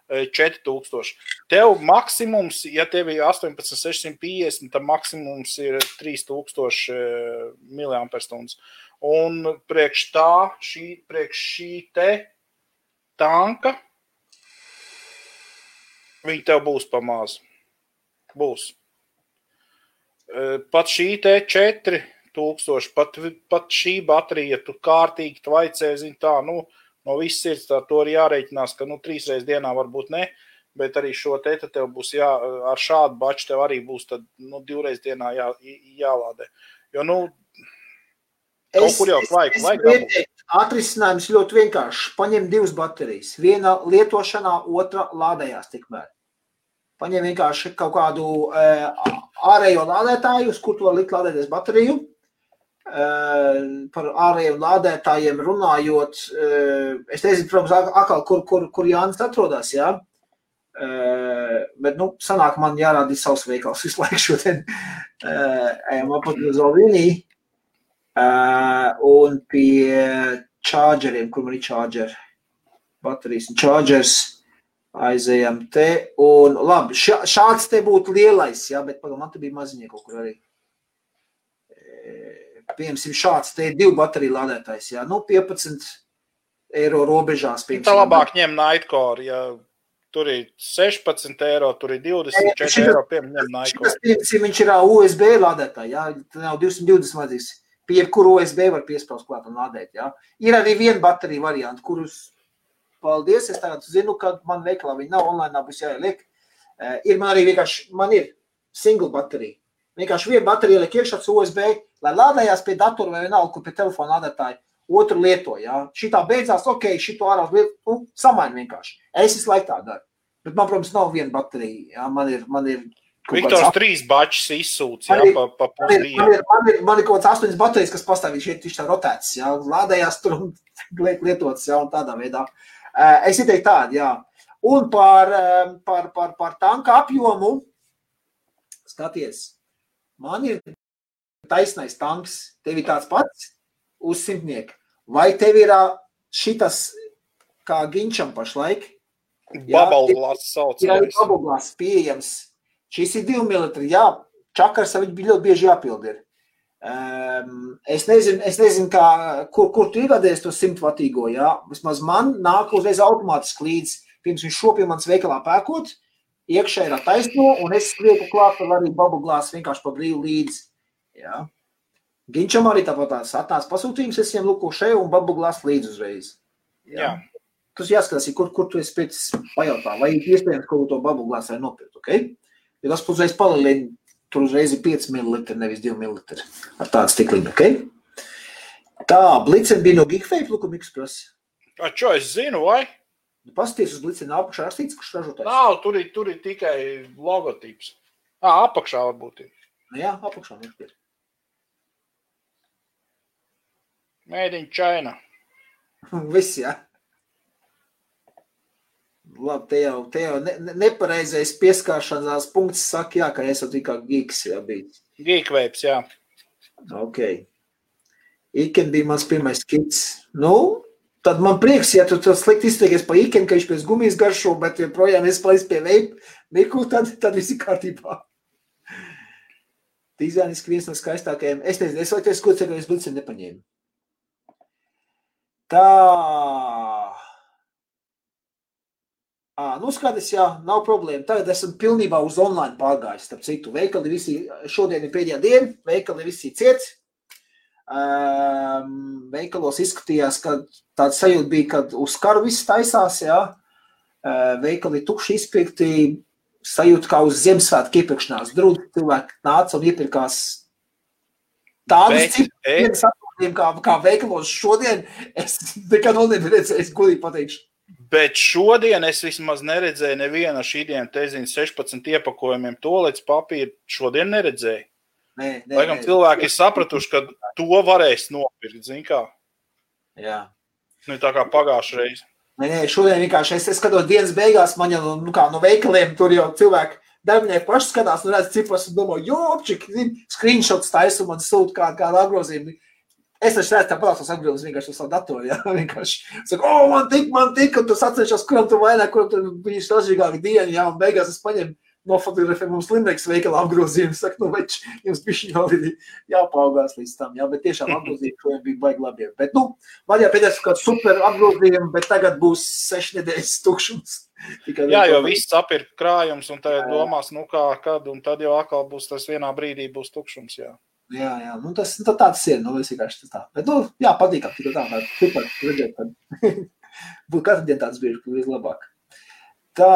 Eh, 4000. Tev maksimums, ja tev ir 18650, tad maksimums ir 3000 miliamperstundas. Un priekš tā, šī, priekš šī te tanka, viņi tev būs pamāzi. Būs. E, Pat šī te 4000, pat, pat šī baterija, ja tu kārtīgi tvaicē, zini tā, nu, no viss sirds tā to ir jārēķinās, ka, nu, trīs reizes dienā varbūt ne, bet arī šo te tev būs jā, ar šādu baču tev arī būs tad, nu, divreiz dienā jā, jālādē. Jo, nu, es, kur jau vajag, vajag. Atrisinājums ļoti vienkāršs. Paņem divas baterijas. Viena lietošanā, otra lādējās tikmēr. Paņem vienkārši kaut kādu uh, ārējo lādētāju, uz kur tu vari likt lādēties bateriju. Uh, par ārējiem lādētājiem runājot, uh, es nezinu, protams, atkal, kur, kur, kur Jānis atrodas, jā. Uh, bet, nu, sanāk man jārāda savs veikals visu laiku šodien. Ejam apat uz Olvīnī. Un pie čārģeriem, kur man ir čārģeri, baterijas un čārģers aizējām te. Un, labi, šā, šāds te būtu lielais, jā, bet pagal, man te bija maziņie kaut kur arī. E, piemēram, šāds te divu bateriju lādētājs, jā, nu 15 eiro robežās. Piemēram, tā labāk ņem Nightcore, ja tur ir 16 eiro, tur ir 24 šitā, eiro, piemēram, Nightcore. Viņš ir USB lādētāji, jā, tā nav 220 vajadzīgs. Pie jebkuru USB var piespaust klāt un lādēt, jā. Ir arī viena baterija varianta, kurus paldies. Es tagad zinu, ka man veikalā viņa nav online, būs jāieliek. Ir man arī vienkārši, man ir single baterija. Vienkārši viena baterija liek iekšā USB, lai lādējās pie datora vai vienalga, kur pie telefona lādētāja. Otru lieto, jā. Šitā beidzās, ok, šito ārā lietu, nu, samaini vienkārši. Es visu laiku tā daru. Bet man, protams, nav viena baterija, jā. Man ir, man ir Viktors trīs bačs izsūts, jā, pa, pa pusdienu. Man ir, man ir, man ir kaut kāds astoņas baterijas, kas pastāvīgi šeit tā rotētas, jā, lādējās tur un lietotas, jā, un tādā veidā. Eh, es ieteiktu tādu, jā. Un par, eh, par, par, par tanka apjomu, skaties, man ir taisnais tanks, tev ir tāds pats uz simtnieku. Vai tev ir šitas, kā ginčam pašlaik? Babalglās sauc. Jā, babalglās pieejams. Šis ir divi militari, jā, čakars viņi ļoti bieži jāpild ir. Um, es nezinu, es nezinu kā, kur, kur tu iegādājies to simtvatīgo. Ja? Vismaz man nāk uzreiz automātiski līdzi, pirms viņš šo pie manas veikalā pērkot, iekšā ir taisno, un es lieku klāt vēl arī babu glāzi vienkārši pa brīvu līdzi. Ja? Ginčam arī tāpat atnāca pasūtījums, es viņam luku šeit un babu glāzi līdzi uzreiz. Ja? Jā. Tas jāskatās, kur, kur tu esi pēc pajautā, vai ir iespējams kaut ko to babu glāzi vai nopirkt, ok? Jo tas uzreiz palielina Tur uzreiz ir 5 ml, nevis 2 ml ar tādu stikliņu. Okay? Tā, Blicen bija no Geekfake Lukuma Express. A, čo es zinu, vai? Nu, Pasties uz Blicena apakšā rakstīts, kurš ražotājs. Nav, tur ir, tur ir tikai logotips. Ā, apakšā varbūt ir. Nu, jā, apakšā ir. Made in China. Viss, jā. Labi, te jau, te jau ne, nepareizais pieskāršanās punkts saka, jā, ka es jau tikai geeks, jā, bijis. Geekveips, jā. Ok. Iken bija mans pirmais kits. Nu, tad man prieks, ja tu, tu slikti izteikies pa Iken, ka viņš pēc gumijas garšo, bet joprojām es palīdz pie veip, Miku, tad, tad viss ir kārtībā. Dizainiski viens no skaistākajiem. Es nezinu, es tu esi ko ceru, es bliciem nepaņēmu. Tā. À, nu, skaties, jā, nav problēma. Tagad esam pilnībā uz online pārgājis. Starp citu, veikali visi, šodien ir pēdējā diena, veikali visi ciets. Um, veikalos izskatījās, ka tāds sajūta bija, kad uz karu viss taisās, jā. Uh, veikali tukši izpirkti, sajūta kā uz Ziemassvētku iepirkšanās. Drūdi cilvēki nāca un iepirkās tādas cipras, kā, kā veikalos šodien. Es nekad vēl nebiju redzējis, godīgi pateikšu. Bet šodien es vismaz neredzēju nevienu šīm teziņu 16 iepakojumiem. To līdz papīra šodien neredzēju. Nē, nē, Lai gan cilvēki ir sapratuši, ka to varēs nopirkt. Zin kā? Jā. Nu, tā kā pagājušajā reizē. Nē, nē, šodien vienkārši es, es skatos dienas beigās, man jau nu, kā, no veikaliem tur jau cilvēki. Darbinieki paši skatās, un redz cipras, un domā, jo, apčiki, screenshots taisa un man sūta kādu, kādu apgrozījumu. Es taču redzu, tāpat tās atbildes vienkārši uz savu datoru. Jā, vienkārši saka, o, oh, man tik, man tik, un tu atceries, kuram tu vaināk, kuram tu biji stražīgāka diena, jā, un beigās es paņemu nofotografēju mums Lindeks veikala apgrozījumu. Saka, nu, več, jums vēl ir jāpaugās līdz tam, jā, bet tiešām apgrozījumi šodien bija baigi labiem. Bet, nu, man jau pēdējais kāds super apgrozījumi, bet tagad būs seši nedēļas tukšums. Tikai jā, jo viss apirkt krājums, un tagad domās, nu kā, kad, un tad jau atkal būs tas vienā brīdī būs tukšums, jā. Jā, jā, nu tas nu, tāds ir. Nu, es vienkārši tā. Bet, nu, jā, patīkam, tikai tā, tā, super, redzēt, kad būtu katru dienu tāds bieži, ka vislabāk. Tā,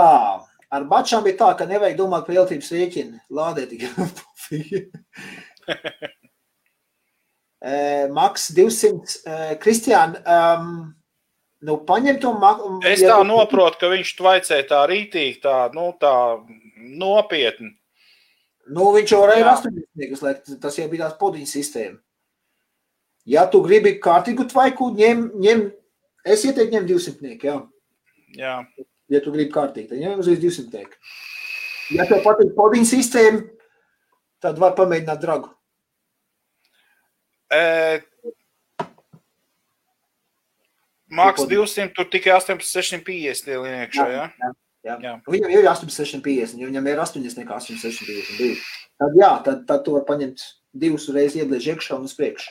Ar bačām bija tā, ka nevajag domāt par elektrības rēķinu. Lādē tikai Maks 200. Kristiāna, um, nu, paņem to maksu. Es tā noprotu, ka viņš tvaicē tā rītīgi, tā, nu, tā nopietni. Nu, viņš jau varēja ar 80 liekt, tas jau bija tās podiņa sistēma. Ja tu gribi kārtīgu tvaiku, ņem, ņem es ieteiktu ņemt 200, jā. Jā. Ja tu gribi kārtīgi, tad ņem uzreiz 200. Ja tev patīk podiņa sistēma, tad var pamēģināt dragu. E, Maks 200, tur tikai 8650 iekšā, jā? Jā, jā. jā. Viņam ir 8650, jo viņam ir 80 nekā 8652. Tad jā, tad, tad tu var paņemt divus reizes iebliež iekšā un uz priekšu.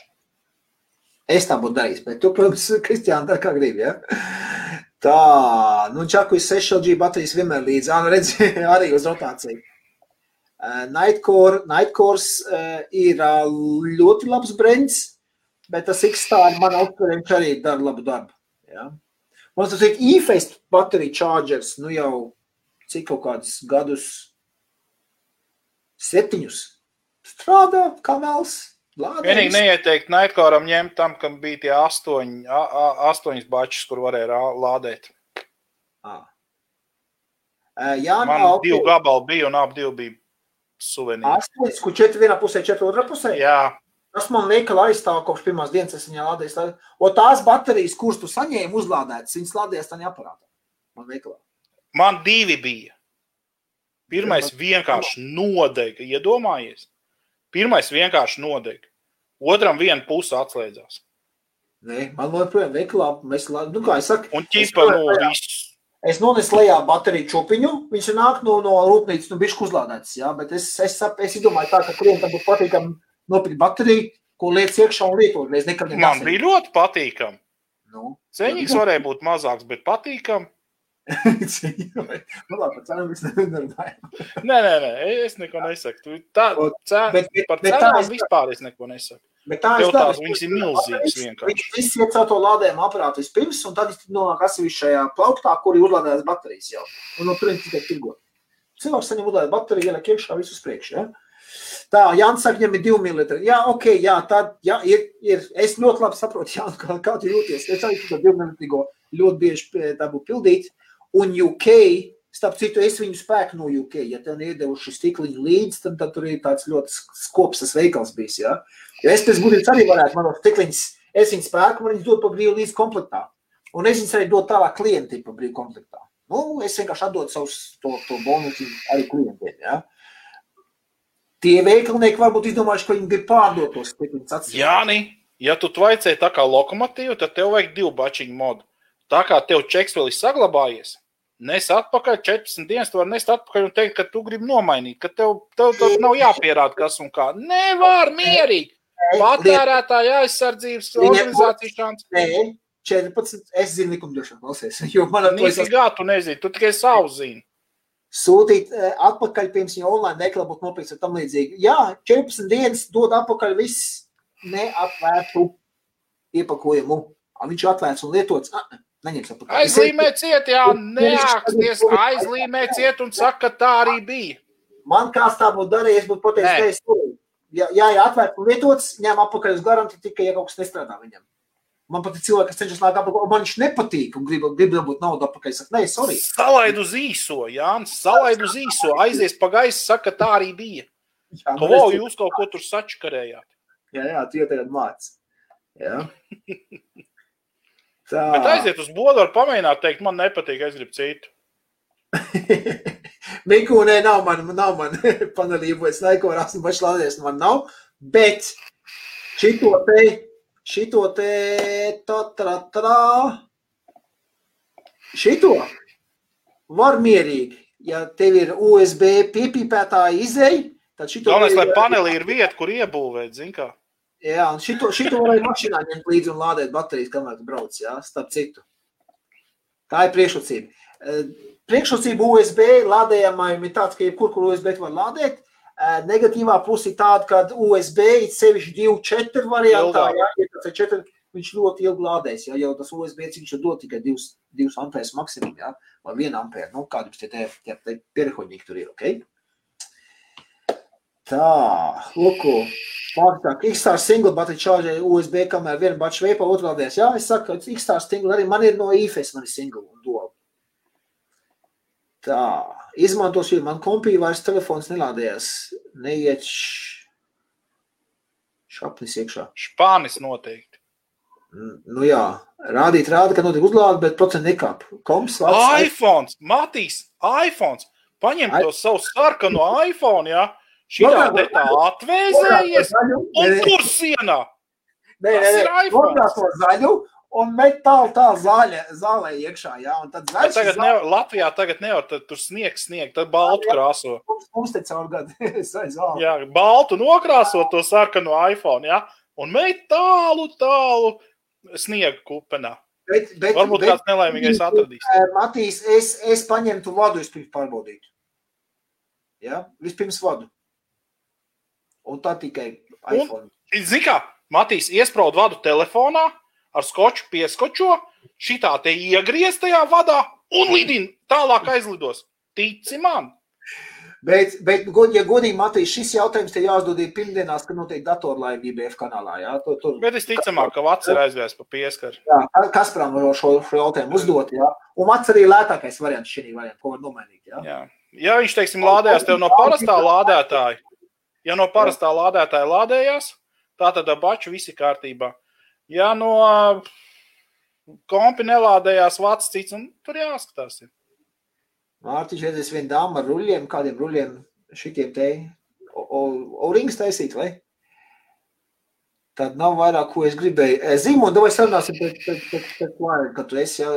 Es tā būtu darījis, bet tu, protams, Kristiāna, tā kā gribi, ja? Tā, nu, čakujas 6LG baterijas vienmēr līdz, ā, nu, redz, arī uz rotāciju. Uh, Nightcore, Nightcores uh, ir uh, ļoti labs brands, bet tas X-Star man autoriem arī dara labu darbu. Ja? Mums tas ir e-fest baterija chargers, nu jau cik kaut kādus gadus septiņus strādā kā mēls. Vienīgi neieteikt Nightcoream ņemt tam, kam bija tie astoņi, a, a, astoņas bačas, kur varēja lādēt. Uh, jā, Man okay. divi gabali bija un divi bija suvenīri. Astoņas, kur četri vienā pusē, četri otrā pusē? Jā. Tas man veikala aizstāv kopš pirmās dienas, es viņā lādēju. O tās baterijas, kuras tu saņēmi uzlādētas, viņas lādējas tajā aparātā. Man veikalā. Man divi bija. Pirmais vienkārši nodega, iedomājies. Pirmais vienkārši nodeg. Otram viena puse atslēdzās. Nē, man joprojām veiklā, mēs, nu kā es saku. Un ķipa, nu, viss. Es nonesu lejā bateriju čupiņu, viņš nāk no, no rūpnīcas, nu, bišķi uzlādēts, jā, bet es, es, es domāju tā, ka klientam būtu patīkam nopirkt bateriju, ko liec iekšā un lietot. Es Man nesēju. bija ļoti patīkam. Nu. Ceņīgs varēja būt mazāks, bet patīkam. nu, labi, cenu mēs nerunājam. nē, nē, nē, es neko nesaku. Tā, cē, bet, bet, par cenām vispār es neko nesaku. Bet tā Tev tās viņas ir milzīgas vienkārši. Viņš iecēl to lādējumu aparātu vispirms, un tad viņš nonāk atsevišķajā plauktā, kur ir uzlādētas baterijas jau. Un no turienes tikai tirgot. Cilvēks saņem uzlādēt bateriju, ieliek iekšā visus priekš, ja? Tā, Jānis saka, viņam ir 2 mm. Jā, ok, jā, tad, jā, ir, ir, es ļoti labi saprotu, jā, kā, kā tu jūties. Es arī to 2 mm ļoti bieži dabu pildīt. Un UK, starp citu, es viņu spēku no UK. Ja tev iedevuši stikliņu līdzi, tad, tad tur ir tāds ļoti skops tas veikals bijis, jā. Jo es pēc būtības arī varētu manos stikliņus, es viņu spēku, man viņus dod pa brīvu līdz komplektā. Un es viņus arī dodu tālāk klientiem pa brīvu komplektā. Nu, es vienkārši atdodu savus to, to bonusu arī klientiem, jā. Tie veikalnieki varbūt izdomājuši, ka viņi grib pārdot tos atsevišķi. Jāni, ja tu tvaicēji tā kā lokomotīvu, tad tev vajag divu bačiņu modu. Tā kā tev čeks vēl ir saglabājies, nes atpakaļ 14 dienas, tu vari nest atpakaļ un teikt, ka tu gribi nomainīt, ka tev, tev, tev nav jāpierāda, kas un kā. Nevar mierīgi. Patērētāja aizsardzības organizācijas šāds. Nē, 14. Es zinu likumdošanu, klausies. Jo man ir. Gā, tu nezini, tu tikai savu zini. Sūtīt atpakaļ, pirms viņa online veikala būtu nopirkts ar tam līdzīgi. Jā, 14 dienas dod atpakaļ viss neatvērtu iepakojumu. Viņš ir atvērts un lietots. Neņems atpakaļ. Aizlīmē ciet, jā, neāksties, aizlīmē ciet un saka, ka tā arī bija. Man kāds tā būtu darījis, būtu pateicis, ka es to ja ir atvērts un lietots, ņem atpakaļ uz garantiju tikai, ja kaut kas nestrādā viņam. Man pat ir cilvēki, kas cenšas nākt atpakaļ, man viņš nepatīk un grib, grib dabūt naudu atpakaļ. Saka, nē, sorry. Salaid uz īso, Jānis, salaid uz īso, aizies pa gaisu, saka, tā arī bija. Jā, nu, Ko jūs kaut ko tur sačkarējāt? Jā, jā, tu jau tagad māc. Jā. Tā. Bet aiziet uz bodu, var pamēģināt teikt, man nepatīk, es gribu citu. Mikūnē nav man, nav man panelību, es neko esmu pašlādies, man nav, bet šito te, šito te, tā, tā, tā, šito var mierīgi, ja tev ir USB piepīpētāja izēja, tad šito... Galvenais, lai panelī ir vieta, kur iebūvēt, zin kā. Jā, un šito, šito varēja mašīnā ņemt līdzi un lādēt baterijas, kamēr tu brauc, jā, starp citu. Tā ir priekšrocība priekšrocība USB lādējumam ir tāds, ka jebkur, kur USB var lādēt. Negatīvā puse ir tāda, ka USB ir sevišķi 2.4 variantā. Jā, ja tas ir 4, viņš ļoti ilgi lādēs. Ja jau tas USB viņš dod tikai 2 ampērs maksimum, ja? vai 1 ampēru. Nu, kādi tie, tie, tie, tie pierehoņīgi tur ir, ok? Tā, lūko. Pārtāk, X-Star single battery charger USB, kamēr viena bača veipa otrādēs. Jā, es saku, ka X-Star single arī man ir no IFS, man ir single un dual. Tā, izmantos, jo man kompī vairs telefons nelādējās. Neiet šapnis iekšā. Špānis noteikti. Nu jā, rādīt rāda, ka notiek uzlāde, bet procenti nekāp. Komps, vārds. iPhone, Matīs, iPhone. Paņem I... to savu sarkano iPhone, jā. Te tā atvēzējies un tur sienā. Nē, nē, nē, nē, zaļu un met tālu tā zaļa, zālē iekšā. Un tad zaļš. Tagad zāle... nevar, Latvijā tagad nevar, tad tur sniegs, sniegt, tad baltu jā, krāso. Mums, mums te caur gadu zāle. Jā, baltu nokrāso to sarkano iPhone, jā, un met tālu, tālu sniegu kupenā. Bet, bet, Varbūt bet, kāds nelaimīgais atradīs. Matīs, es, es paņemtu vadu, es pirms pārbaudītu. Ja? Vispirms vadu. Un tā tikai iPhone. Zini kā, Matīs, iesprāud vadu telefonā, ar skoču pieskočo, šitā te iegriez tajā vadā un lidina tālāk aizlidos. Tici man! Bet, bet ja godīgi, Matīs, šis jautājums te jāuzdod ir pirmdienās, kad notiek datorlaivība IBF kanālā. Jā, tur, tur. Bet es ticamāk, ka Vats ir aizvērsts pa pieskaru. Jā, Kasparam var šo, šo jautājumu uzdot, jā. Un Vats arī lētākais variants šī variantā, ko var nomainīt, jā. jā. Ja viņš, teiksim, lādējās tev no parastā lādētāja, ja no parastā lādētāja lādējās, tā tad abaču visi kārtībā. Ja no kompi nelādējās vats cits, un tur jāskatās. Ir. Mārtiņš redzēs vienu dāmu ar ruļiem, kādiem ruļiem šitiem te O-rings taisīt, vai? Tad nav vairāk, ko es gribēju. Zīmon, vai sarunāsim pēc, pēc, pēc, pēc laika, kad tu esi ja,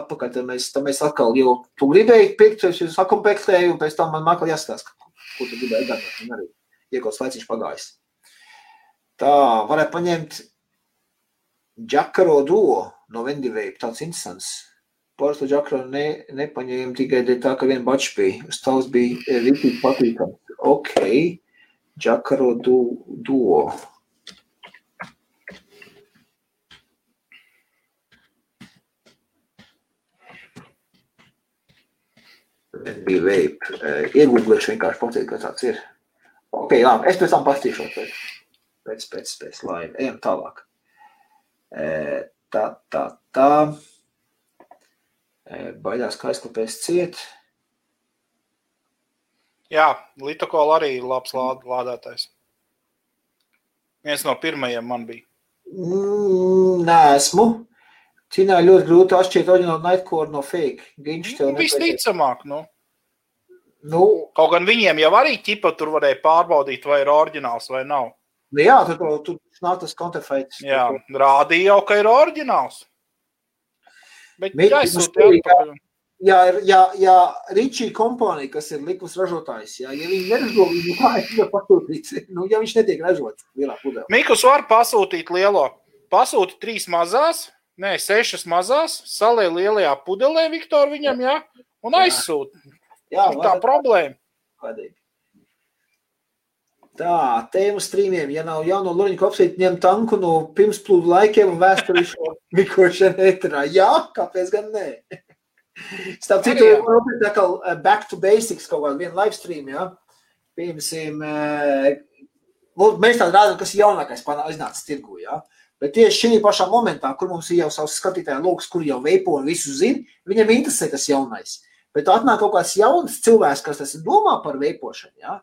atpakaļ, tad mēs, tad mēs atkal, jo tu gribēji pirkt, es sakomplektēju, un pēc tam man mākal jāstāst, ko tu gribēji gādāt, un arī iekos laiciņš pagājis. Tā, varētu paņemt Džakaro duo no Vendivēja, tāds interesants. Porto Džakaro ne, nepaņēma tikai dēļ tā, ka vien bačs bija. Uz tavs bija rītīgi patīkams. Ok, Džakaro du, duo. Bija vape. Iegūglēšu vienkārši pateikt, kas tāds ir. Ok, labi, es pēc tam pastīšos pēc, pēc, pēc, pēc laiva. Ejam tālāk. Tā, tā, tā. Baidās, ka aizklapēs ciet. Jā, Litokola arī ir labs lād, lādētājs. Viens no pirmajiem man bija. Mm, nē, esmu. Ķīnā ļoti grūti atšķirt oriģinālu Nightcore no fake. Viņš tev nu, visticamāk, nu. Nu, Kaut gan viņiem jau arī ķipa tur varēja pārbaudīt, vai ir oriģināls vai nav. Nu jā, tur, tur, tur nav tas counterfeits. Jā, rādīja jau, ka ir oriģināls. Bet jāizsūta atpakaļ. Ja, ja, ja Ričija kompānija, kas ir likus ražotājs, ja, ja viņi neražo, kā ir pasūtīts, nu, ja viņš netiek ražots lielā pudelē. Mikus var pasūtīt lielo, pasūti trīs mazās, nē, sešas mazās, salē lielajā pudelē, Viktor, viņam, jā, un aizsūt. Jā, jā tā problēma. Kādīgi. Tā, tēmu strīmiem, ja nav jauno Luriņu kopsīt, ņem tanku no pirmsplūdu laikiem un vēsturisko mikošanu eterā. Jā, kāpēc gan nē? Starp citu, tā kā uh, back to basics kaut kādu vienu live stream, jā. Piemēram, uh, mēs tādu rādām, kas jaunākais iznācis tirgu, jā. Bet tieši šī pašā momentā, kur mums ir jau savs skatītāju lokus, kur jau veipo un visu zina, viņam interesē tas jaunais. Bet atnāk kaut kāds jauns cilvēks, kas tas domā par veipošanu, jā. Ja?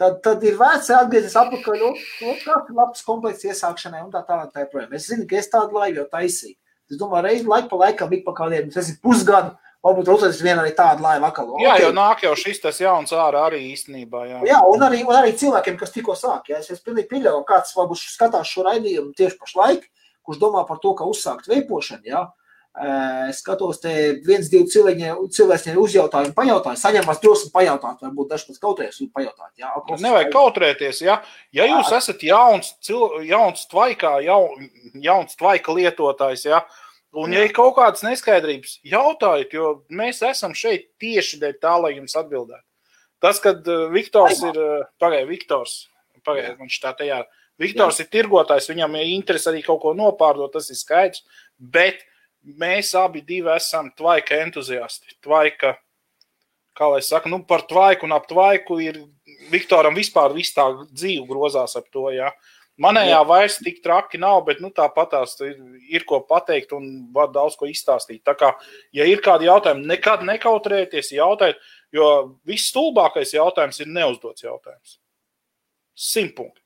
Tad, tad ir vērts atgriezties atpakaļ labs komplekts iesākšanai un tā tālāk. Tā projām. es zinu, ka es tādu laivu jau taisīju. Es domāju, reizi laiku pa laikam, ik pa kādiem, pusgadu, varbūt otrais vienā arī tāda laiva atkal. Jā, okay. jau nāk jau šis tas jauns ārā arī īstenībā. Jā, jā un, arī, un arī cilvēkiem, kas tikko sāk. Jā, es, es pilnīgi pieļauju, kāds varbūt skatās šo raidījumu tieši pašlaik, kurš domā par to, ka uzsākt veipošanu. Jā. Es skatos, te viens, divi cilvēki uzjautājumu, pajautāju, saņemas drosmi pajautāt, varbūt dažs pats kautrēs un pajautāt. Jā, apkos, Nevajag kautrēties, ja, ja jūs jā. esat jauns, cil, jauns tvaikā, jaun, jauns tvaika lietotājs, ja, un ja ir kaut kādas neskaidrības, jautājiet, jo mēs esam šeit tieši dēļ tā, lai jums atbildētu. Tas, kad Viktors ir, pagaid, Viktors, pagaid, viņš tā tajā Viktors Jā. ir tirgotājs, viņam ir interesi arī kaut ko nopārdot, tas ir skaidrs. Bet mēs abi esam tvaika entuziasti. Tvaika, kā lai saka, nu par tvaiku un ap tvaiku ir Viktoram vispār viss tā dzīve grozās ap to. Ja? Manējā Jā. vairs tik traki nav, bet nu, tāpat tās ir, ir ko pateikt un var daudz ko izstāstīt. Tā kā, ja ir kādi jautājumi, nekad nekautrēties jautāt, jo viss stulbākais jautājums ir neuzdots jautājums. Simt punkti.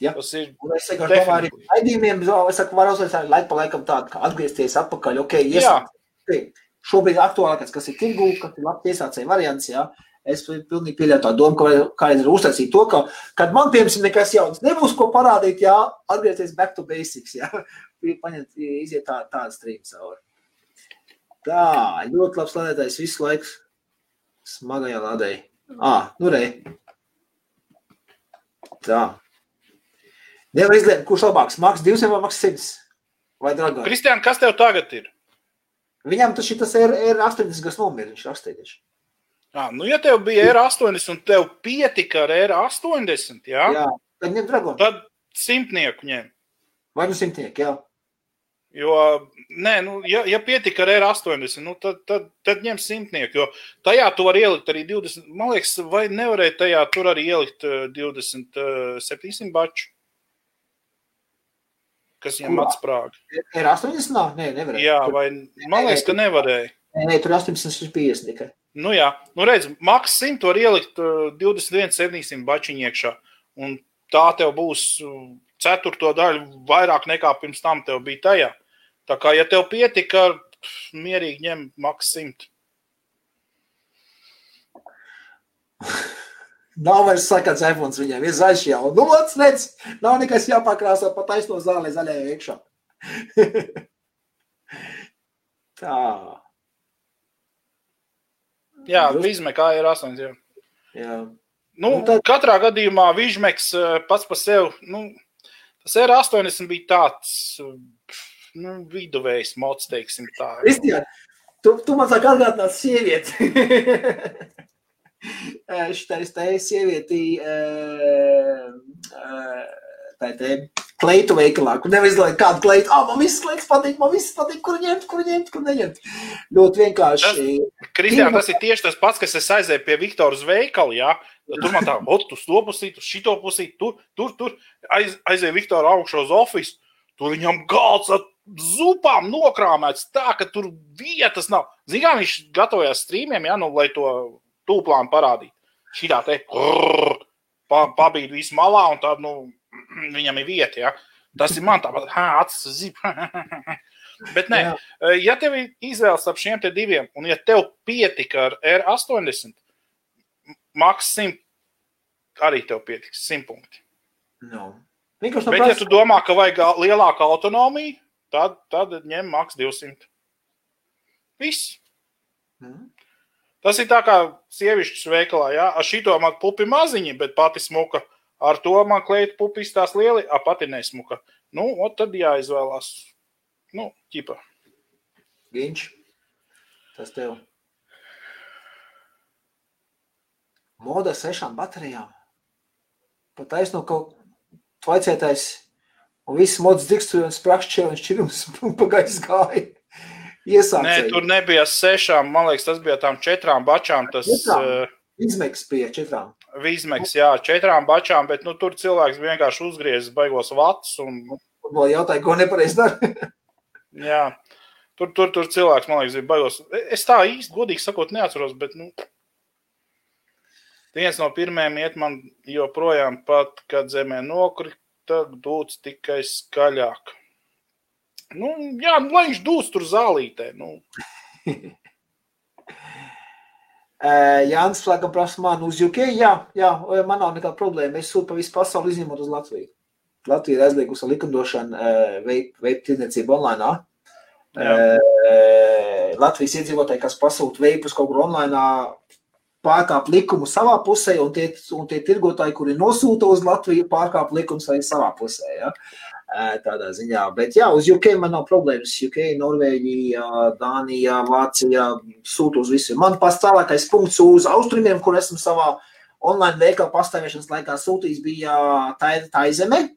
Ja? Tas ir. Domāju, arī raidījumiem, var uzsvērt, laik pa laikam tādu, kā atgriezties atpakaļ. Ok, iesāk, okay. Šobrīd aktuālākais, kas ir tirgū, kas ir labs iesācēja variants. Ja? Es pilnīgi pieļauju tā domu, ka kādreiz ir uztaisīt to, ka, kad man, piemēram, nekas jauns nebūs, ko parādīt, jā, atgriezties back to basics, jā, paņemt, iziet tā, tādu streamu cauri. Tā, ļoti labs lādētājs visu laiku smagajā lādē. Ā, nu rei. Tā. Nevar izlēmt, kurš labāks, Maks 200 vai Maks 100? Vai Dragon? Kristiāna, kas tev tagad ir? Viņam tas šitas ir, ir 80, kas nomira, viņš rakstījuši. À, nu, ja tev bija R80 un tev pietika ar R80, jā, jā tad ņem dragonu. Tad simtnieku ņem. Vai nu simtnieku, jā. Jo, nē, nu, ja, ja pietika ar R80, nu, tad, tad, tad ņem simtnieku. Jo tajā tu vari ielikt arī 20, man liekas, vai nevarēja tajā tur arī ielikt 27 baču. Kas viņam atsprāga? R80 nav? Nē, nevarēja. Jā, vai man liekas, ka nevarēja. Nē, tur 850 tikai. Nu jā, nu redz, maks 100 var ielikt 21, 700 bačiņu iekšā. Un tā tev būs uh, ceturto daļu vairāk nekā pirms tam tev bija tajā. Tā kā, ja tev pietika, mierīgi ņem maks 100. Nav vairs sakāts iPhone viņiem, ir zaļš jau. Nu, lats, redz, nav nekas jāpakrāsā pa taisno zālē zaļajā iekšā. tā. Jā, Vizmekā ir 8. Jā. Jā. Nu, nu, tad... Katrā gadījumā Vizmeks eh, pats par sevi, nu, tas ir 80 bija tāds nu, viduvējs mods, teiksim tā. Kristian, tu, tu man sāk atgādināt sievieti. Šitais te sievieti, tā te kleitu veikalā, kur nevar izlaikt kādu kleitu. Ah, man viss kleitas patīk, man viss patīk, kur ņemt, kur ņemt, kur neņemt. Ļoti vienkārši. Kristiāna, tas ir tieši tas pats, kas es aizēju pie Viktora veikalu, jā. Tur man tā, ot, uz to pusīt, uz šito pusīt, tur, tur, tur. Aiz, aizēju Viktora augšā uz ofisu, tur viņam galds ar zupām nokrāmēts tā, ka tur vietas nav. Zinām, viņš gatavojās strīmiem, jā, nu, lai to tūplānu parādītu. Šitā te, pa, pabīd visu malā un tad, nu, viņam ir vieta. Ja? Tas ir man tāpat, acis zip. Bet, nē, Jā. Eh, ja tev ir izvēles ap šiem diviem, un ja tev pietika ar R80, maks 100, arī tev pietiks 100 punkti. No. Bet, ja tu domā, ka vajag lielāku autonomiju, tad, tad ņem maks 200. Viss. Mm. Tas ir tā kā sievišķis veikalā, jā, ar šito man pupi maziņi, bet pati smuka. Ar to man klēta pupi izstās lieli, a pati nesmuka. Nu, ot tad jāizvēlās. Nu, ķipa. Viņš. Tas tev. Moda sešām baterijām. Pat aizno kaut tvaicētais un viss mods sprakšķē un šķirums pagājis gāja. Iesācēji. Nē, tur nebija sešām, man liekas, tas bija tām četrām bačām. Tas, četrām. Uh, Izmeks bija četrām. Vizmeks, jā, četrām bačām, bet nu, tur cilvēks vienkārši uzgriezis baigos vats. Un... Vēl jautāja, ko nepareizi dara. jā, tur, tur, tur cilvēks, man liekas, bija baigos. Es tā īsti, godīgi sakot, neatceros, bet, nu, viens no pirmajiem iet man joprojām pat, kad zemē nokrita, dūts tikai skaļāk. Nu, jā, nu, lai viņš dūst tur zālītē, nu. Jānis Flagam prasa man uz UK. Jā, jā, man nav nekāda problēma. Es sūtu pa visu pasauli, izņemot uz Latviju. Latvija ir aizliegusi likumdošanu veikt tirdzniecību online. Latvijas iedzīvotāji, kas pasūta veipus kaut kur online, pārkāp likumu savā pusē, un tie, un tie tirgotāji, kuri nosūta uz Latviju, pārkāp likumus arī savā pusē. Ja? Tādā ziņā. Bet jā, uz UK man nav problēmas. UK, Norvēģija, Dānija, Vācija sūta uz visiem. Man pats tālākais punkts uz austrumiem, kur esmu savā online veikala pastāvēšanas laikā sūtījis, bija tā, tā zeme.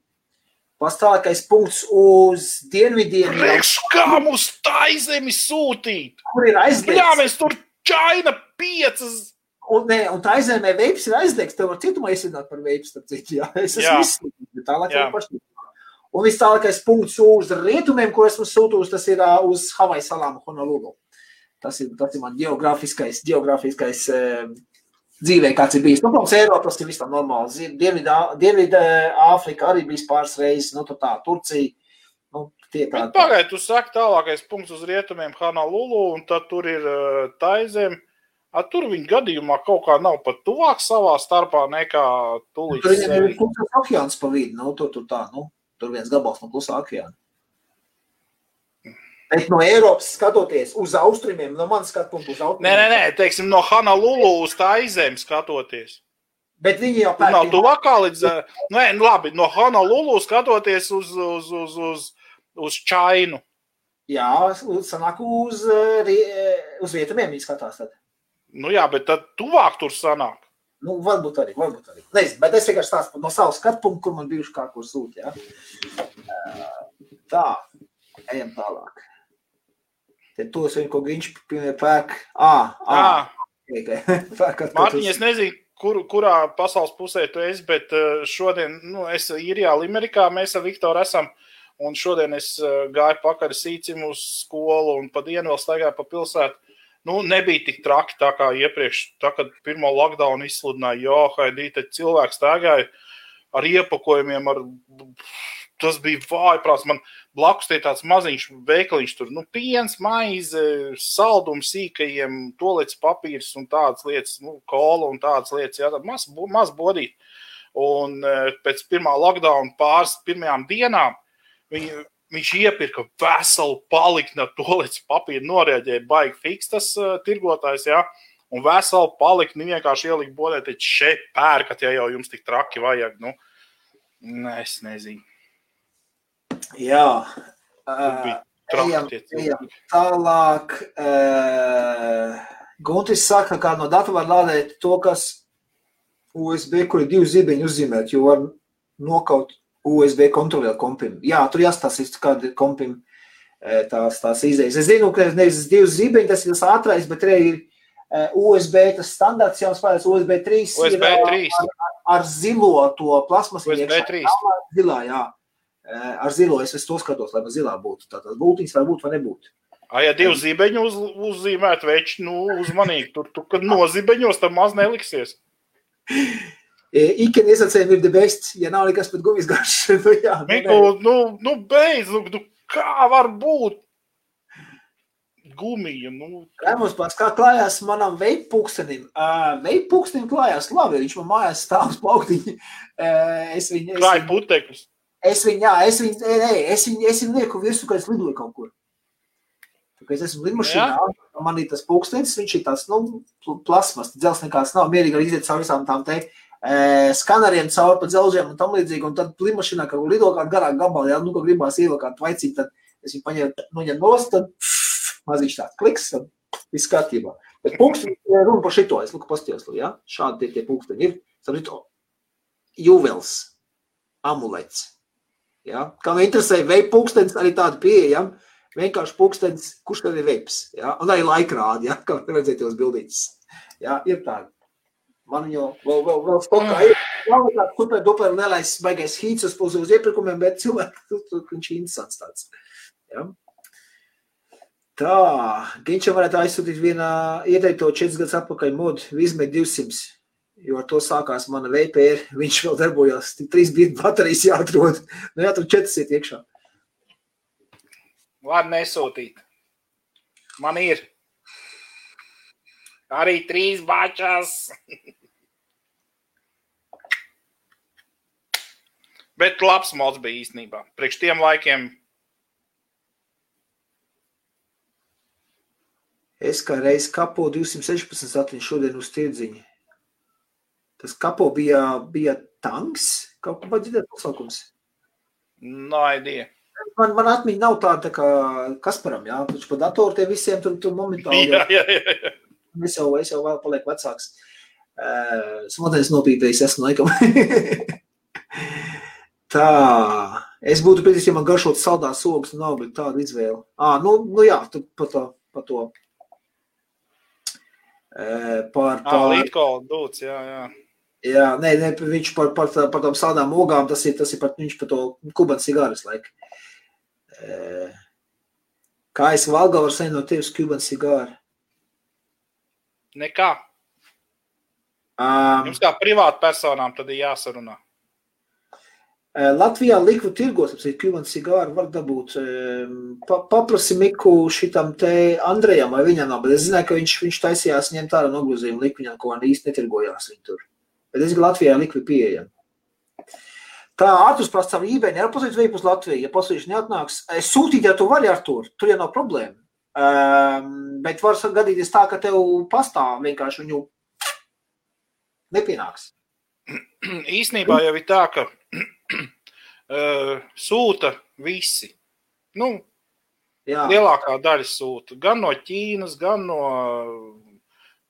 Pastāvākais punkts uz dienvidiem. Priekš kā mums tā zemi sūtīt? Kur ir aizliegts? Jā, mēs tur čaina piecas. Un, ne, un tā aizēmē veips ir aizliegts. Tev var cietumā iesināt par veipu, starp citu. Jā, es esmu izslīdis. Tālāk jau paši. Un viss tālākais punkts uz rietumiem, ko esmu sūtījis, tas ir uh, uz Havaju salām Honolulu. Tas ir, tas ir man geogrāfiskais, geogrāfiskais uh, dzīvē, kāds ir bijis. Nu, protams, Eiropā tas ir viss tā normāli. Dienvidā Āfrika arī bijis pāris reizes, nu, tā Turcija. Nu, Pagaidiet, tu saki tālākais punkts uz rietumiem Honolulu, un tad tur ir uh, Taizem. A, tur viņa gadījumā kaut kā nav pat tuvāk savā starpā nekā tūlīt. Tur viņam ir klusais okeāns pa vidu, nu, tur, tur tā, nu, tur viens gabals no klusā okeāna. Bet no Eiropas skatoties uz austrumiem, no manas skatu punktu uz austrumiem. Nē, nē, nē, teiksim, no Hanalulu uz tā izem skatoties. Bet viņi jau pērk. Nav tuvākā līdz, nē, labi, no Hanalulu skatoties uz, uz, uz, uz, uz Čainu. Jā, sanāk uz, uz vietamiem viņi skatās tad. Nu jā, bet tad tuvāk tur sanāk. Nu, varbūt arī, varbūt arī. Nezinu, bet es vienkārši stāstu no savas skatu punkta, kur man bijuši kā kur sūt, jā. Tā, ejam tālāk. Te tos vien, ko viņš pērk. Ā, ā. Mārtiņ, es nezinu, kur, kurā pasaules pusē tu esi, bet šodien, nu, es Īrijā, Limerikā, mēs ar Viktoru esam, un šodien es gāju pakaļ sīcim uz skolu un pa dienu vēl staigāju pa pilsētu nu, nebija tik traki tā kā iepriekš, tā, kad pirmo lockdown izsludināja, jo Haidī, tad cilvēks staigāja ar iepakojumiem, ar, tas bija vājprāts. Man blakus tie tāds maziņš veikaliņš tur, nu, piens, maize, saldums sīkajiem, tolets papīrs un tādas lietas, nu, kola un tādas lietas, jā, tad maz, maz bodīt. Un pēc pirmā lockdown pāris pirmajām dienām viņi Viņš iepirka veselu palikni ar tolīdz papīru, noreaģēja baigi fiks tas uh, tirgotājs, jā, un veselu palikni vienkārši ielika bodē, teica, šeit pērkat, ja jau jums tik traki vajag, nu, ne, es nezinu. Jā. Uh, ejam, ejam. Tālāk, uh, Guntis saka, kā no datora var lādēt to, kas USB, kur ir divi zibeņi uzzīmēt, jo var nokaut USB kontrolieru kompim. Jā, tur jāstāsta, kāda ir kompim tās, tās izējas. Es zinu, ka nevis divas zibeņi, tas ir tas ātrais, bet arī ir USB, tas standarts jau spēlēs USB 3. USB 3. Ar, ar, ar zilo to plasmas. USB iekšā. 3. Zilā, jā. Ar zilo es, es to skatos, lai man zilā būtu. Tātad būtiņas vai būtu vai nebūtu. A, ja divi zibeņi uz, uzzīmēt, veči, nu, uzmanīgi, tur, tu, kad nozibeņos, tad maz neliksies. Iken izsacējumi ir the best, ja nav nekas pat gumijas garš. nu, jā, Miku, nu, nu, beidz, nu, nu, kā var būt? Gumija, nu. Rēmons pats, kā klājās manam veipūkstenim. Uh, veipūkstenim klājās labi, viņš man mājās stāv uz plauktiņu. Uh, es viņu... Klāja putekļus. Es viņu, jā, es viņu, nē, es viņu, es viņu lieku virsū, ka es lidoju kaut kur. Kad es esmu lidmašīnā, man ir tas pūkstenis, viņš ir tāds, nu, plasmas, dzels nekāds nav, mierīgi arī iziet caur visām tām te skaneriem cauri pa dzelžiem un tam līdzīgi. Un tad lidmašīnā, kad lido kādā garā gabalā, ja nu, ka gribās ievilkt vaicīt, tad es viņu paņēmu, noņem nost, tad maziņš tāds kliks, un viss kārtībā. Bet pulksteņi runa par šito, es luku pastījos, ja? šādi tie, tie pulksteņi ir. Sapratu, juvels, amulets. Ja? Kā man interesē, veip pulkstenis arī tāda pieejama, vienkārši pulkstenis, kurš tad ir veips, ja? un arī laikrādi, ja? kā redzēt tos bildītes. Ja? Ir tādi. Man jau vēl, vēl, vēl stokā ir. Nav tāds super duper nelais baigais hīts uz, uz, uz iepirkumiem, bet cilvēki, tu, tu, viņš ir interesants tāds. Ja? Tā, Ginčam varētu aizsūtīt vienā ieteikto 4 gadus atpakaļ modu Vizme 200, jo ar to sākās mana VPR, viņš vēl darbojās, tik trīs bija baterijas jāatrod, nu jā, tur 4 iet iekšā. Var nesūtīt. Man ir. Arī trīs bačas. Bet labs mods bija īstenībā. Priekš tiem laikiem. Es kā reiz kapo 216 atmiņu šodien uz tirdziņu. Tas kapo bija, bija tanks, kaut kā paģidēt nosaukums. No idea. Man, man atmiņa nav tāda tā kā Kasparam, jā, taču pa datoru tie visiem tur, tur momentāli. Jā, jā, jā. jā. Es jau, es jau palieku vecāks. Uh, Smodens nopīpējis esmu laikam. tā, es būtu pēc, ja man garšot saldās sogas, nav, bet tāda izvēle. Ā, nu, nu jā, tu pa to, pa to. Uh, par. Ah, Lītkola dūts, jā, nē, nē, viņš par, par, par tām sādām ogām, tas ir, tas ir par, viņš par to kubanu cigāras laika. Uh, kā es valgā var saņemt no tevis kubanu cigāru? Nekā. Um, Jums kā privātpersonām tad ir jāsarunā. Latvijā likvu tirgos, apsīt, Cuban cigāru var dabūt. Pa, paprasi Miku šitam te Andrejam, vai viņam nav, bet es zināju, ka viņš, viņš taisījās ņemt ārā nogruzījumu likviņam, ko han īsti netirgojās viņi tur. Bet es Latvijā likvi pieejam. Tā ātrus prasa savu eBay, neapasīts vai pus Latviju, ja pasīši neatnāks. Sūtīt, ja tu vari ar tur, tur jau nav problēma. Um, bet var gadīties tā, ka tev pastāv vienkārši viņu nepienāks. Īsnībā jau ir tā, ka uh, sūta visi. Nu, Jā. lielākā daļa sūta gan no Ķīnas, gan no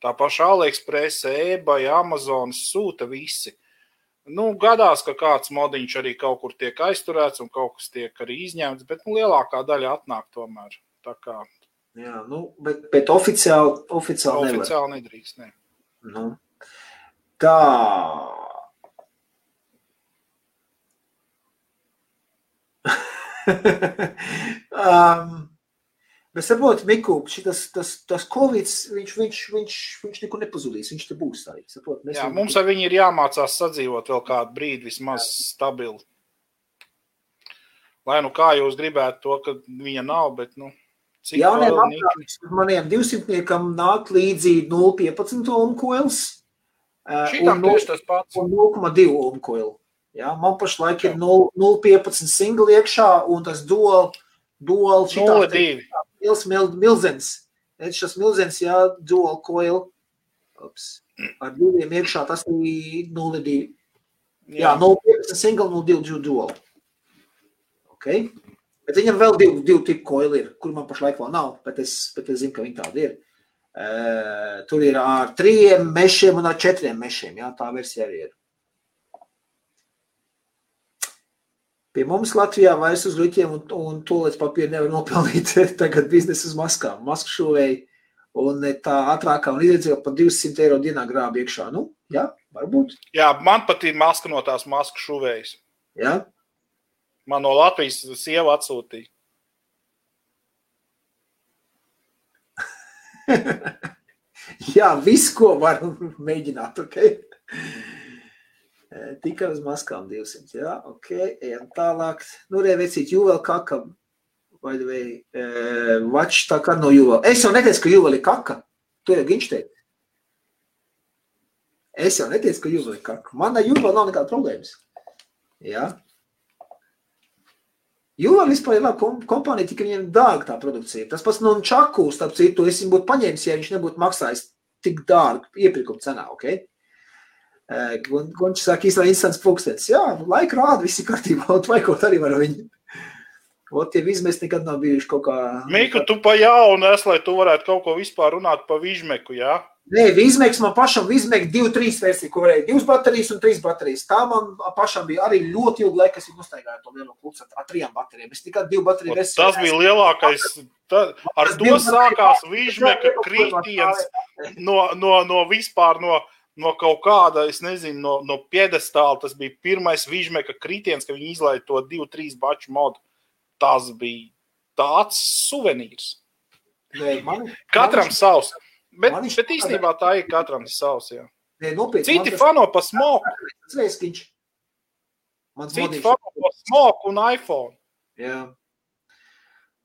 tā paša AliExpress, eBay, Amazonas sūta visi. Nu, gadās, ka kāds modiņš arī kaut kur tiek aizturēts un kaut kas tiek arī izņemts, bet nu, lielākā daļa atnāk tomēr. Tā kā Jā, nu, bet, bet oficiāli, oficiāli, oficiāli nevar. nedrīkst. Ne. Nu, tā. um, bet saprotiet, Miku, šitas, tas, tas Covid, viņš, viņš, viņš, viņš nekur nepazudīs, viņš te būs arī. Saprot, Jā, mums ar viņu ir jāmācās sadzīvot vēl kādu brīdi vismaz stabili. Lai nu kā jūs gribētu to, ka viņa nav, bet, nu. Jauniem apgājumiem maniem 200 nāk līdzi 0,15 ohmkoils. Šitam tieši tas pats. Un 0,2 ohmkoili. Ja, man pašlaik ir 0,15 single iekšā un tas dual, dual šitā. 0,2. Mils, mil, milzens. Šis milzens, jā, dual coil. Ups. Ar diviem iekšā tas ir 0,2. Jā, 0,15 single, 0,2 dual. Okay. Bet viņam vēl divi, divi tipi koili ir, kur man pašlaik vēl nav, bet es, bet es zinu, ka viņi tādi ir. Uh, tur ir ar trījiem mešiem un ar četriem mešiem. Jā, tā versija arī ir. Pie mums Latvijā vairs uz rīķiem un, un tolēts papīru nevar nopelnīt. Tagad biznesa uz maskām, masku šovēji. Un tā ātrākā un iedzīvot par 200 eiro dienā grāb iekšā. Nu, jā, varbūt. Jā, man patīk maska no tās masku šovējas. Jā, Man no Latvijas sieva atsūtīja. Jā, viss, ko var mēģināt. Okay? Tikai uz maskām 200. Jā, ok, ejam tālāk. Nu, revecīt, jūvēl kaka. Vai vai, vač tā kā no jūvēl. Es jau neteicu, ka jūvēl ir kaka. To jau viņš teica. Es jau neteicu, ka jūvēl ir kaka. Man ar jūvēl nav nekāda problēmas. Jā. Jo vispār ir laba kompānija, tikai viņiem dārga tā produkcija. Tas pats no Čaku, starp citu, es viņu būtu paņēmis, ja viņš nebūtu maksājis tik dārgu iepirkuma cenā. Okay? Gončs saka, īstenībā instants pulkstenis. Jā, laika rāda, viss ir kārtībā, un tvaikot arī var viņu. Ot, tie izmest nekad nav bijuši kaut kā... Miku, tu pa jaunu es, lai tu varētu kaut ko vispār runāt pa vižmeku, jā? Ja? Nē, Vizmēks man pašam Vizmēks 2-3 versiju, kur varēja 2 baterijas un 3 baterijas. Tā man pašam bija arī ļoti ilga laika, kas ir nostaigāja to lielo klucu ar trijām baterijām. Es tikai 2 bateriju versiju. Tas bija lielākais. Tā, ar to sākās Vizmēka kritiens no, no, no vispār no, no kaut kāda, es nezinu, no, no piedestāla. Tas bija pirmais Vizmēka kritiens, ka viņi izlaiž to 2-3 baču modu. Tas bija tāds suvenīrs. Nē, man, Katram man... savs. Bet, man bet īstenībā tā ir katram savs. Jā. Nē, nopietni, Citi tas... fano pa smoku. Zveiskiņš. Mans Citi modīši. fano pa smoku un iPhone. Jā.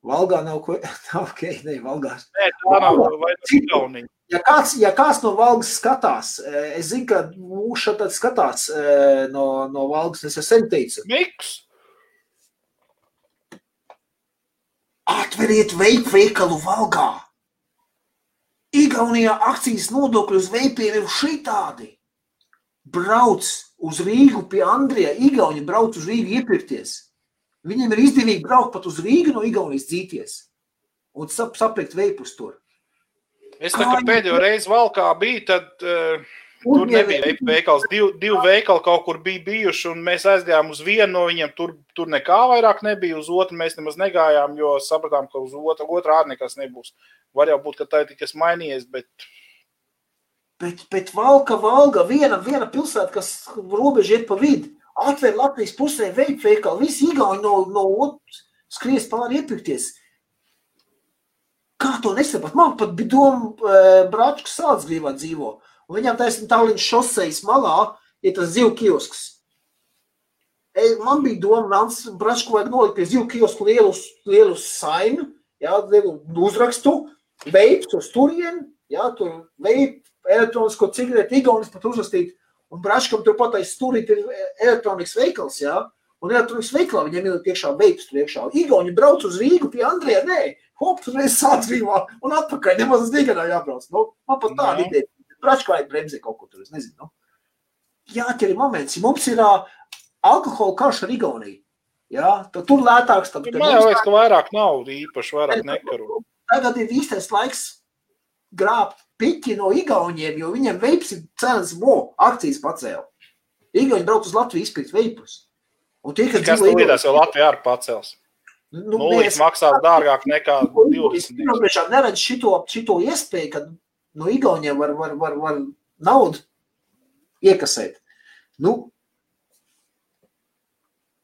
Valgā nav ko. ok, ne, Valgās. Nē, tā nav. Vai Igaunija. Ja kāds, ja kāds no Valgas skatās, eh, es zinu, ka mūsu šeit skatās eh, no, no Valgas, es sen teicu. Miks? Atveriet veikalu Valgā! Igaunijā akcijas nodokļi uz veipiem ir šitādi. Brauc uz Rīgu pie Andrija. Igauni brauc uz Rīgu iepirkties. Viņiem ir izdevīgi braukt pat uz Rīgu no Igaunijas dzīties un sap, sapirkt veipus tur. Es tā kā pēdējo reizi valkā biju, tad uh, Tur nebija veikals. Divi div veikali kaut kur bija bijuši, un mēs aizgājām uz vienu no viņiem. Tur, tur nekā vairāk nebija. Uz otru mēs nemaz negājām, jo sapratām, ka uz otru, otru ārā nekas nebūs. Var jau būt, ka tā ir tikai mainījies, bet. Bet, bet valka, valga, viena, viena pilsēta, kas robeža iet pa vidu, atver Latvijas pusē veidu veikalu, visi Igauni no, no otras skries pāri iepirkties. Kā to nesaprast? Man pat bija doma, e, brāčs, kas sāds grīvā dzīvo. Viņam taisnība Tallinas šoseis malā ir tas zivu kiosks. E, man bija doma, mans brāčs, ko vajag nolikt pie zivu kiosku lielu, lielu sainu, jā, lielu uzrakstu, veips uz turieni, jā, tur veip, elektronisko cigareti, igaunis pat uzrakstīt. Un brāčkam turpat aiz stūrīt ir elektronikas veikals, jā. Un elektronikas veikalā viņiem ir iekšā veips tur iekšā. Igauni brauc uz Rīgu pie Andrija, nē, hop, tur reiz sācvīvā un atpakaļ, nemaz uz Diganā jābrauc. Nu, man pat tāda ideja. Bračkā ir bremzē kaut kur tur, es nezinu. Nu. Jāķer ir moments, ja mums ir uh, alkohola karš ar Igauniju. Jā, tad tur lētāks. Tad, tad man liekas, ka vairāk nav īpaši vairāk nekaru. Tagad ir īstais laiks grābt piķi no Igauniem, jo viņiem veips ir cenas mo, akcijas pacēla. Igauni brauc uz Latviju izpirkt veipus. Un tie, kas dzīvo Igaunijā, jau Latvijā arī pacels. Nu, Nulīts mēs, maksās dārgāk nekā 20. Es neredzu šito, šito iespēju, ka no Igauniem var, var, var, var naudu iekasēt. Nu,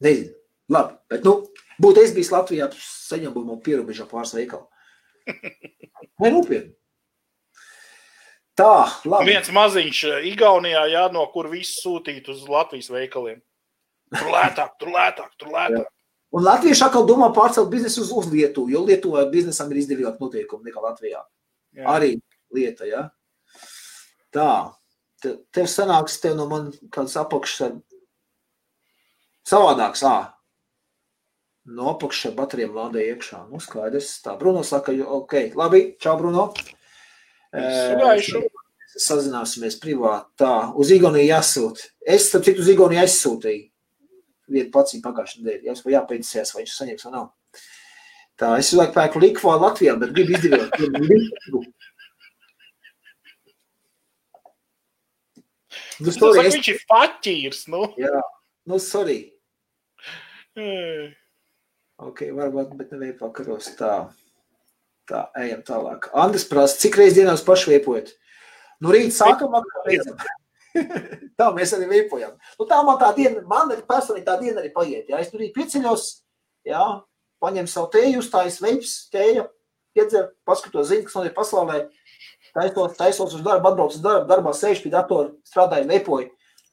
nezinu. Labi, bet, nu, būtu es bijis Latvijā, saņemtu no pierobežā pāris veikalu. Vai nopietni? Tā, labi. Viens maziņš eh, Igaunijā, jā, no kur viss sūtīt uz Latvijas veikaliem. Tur lētāk, tur lētāk, tur lētāk. Un Latvieši atkal domā pārcelt biznesu uz, uz Lietuvu, jo Lietuvā biznesam ir izdevīgāk noteikumi nekā Latvijā. Jā. Arī lieta, ja? Tā, te, tev sanāks, tev no man kāds apakšs savādāks, ā. No apakšas ar baterijām lādē iekšā. Nu, skaidrs. Tā, Bruno saka, ok, labi, čau, Bruno. Sugaišu. Sazināsimies privāti. Tā, uz Igauniju jāsūt. Es, starp citu, uz Igauniju aizsūtīju vienu pats pagājušajā nedēļā. Jā, jāpēdīsies, vai viņš saņems vai nav. Tā, es uzlieku pēku likvā Latvijā, bet gribu izdevēt. Nu, sorry, es... Viņš ir faķīrs, nu. Jā, nu, sorry. Mm. Ok, varbūt, bet nevajag pakaros. Tā, tā, ejam tālāk. Andris prasa, cik reiz dienās pašviepojat? Nu, rīt sākam, vakar beidzam. tā mēs arī veipojam. Nu, tā man tā diena, man personīgi tā diena arī paiet. Ja? Es tur pieceļos, ja? paņem savu tēju, uzstājas veips, tēja, piedzer, paskatos ziņu, kas notiek pasaulē, taisos, taisos uz darbu, atbrauc uz darbu, darbā sēž pie datora, strādāju, veipoju.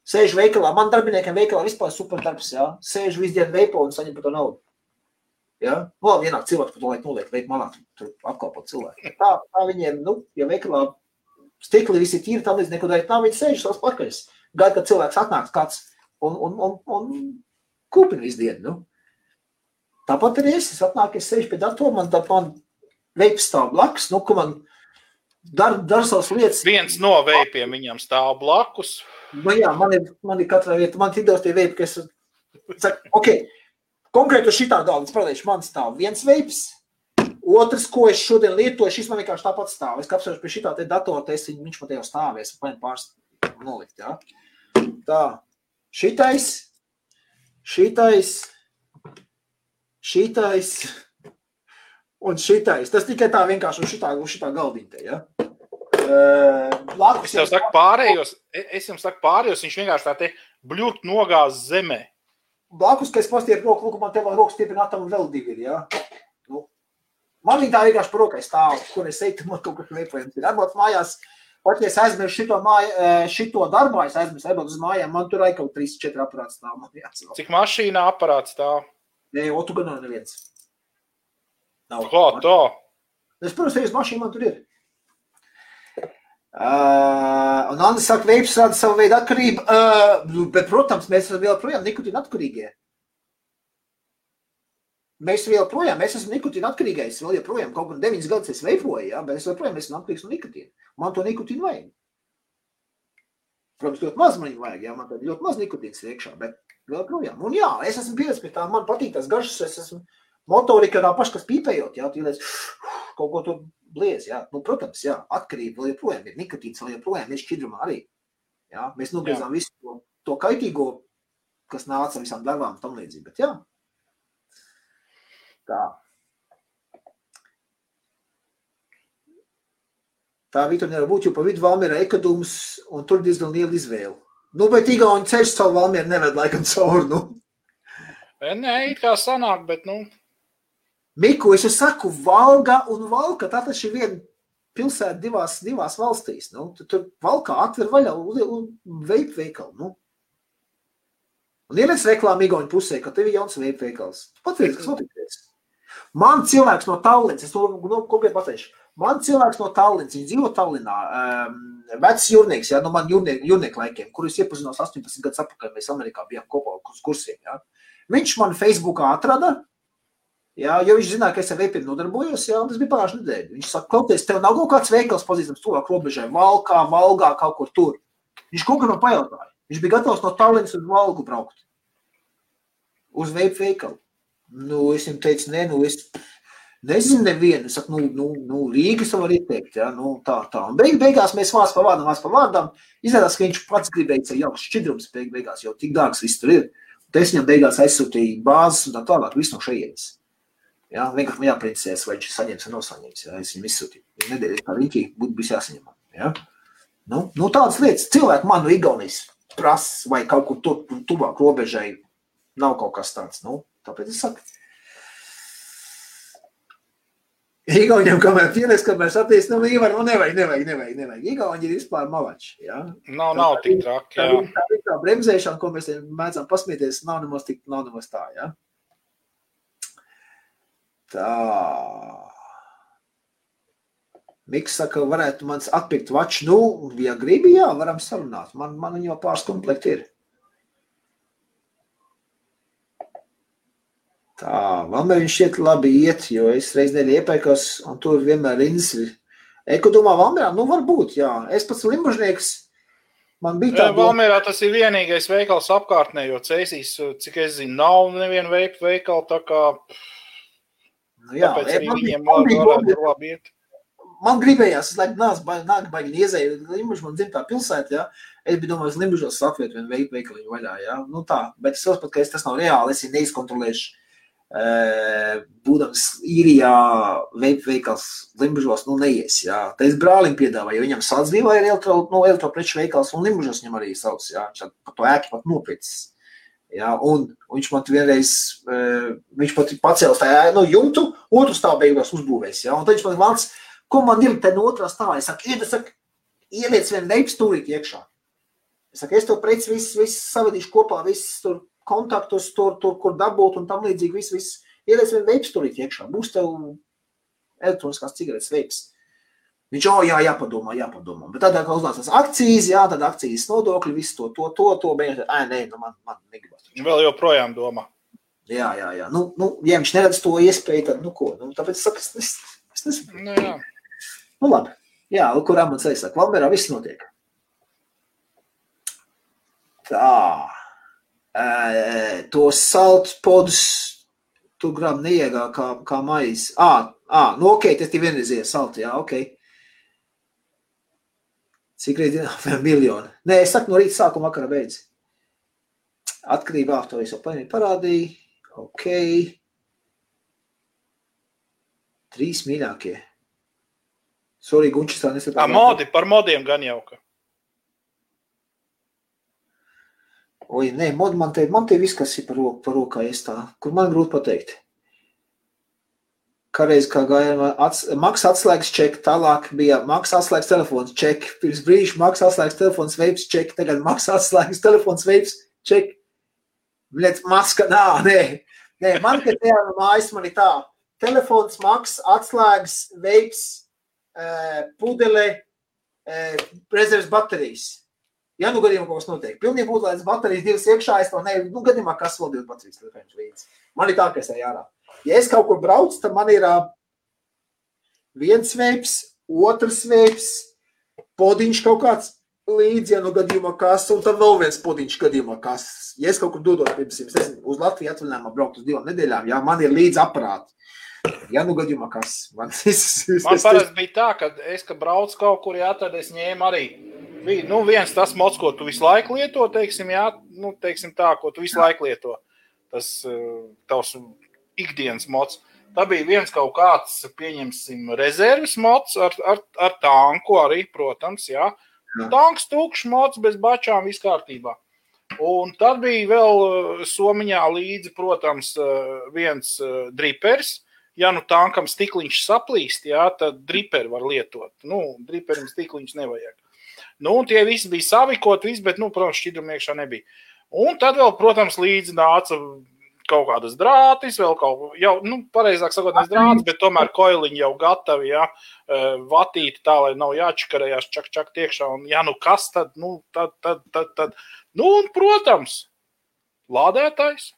Sēž veikalā, man darbiniekiem veikalā vispār super darbs, ja? Sēž visu dienu veipo un saņem par to naudu. Ja? Nu, labi, ienāk cilvēks, par to laik noliek, veik malā, tur apkalpot cilvēku. Tā, tā viņiem, nu, ja veikalā stikli visi tīri, tā līdz neko darīt nav, viņi sēž savas pakaļas. Gaida, kad cilvēks atnāks kāds un, un, un, un kūpina visu dienu. Nu. Tāpat arī es, es atnāku, es sēžu pie datora, man tā man veips stāv blakus, nu, ka man dar, savas lietas. Viens no veipiem viņam stāv blakus. Nu, jā, man ir, man ir katra vieta, man ir idejas tie veipi, ka es saku, ok, konkrēti uz šitā galda, es parādīšu, man stāv viens veips, Otrs, ko es šodien lietoju, šis man vienkārši tāpat stāv. Es apsēžu pie šī tā datora, es viņu, viņš man te jau stāvēs, paņem pāris nolikt. Ja? Tā, šitais, šitais, šitais un šitais. Tas tikai tā vienkārši uz šitā, uz šitā galdiņa. Ja? Blakus, es, saku, pārējos, es jums saku, pārējos viņš vienkārši tā te bļūt nogāz zemē. Blakus, ka es pastieku roku, lūk, man te vēl rokas stiprinātam vēl divi ir, ja? Man viņa tā vienkārši par rokai stāv, kur es eju, man kaut kas liepojams ir. Atbrauc mājās, pat ja es aizmirsu šito, māja, e, šito darbā, es aizmirsu, atbrauc uz mājām, man tur arī kaut 3-4 aparāts stāv. Cik mašīnā aparāts stāv? Nē, o tu gan nav neviens. Nav. Kā tā? Es, protams, uz mašīnu man tur ir. Uh, un Andris saka, veips rada savu veidu atkarību, uh, bet, protams, mēs esam vēl projām nikotīna atkarīgie. Mēs joprojām, mēs esam nikotīna atkarīgais, vēl joprojām, kaut gan 9 gadus es veipoju, ja, bet es joprojām esmu atkarīgs no nikotīna. Man to nikotīnu vajag. Protams, ļoti maz man vajag, ja, man tad ļoti maz nikotīns iekšā, bet joprojām. Un jā, es esmu pieredzējis pie tā, man patīk tas garšas, es esmu motorika tā paša, kas pīpējot, jā, tu lietas, kaut ko tur bliez, jā. Nu, protams, jā, atkarība vēl joprojām ir, nikotīns vēl joprojām ir šķidrumā arī. Jā? Mēs nogriezām visu to, to kaitīgo, kas nāca visām darbām tam līdzīgi. Bet, jā. Tā. Tā Vitor nevar būt, jo pa vidu Valmiera ekadums un tur diezgan liela izvēle. Nu, bet Igauni ceļš caur Valmieru neved laikam caur, nu. Nē, it kā sanāk, bet, nu. Miku, es saku, Valga un Valka, tā taču ir viena pilsēta divās, divās valstīs. Nu, tur, tur Valkā atver vaļā veipu veikalu, nu. Un ieliec reklāmu Igauni pusē, ka tev ir jauns veipu veikals. Pateic, kas notiks. Man cilvēks no Tallinas, es to nu, konkrēti pateikšu, Man cilvēks no Tallinas, viņš dzīvo Tallinā, um, vecs jūrnieks, ja, no man jūrnieku, jūrnieku laikiem, kurus iepazinos 18 gadus atpakaļ, mēs Amerikā bijām kopā uz kursiem. Ja. Viņš man Facebookā atrada, ja, jo viņš zināja, ka es ar veipiem nodarbojos, un tas bija pagājušajā nedēļā. Viņš saka, klausies, tev nav kaut kāds veikals pazīstams tuvāk robežai, Valkā, Valgā, kaut kur tur. Viņš kaut ko man pajautāja. Viņš bija gatavs no Tallinas uz Valgu braukt. Uz veipu veikalu. Nu, es viņam teicu, nē, nu, es Nezinu, nevienu. Es saku, nu, nu, nu Rīgas var ieteikt, ja, nu, tā, tā. Un beig, beigās mēs vārds pa vārdam, vārds pa vārdam. Izrādās, ka viņš pats gribēja ceļ jauks šķidrums, beig, beigās jau tik dārgs viss tur ir. Un es viņam beigās aizsūtīju bāzes un tā tālāk, visu no šejienes. Ja, vienkārši man jāpriecēs, vai viņš saņems vai nosaņems. Ja, es viņam izsūtīju. Nedēļas tā riņķī būtu bijis jāsaņem. Ja. Nu, nu, tādas lietas. Cilvēki man no Igaunijas prasa, vai kaut kur tur tuvāk robežai nav kaut kas tāds. Nu, tāpēc es saku, Igauniem, kamēr pieliks, kamēr saties, nu, Ivar, nu, nevajag, nevajag, nevajag, nevajag. Igauni ir vispār malači, jā. Nav, nav tik traki, jā. Tā, tā, tā bremzēšana, ko mēs mēdzam pasmieties, nav nemaz tik, nav nemaz tā, jā. Tā. Miks saka, varētu mans atpirkt vaču, nu, ja gribi, jā, varam sarunāt. Man, man jau pāris komplekti ir. Tā, Valmērī šķiet labi iet, jo es reiz nedēļu iepērkos, un tur vienmēr rindas ir. Eko domā, Valmērā, nu varbūt, jā. Es pats limbužnieks, man bija tā. Valmērā tas ir vienīgais veikals apkārtnē, jo Cēsīs, cik es zinu, nav neviena veikt veikala, tā kā. Nu jā, tāpēc arī man, viņiem varētu man, labi iet. Man gribējās, es laikam nāc, nāk baigi iezēju, Limbuž man dzimtā pilsēta, jā. Es biju domājis, Limbužos apviet vienu veikt veikaliņu vaļā, jā. Nu tā, bet es saprotu, ka es tas nav reāli, es viņu neizkontrolēšu būdams īrijā veikals Limbužos, nu neies, jā. Tā es brālim piedāvāju, jo viņam Salzvīlā ir elektro, nu, elektropreču veikals un Limbužos viņam arī sauc, jā. Viņš pat to ēki pat nopircis. Jā, un, viņš man vienreiz, viņš pat pacēlis tā, nu, jumtu, otru stāvu beigās uzbūvēs, jā. Un tad viņš man vārds, ko man ir te no otrā stāvā? Es saku, ied, es saku, ieliec vienu veipu stūrīt iekšā. Es saku, es to preci viss, viss savadīšu kopā, viss tur kontaktus tur, tur kur dabūt un tam līdzīgi. Viss, viss. Ieliec vien veips turīt iekšā. Būs tev elektroniskās cigaretes veips. Viņš jau, jā, jāpadomā, jāpadomā. Bet tādā kā uznācās akcijas, jā, tad akcijas nodokļi, visu to, to, to, to, bet, ē, nē, nu man, man negribas. Viņš vēl joprojām domā. Jā, jā, jā. Nu, nu, ja viņš neredz to iespēju, tad, nu, ko, nu, tāpēc es saku, es, es nesaprotu. Nu, jā. Nu, labi. Jā, kur amats aizsaka. Valmērā viss notiek. Tā tos saltus podus tu gram neiegā kā, kā maizi. Ā, ā, nu ok, tas ir vienreizie salti, jā, ok. Cik reizes dienā? Miljoni. Nē, es saku no rīta sākuma vakara beidz. Atkarībā to es jau parādīju. Ok. Trīs mīļākie. Sorry, Gunčis tā nesaprot. Modi, par modiem gan jauka. Oi, nē, mod, man te, man te viss, kas ir par, roku, par rokā iestā, kur man grūti pateikt. Kādreiz kā gāja ats, maksas atslēgas ček, tālāk bija maksas atslēgas telefons ček, pirms brīža maksas atslēgas telefons veips ček, tagad maksas atslēgas telefons veips ček. Bļet, maska, nā, nē, nē, man, ka tajā mājas man ir tā, telefons, maksas, atslēgas, veips, pudele, rezerves baterijas. Ja nu gadījumā kaut kas notiek, pilnīgi būtu, lai tas baterijas divas iekšā, es to nevaru, nu gadījumā kas vēl divas baterijas telefonus līdzi. Man ir tā, ka es eju ārā. Ja es kaut kur braucu, tad man ir uh, viens veips, otrs veips, podiņš kaut kāds līdzi, ja nu gadījumā kas, un tad vēl viens podiņš gadījumā kas. Ja es kaut kur dodot, piemēram, nezinu, uz Latviju atvaļinājumā braukt uz divām nedēļām, jā, man ir līdzi aparāti. Ja nu gadījumā kas, man, es, man parasti bija tā, ka es, kad braucu kaut kur, jā, tad es ņēmu arī bija nu, viens tas mods, ko tu visu laiku lieto, teiksim, jā, nu, teiksim tā, ko tu visu laiku lieto. Tas uh, tavs ikdienas mods. Tā bija viens kaut kāds, pieņemsim, rezerves mods ar, ar, ar tanku arī, protams, jā. jā. Tanks tukšs mods bez bačām, viss kārtībā. Un tad bija vēl uh, somiņā līdzi, protams, uh, viens uh, dripers, ja nu tankam stikliņš saplīst, jā, tad driperi var lietot. Nu, driperim stikliņš nevajag. Nu, un tie visi bija savikot, visi, bet, nu, protams, šķidrumu iekšā nebija. Un tad vēl, protams, līdzi nāca kaut kādas drātis, vēl kaut ko, jau, nu, pareizāk sakot, nevis drātis, bet tomēr koiliņi jau gatavi, jā, vatīti tā, lai nav jāčakarējās čak, čak tiekšā, un, ja nu kas tad, nu, tad, tad, tad, tad, nu, un, protams, lādētājs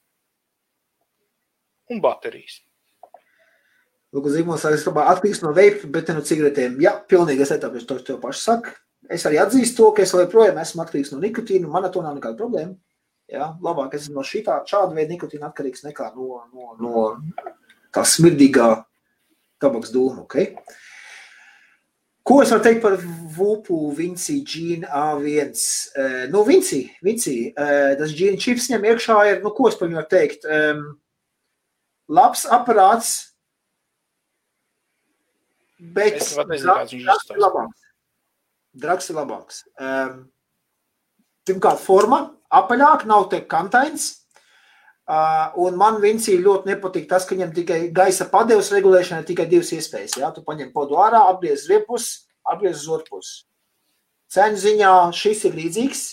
un baterijas. Lūk, Zigmunds, es domāju, atkarīgs no veipa, bet no cigaretēm. Jā, pilnīgi es etapu, es to tev pašu saku. Es arī atzīstu to, ka es joprojām esmu atkarīgs no nikotīna, man ar to nav nekāda problēma. Jā, labāk es esmu no šitā, šāda veida nikotīna atkarīgs nekā no, no, no tā smirdīgā tabaks dūma, ok? Ko es varu teikt par Vupu Vinci Gene A1? Uh, nu, Vinci, Vinci, uh, tas Gene chips viņam iekšā ir, nu, ko es par viņu varu teikt? Um, labs aparāts, Bet viņš ir labāks. Drags ir labāks. Um, pirmkārt, forma apaļāk, nav te kantains. Un man Vincija ļoti nepatīk tas, ka viņam tikai gaisa padevas regulēšana ir tikai divas iespējas. Ja? Tu paņem podu ārā, apgriez riepus, apgriez uz otru pusi. Ceņu ziņā šis ir līdzīgs,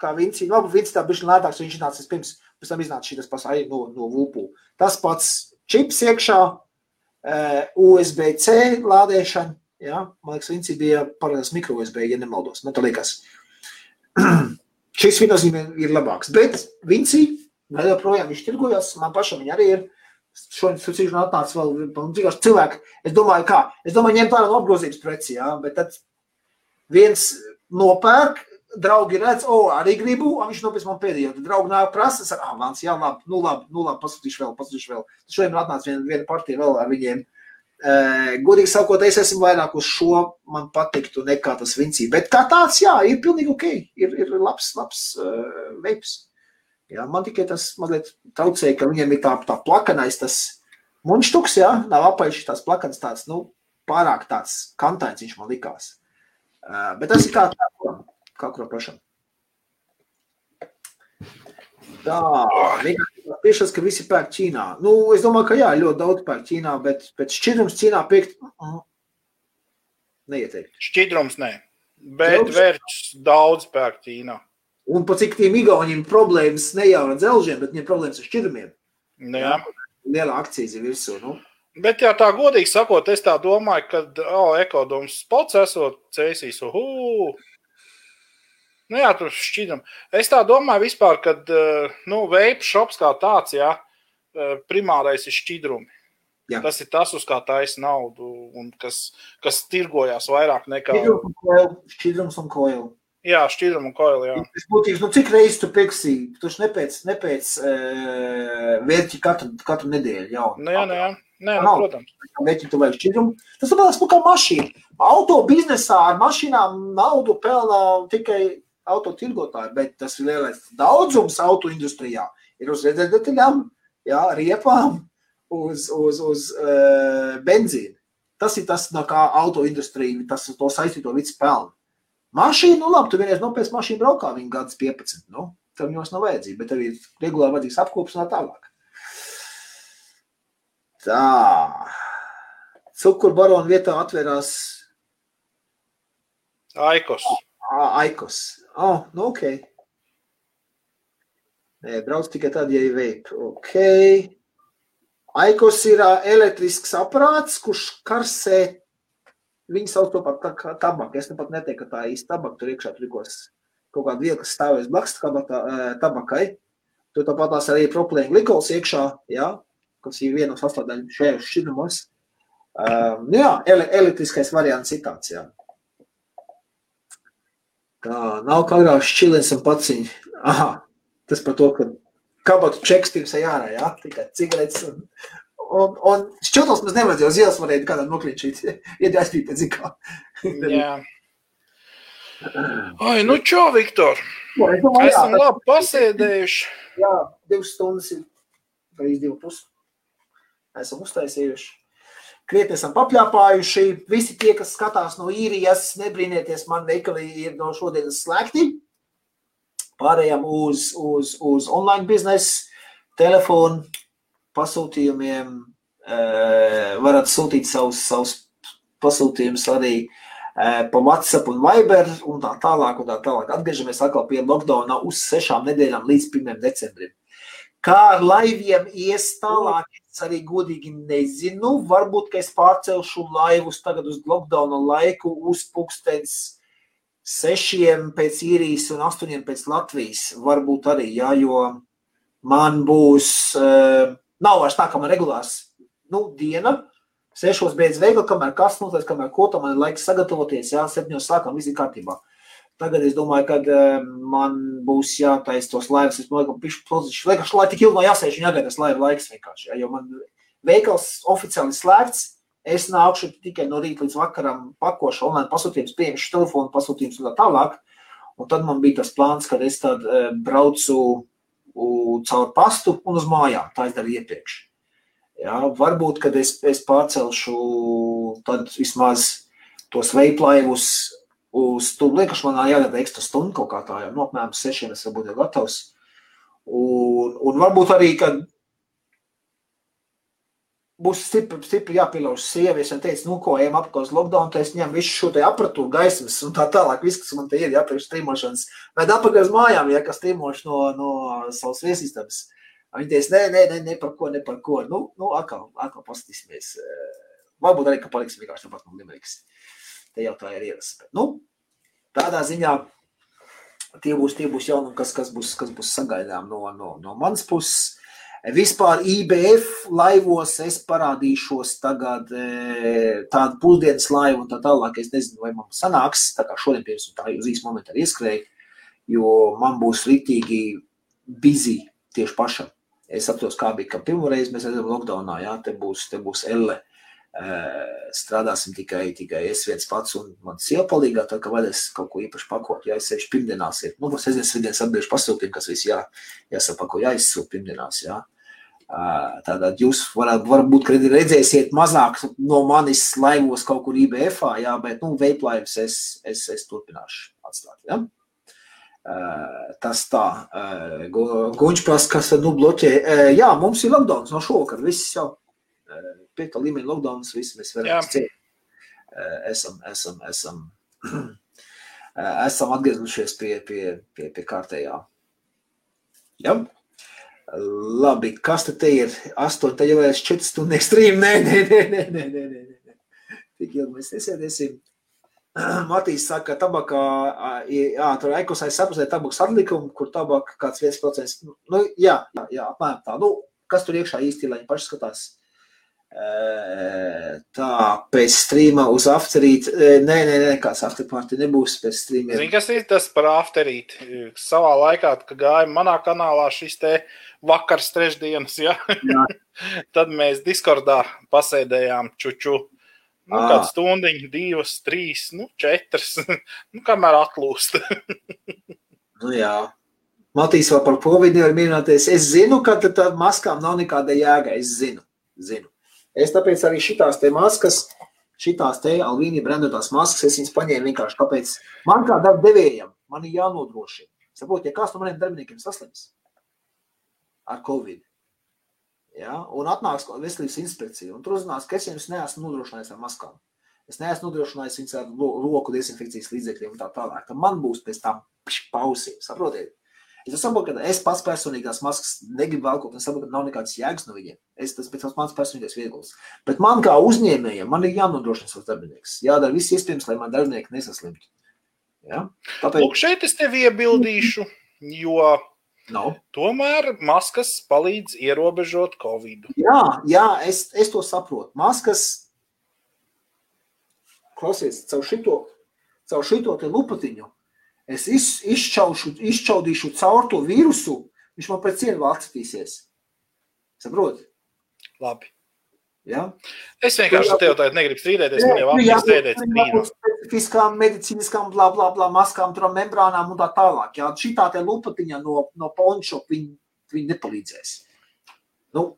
kā Vincija. Labi, Vincija tā bišķi lētāks, viņš nācis pirms, pēc tam iznāca šī tas pats arī no, no Vupu. Tas pats čips iekšā, USB-C lādēšana. Ja? Man liekas, viņš bija parādās mikro USB, ja nemaldos. Man liekas, šis viennozīmīgi ir labāks. Bet viņš vēl joprojām viņš tirgojas. Man pašam viņa arī ir. Šodien sucīšana atnāca vēl vienkārši cilvēki. Es domāju, kā? Es domāju, ņemt vērā no apgrozības preci, jā, bet tad viens nopērk, draugi redz, o, arī gribu, un viņš nopēc man pēdējo. Tad draugi nāk prasa, saka, ah, mans, jā, labi, nu labi, nu labi, pasūtīšu vēl, pasūtīšu vēl. Tad šodien atnāca viena, viena partija vēl ar viņiem. Uh, godīgi sakot, es esmu vairāk uz šo man patiktu nekā tas Vincija. Bet kā tāds, jā, ir pilnīgi ok. Ir, ir labs, labs uh, veips. Jā, man tikai tas mazliet traucēja, ka viņiem ir tā, tā plakanais, tas munštuks, jā, nav apaļš tās plakanas tāds, nu, pārāk tāds kantains viņš man likās. Uh, bet tas ir kā tā, kā kuram pašam. Tā, vienkārši ka visi pērk Ķīnā. Nu, es domāju, ka jā, ļoti daudz pērk Ķīnā, bet pēc šķidrums Ķīnā pirkt uh, neieteikt. Šķidrums nē, bet vērts daudz pērk Ķīnā. Un pa cik tiem igauniem problēmas ne jau ar dzelžiem, bet viņiem problēmas ar šķidrumiem. Nu, jā. Liela akcijas ir virsū, nu. Bet, ja tā godīgi sakot, es tā domāju, ka, oh, ekodoms spots esot cēsīs, uhū, Nu, jā, tur šķidram. Es tā domāju, vispār, ka eh, nu, veids šops kā tāds, jā, eh, primārais ir šķidrumi. Jā. Tas ir tas, uz kā taisa naudu, un kas, kas tirgojās vairāk nekā. Šķidrums un koila. Jā, šķidrums un koila. Jā. Es būtībā, nu, cik reizes tu pirksi? Tu ne pēc, ne pēc e, vērķi katru, katru nedēļu. Jau. Nu, jā. Nē, nu, protams. Vērķi tu vajag šķidrumu. Tas ir nu, kā mašīna. Auto biznesā ar mašīnām naudu pelnā tikai autotirgotāji, bet tas ir lielais daudzums auto industrijā. Ir uz redzētdetaļām, jā, riepām, uz, uz, uz uh, benzīnu. Tas ir tas, no kā auto industrija, tas to saistīto visu pelnu. Mašīna, nu labi, tu vienreiz nopēc mašīnu braukā, viņa gads 15, nu, tam jums nav vajadzīga, bet arī regulāri vajadzīgs apkops un tā tālāk. Tā. Cukurbarona vietā atvērās Aikos. Aikos. Oh, nu, ok. Nē, brauc tikai tad, ja ir vape. Ok. Aikos ir elektrisks aparāts, kurš karsē. Viņi sauc to par tabaku. Es pat neteiktu, ka tā ir īsta tabaka. Tur iekšā tur ikos kaut kāda viela, kas stāvēs blakus tabakai. Tur tāpat tās arī propilēna glikols iekšā, jā, kas ir viena no sastāvdaļām šajos šķidrumos. Um, jā, ele elektriskais variants ir tāds, jā. Tā nav kā agrāk šķilins un paciņi. Aha, tas par to, ka kabatu čeks pirms ārā, jā, tikai cigaretes un, un, un šķiltos mēs nevajadzēja uz ielas varēja kādam noklīčīt, ja aizpīt pēc zikā. jā. Ai, nu čo, Viktor? Jā, es domāju, jā, Esam labi pasēdējuši. Jā, divas stundas ir gandrīz divi pusi. Esam uztaisījuši. Krietni esam papļāpājuši. Visi tie, kas skatās no īrijas, nebrīnieties, man veikali ir no šodienas slēgti. Pārējām uz, uz, uz online biznesu, telefonu pasūtījumiem. eh, Varat sūtīt savus, savus pasūtījumus arī eh, pa WhatsApp un Viber un tā tālāk. Un tā tālāk. Atgriežamies atkal pie lockdowna uz sešām nedēļām līdz 1. decembrim. Kā ar laiviem ies tālāk, es arī godīgi nezinu. Varbūt, ka es pārcelšu laivus tagad uz lockdowna laiku uz pulkstens sešiem pēc īrijas un astoņiem pēc Latvijas. Varbūt arī, jā, jo man būs, uh, nav vairs tā, ka man regulārs nu, diena, sešos beidz veikla, kamēr kas notiek, kamēr ko tam man ir laiks sagatavoties, jā, septiņos sākam, viss ir kārtībā. Tagad es domāju, ka uh, man būs jātaisa tos laivas. Es domāju, ka pišu pozitīvi. Liekas, lai tik ilgi nav jāsēž un jāgaida tas laiva laiks vienkārši. Ja, jo man veikals oficiāli slēgts. Es nākšu tikai no rīta līdz vakaram, pakošu online pasūtījumus, pieņemšu telefonu pasūtījumus un tā tālāk. Un tad man bija tas plāns, ka es tad uh, braucu caur pastu un uz mājām. Tā es darīju iepriekš. Jā, varbūt, kad es, es pārcelšu tad vismaz tos veiplaivus uz to liekas, man jādara ekstra stundu kaut kā tā, jau no apmēram sešiem es varbūt jau gatavs. Un, un varbūt arī, kad būs stipri, stipri jāpielauž sievies, un teica, nu, ko, ejam apkārt lockdown, tad es ņemu visu šo te apratūru gaismas un tā tālāk, viss, kas man te ir, jāpriekš strīmošanas. Vai apakaļ uz mājām, ja, kas strīmoši no, no savas viesistabas. Viņi teica, nē, nē, nē, ne par ko, ne par ko. Nu, nu atkal, atkal paskatīsimies. Varbūt arī, ka paliksim vienkārši tāpat no Limerikas. Te jau tā ir ierasts. Bet, nu, tādā ziņā tie būs, tie būs jaunumi, kas, kas, būs, kas būs sagaidām no, no, no manas puses. Vispār IBF laivos es parādīšos tagad tādu pusdienas laivu un tā tālāk. Es nezinu, vai man sanāks, tā kā šodien, piemēram, tā uz īsu momentu arī ieskrēju, jo man būs rītīgi busy tieši pašam. Es saprotu, kā bija, ka pirmoreiz mēs redzam lockdownā, jā, te būs, te būs elle. Strādāsim tikai, tikai es viens pats un man sieva palīgā, tad, ka vajadzēs kaut ko īpaši pakot. Jā, es sevišķi pirmdienās ir, nu, sestdienas, svētdienas atbiešu pasūtījumu, kas viss jā, jāsapako, jāizsūt pirmdienās, jā. Tātad jūs varat, varbūt redzēsiet mazāk no manis laivos kaut kur IBF, jā, bet, nu, veiplaivs es, es, es turpināšu atstāt, jā. Tas tā, Gunčs prasa, kas tad, nu, bloķē. Jā, mums ir lockdowns no šovakar, viss jau piekta līmeņa lockdowns, visi mēs varam ciet. Esam, esam, esam, esam atgriezušies pie, pie, pie, pie kārtējā. Ja? Labi, kas tad te ir? Astoņi, te jau ir četri stundu ekstrīm. Nē, nē, nē, nē, nē, nē, nē. Tik ilgi mēs nesēdēsim. Matīs saka, ka tabakā, jā, tur ekosai saprast, tabakas atlikumu, kur tabaka kāds 1%. Nu, jā, jā, jā, apmēram tā. Nu, kas tur iekšā īsti, lai viņi paši skatās. Tā, pēc strīma uz afterīt. Nē, nē, nē, kāds afterparty nebūs pēc strīmiem. Zini, kas ir tas par afterīt? Savā laikā, kad gāja manā kanālā šis te vakars trešdienas, ja? Jā. tad mēs Discordā pasēdējām čuču. Nu, à. kādu stundiņu, divas, trīs, nu, četras. nu, kamēr atlūst. nu, jā. Matīs vēl par Covid nevar minēties. Es zinu, ka tad maskām nav nekāda jēga. Es zinu, zinu. Es tāpēc arī šitās te maskas, šitās te Alvīni brendotās maskas, es viņas paņēmu vienkārši kāpēc. Man kā darba devējam, man ir jānodrošina. Saprot, ja kāds no maniem darbiniekiem saslims ar Covid, ja, un atnāks veselības inspekcija, un tur uzzinās, ka es jums neesmu nodrošinājis ar maskām. Es neesmu nodrošinājis viņus ar roku dezinfekcijas līdzekļiem un tā tālāk. Tad man būs pēc tam pausīm, saprotiet? Es saprotu, ka es pats personīgi tās maskas negribu velkot, un saprotu, ka nav nekādas jēgas no viņiem. Es, tas ir mans personīgais viedoklis. Bet man kā uzņēmējam, man ir jānodrošina savs darbinieks. Jādara viss iespējams, lai man darbinieki nesaslimtu. Ja? Tāpēc... Lūk, šeit es tevi iebildīšu, jo no. tomēr maskas palīdz ierobežot covid. Jā, jā es, es to saprotu. Maskas, klausies, caur šito, caur šito lupatiņu, es iz, izčaušu, izčaudīšu caur to vīrusu, viņš man pēc cienu atskatīsies. Saproti? Labi. Ja? Es vienkārši tev tādu negribu strīdēties. Man jau apgādājot, strīdēties. Specifiskām, medicīniskām, bla, bla, bla, maskām, tur membrānām un tā tālāk. Jā, šī tā te lupatiņa no, no pončo, viņi, viņi nepalīdzēs. Nu,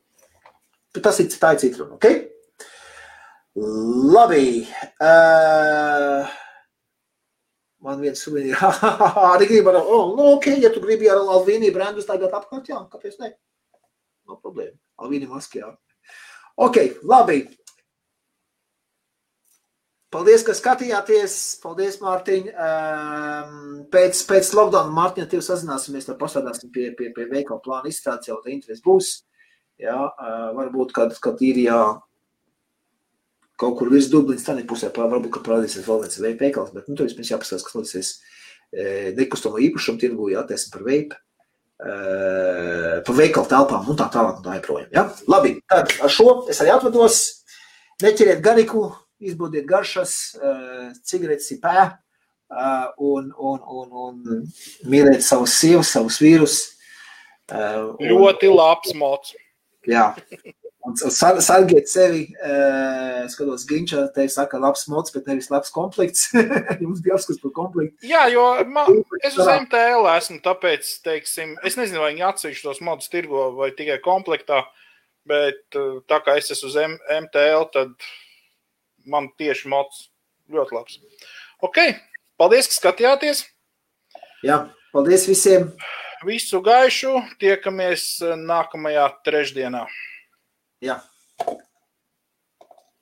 tas ir tā ir citruna, ok? Labi. Uh, man viens suvenīrs arī grib ar, oh, nu, ok, ja tu gribi ar Alvīniju brendu staigāt apkārt, jā, kāpēc ne? No problēma. Alvīni maski, jā. Ok, labi. Paldies, ka skatījāties. Paldies, Mārtiņ. Um, pēc, pēc lockdown, Mārtiņ, ar tevi sazināsimies, tad pasādāsim pie, pie, pie veikala plāna izstrādes, jau tā interesi būs. Jā, uh, varbūt, kad, kad ir jā, kaut kur virs Dublinas tādā pusē, varbūt, ka parādīsies vēl viens veikals, bet, nu, tur vispirms jāpasaka, kas notiksies e, nekustamo īpašumu tirgu, jātiesa par veipu, e, par veikalu telpām un tā tālāk un tā joprojām. Ja? Labi, tad ar šo es arī atvados. Neķeriet gariku, izbaudiet garšas, e, cigaretes ir pē un, un, un, un mīliet savus sievas, savus vīrus. Ļoti labs mots. Jā, Un, un sargiet sevi, uh, skatos, Ginčā te saka, labs mods, bet nevis labs konflikts. Jums bija apskats par konfliktu. Jā, jo man, es uz MTL esmu, tāpēc, teiksim, es nezinu, vai viņi atsevišķi tos modus tirgo vai tikai komplektā, bet tā kā es esmu uz M MTL, tad man tieši mods ļoti labs. Ok, paldies, ka skatījāties. Jā, paldies visiem. Visu gaišu, tiekamies nākamajā trešdienā. Ja.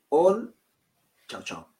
Und ciao, ciao.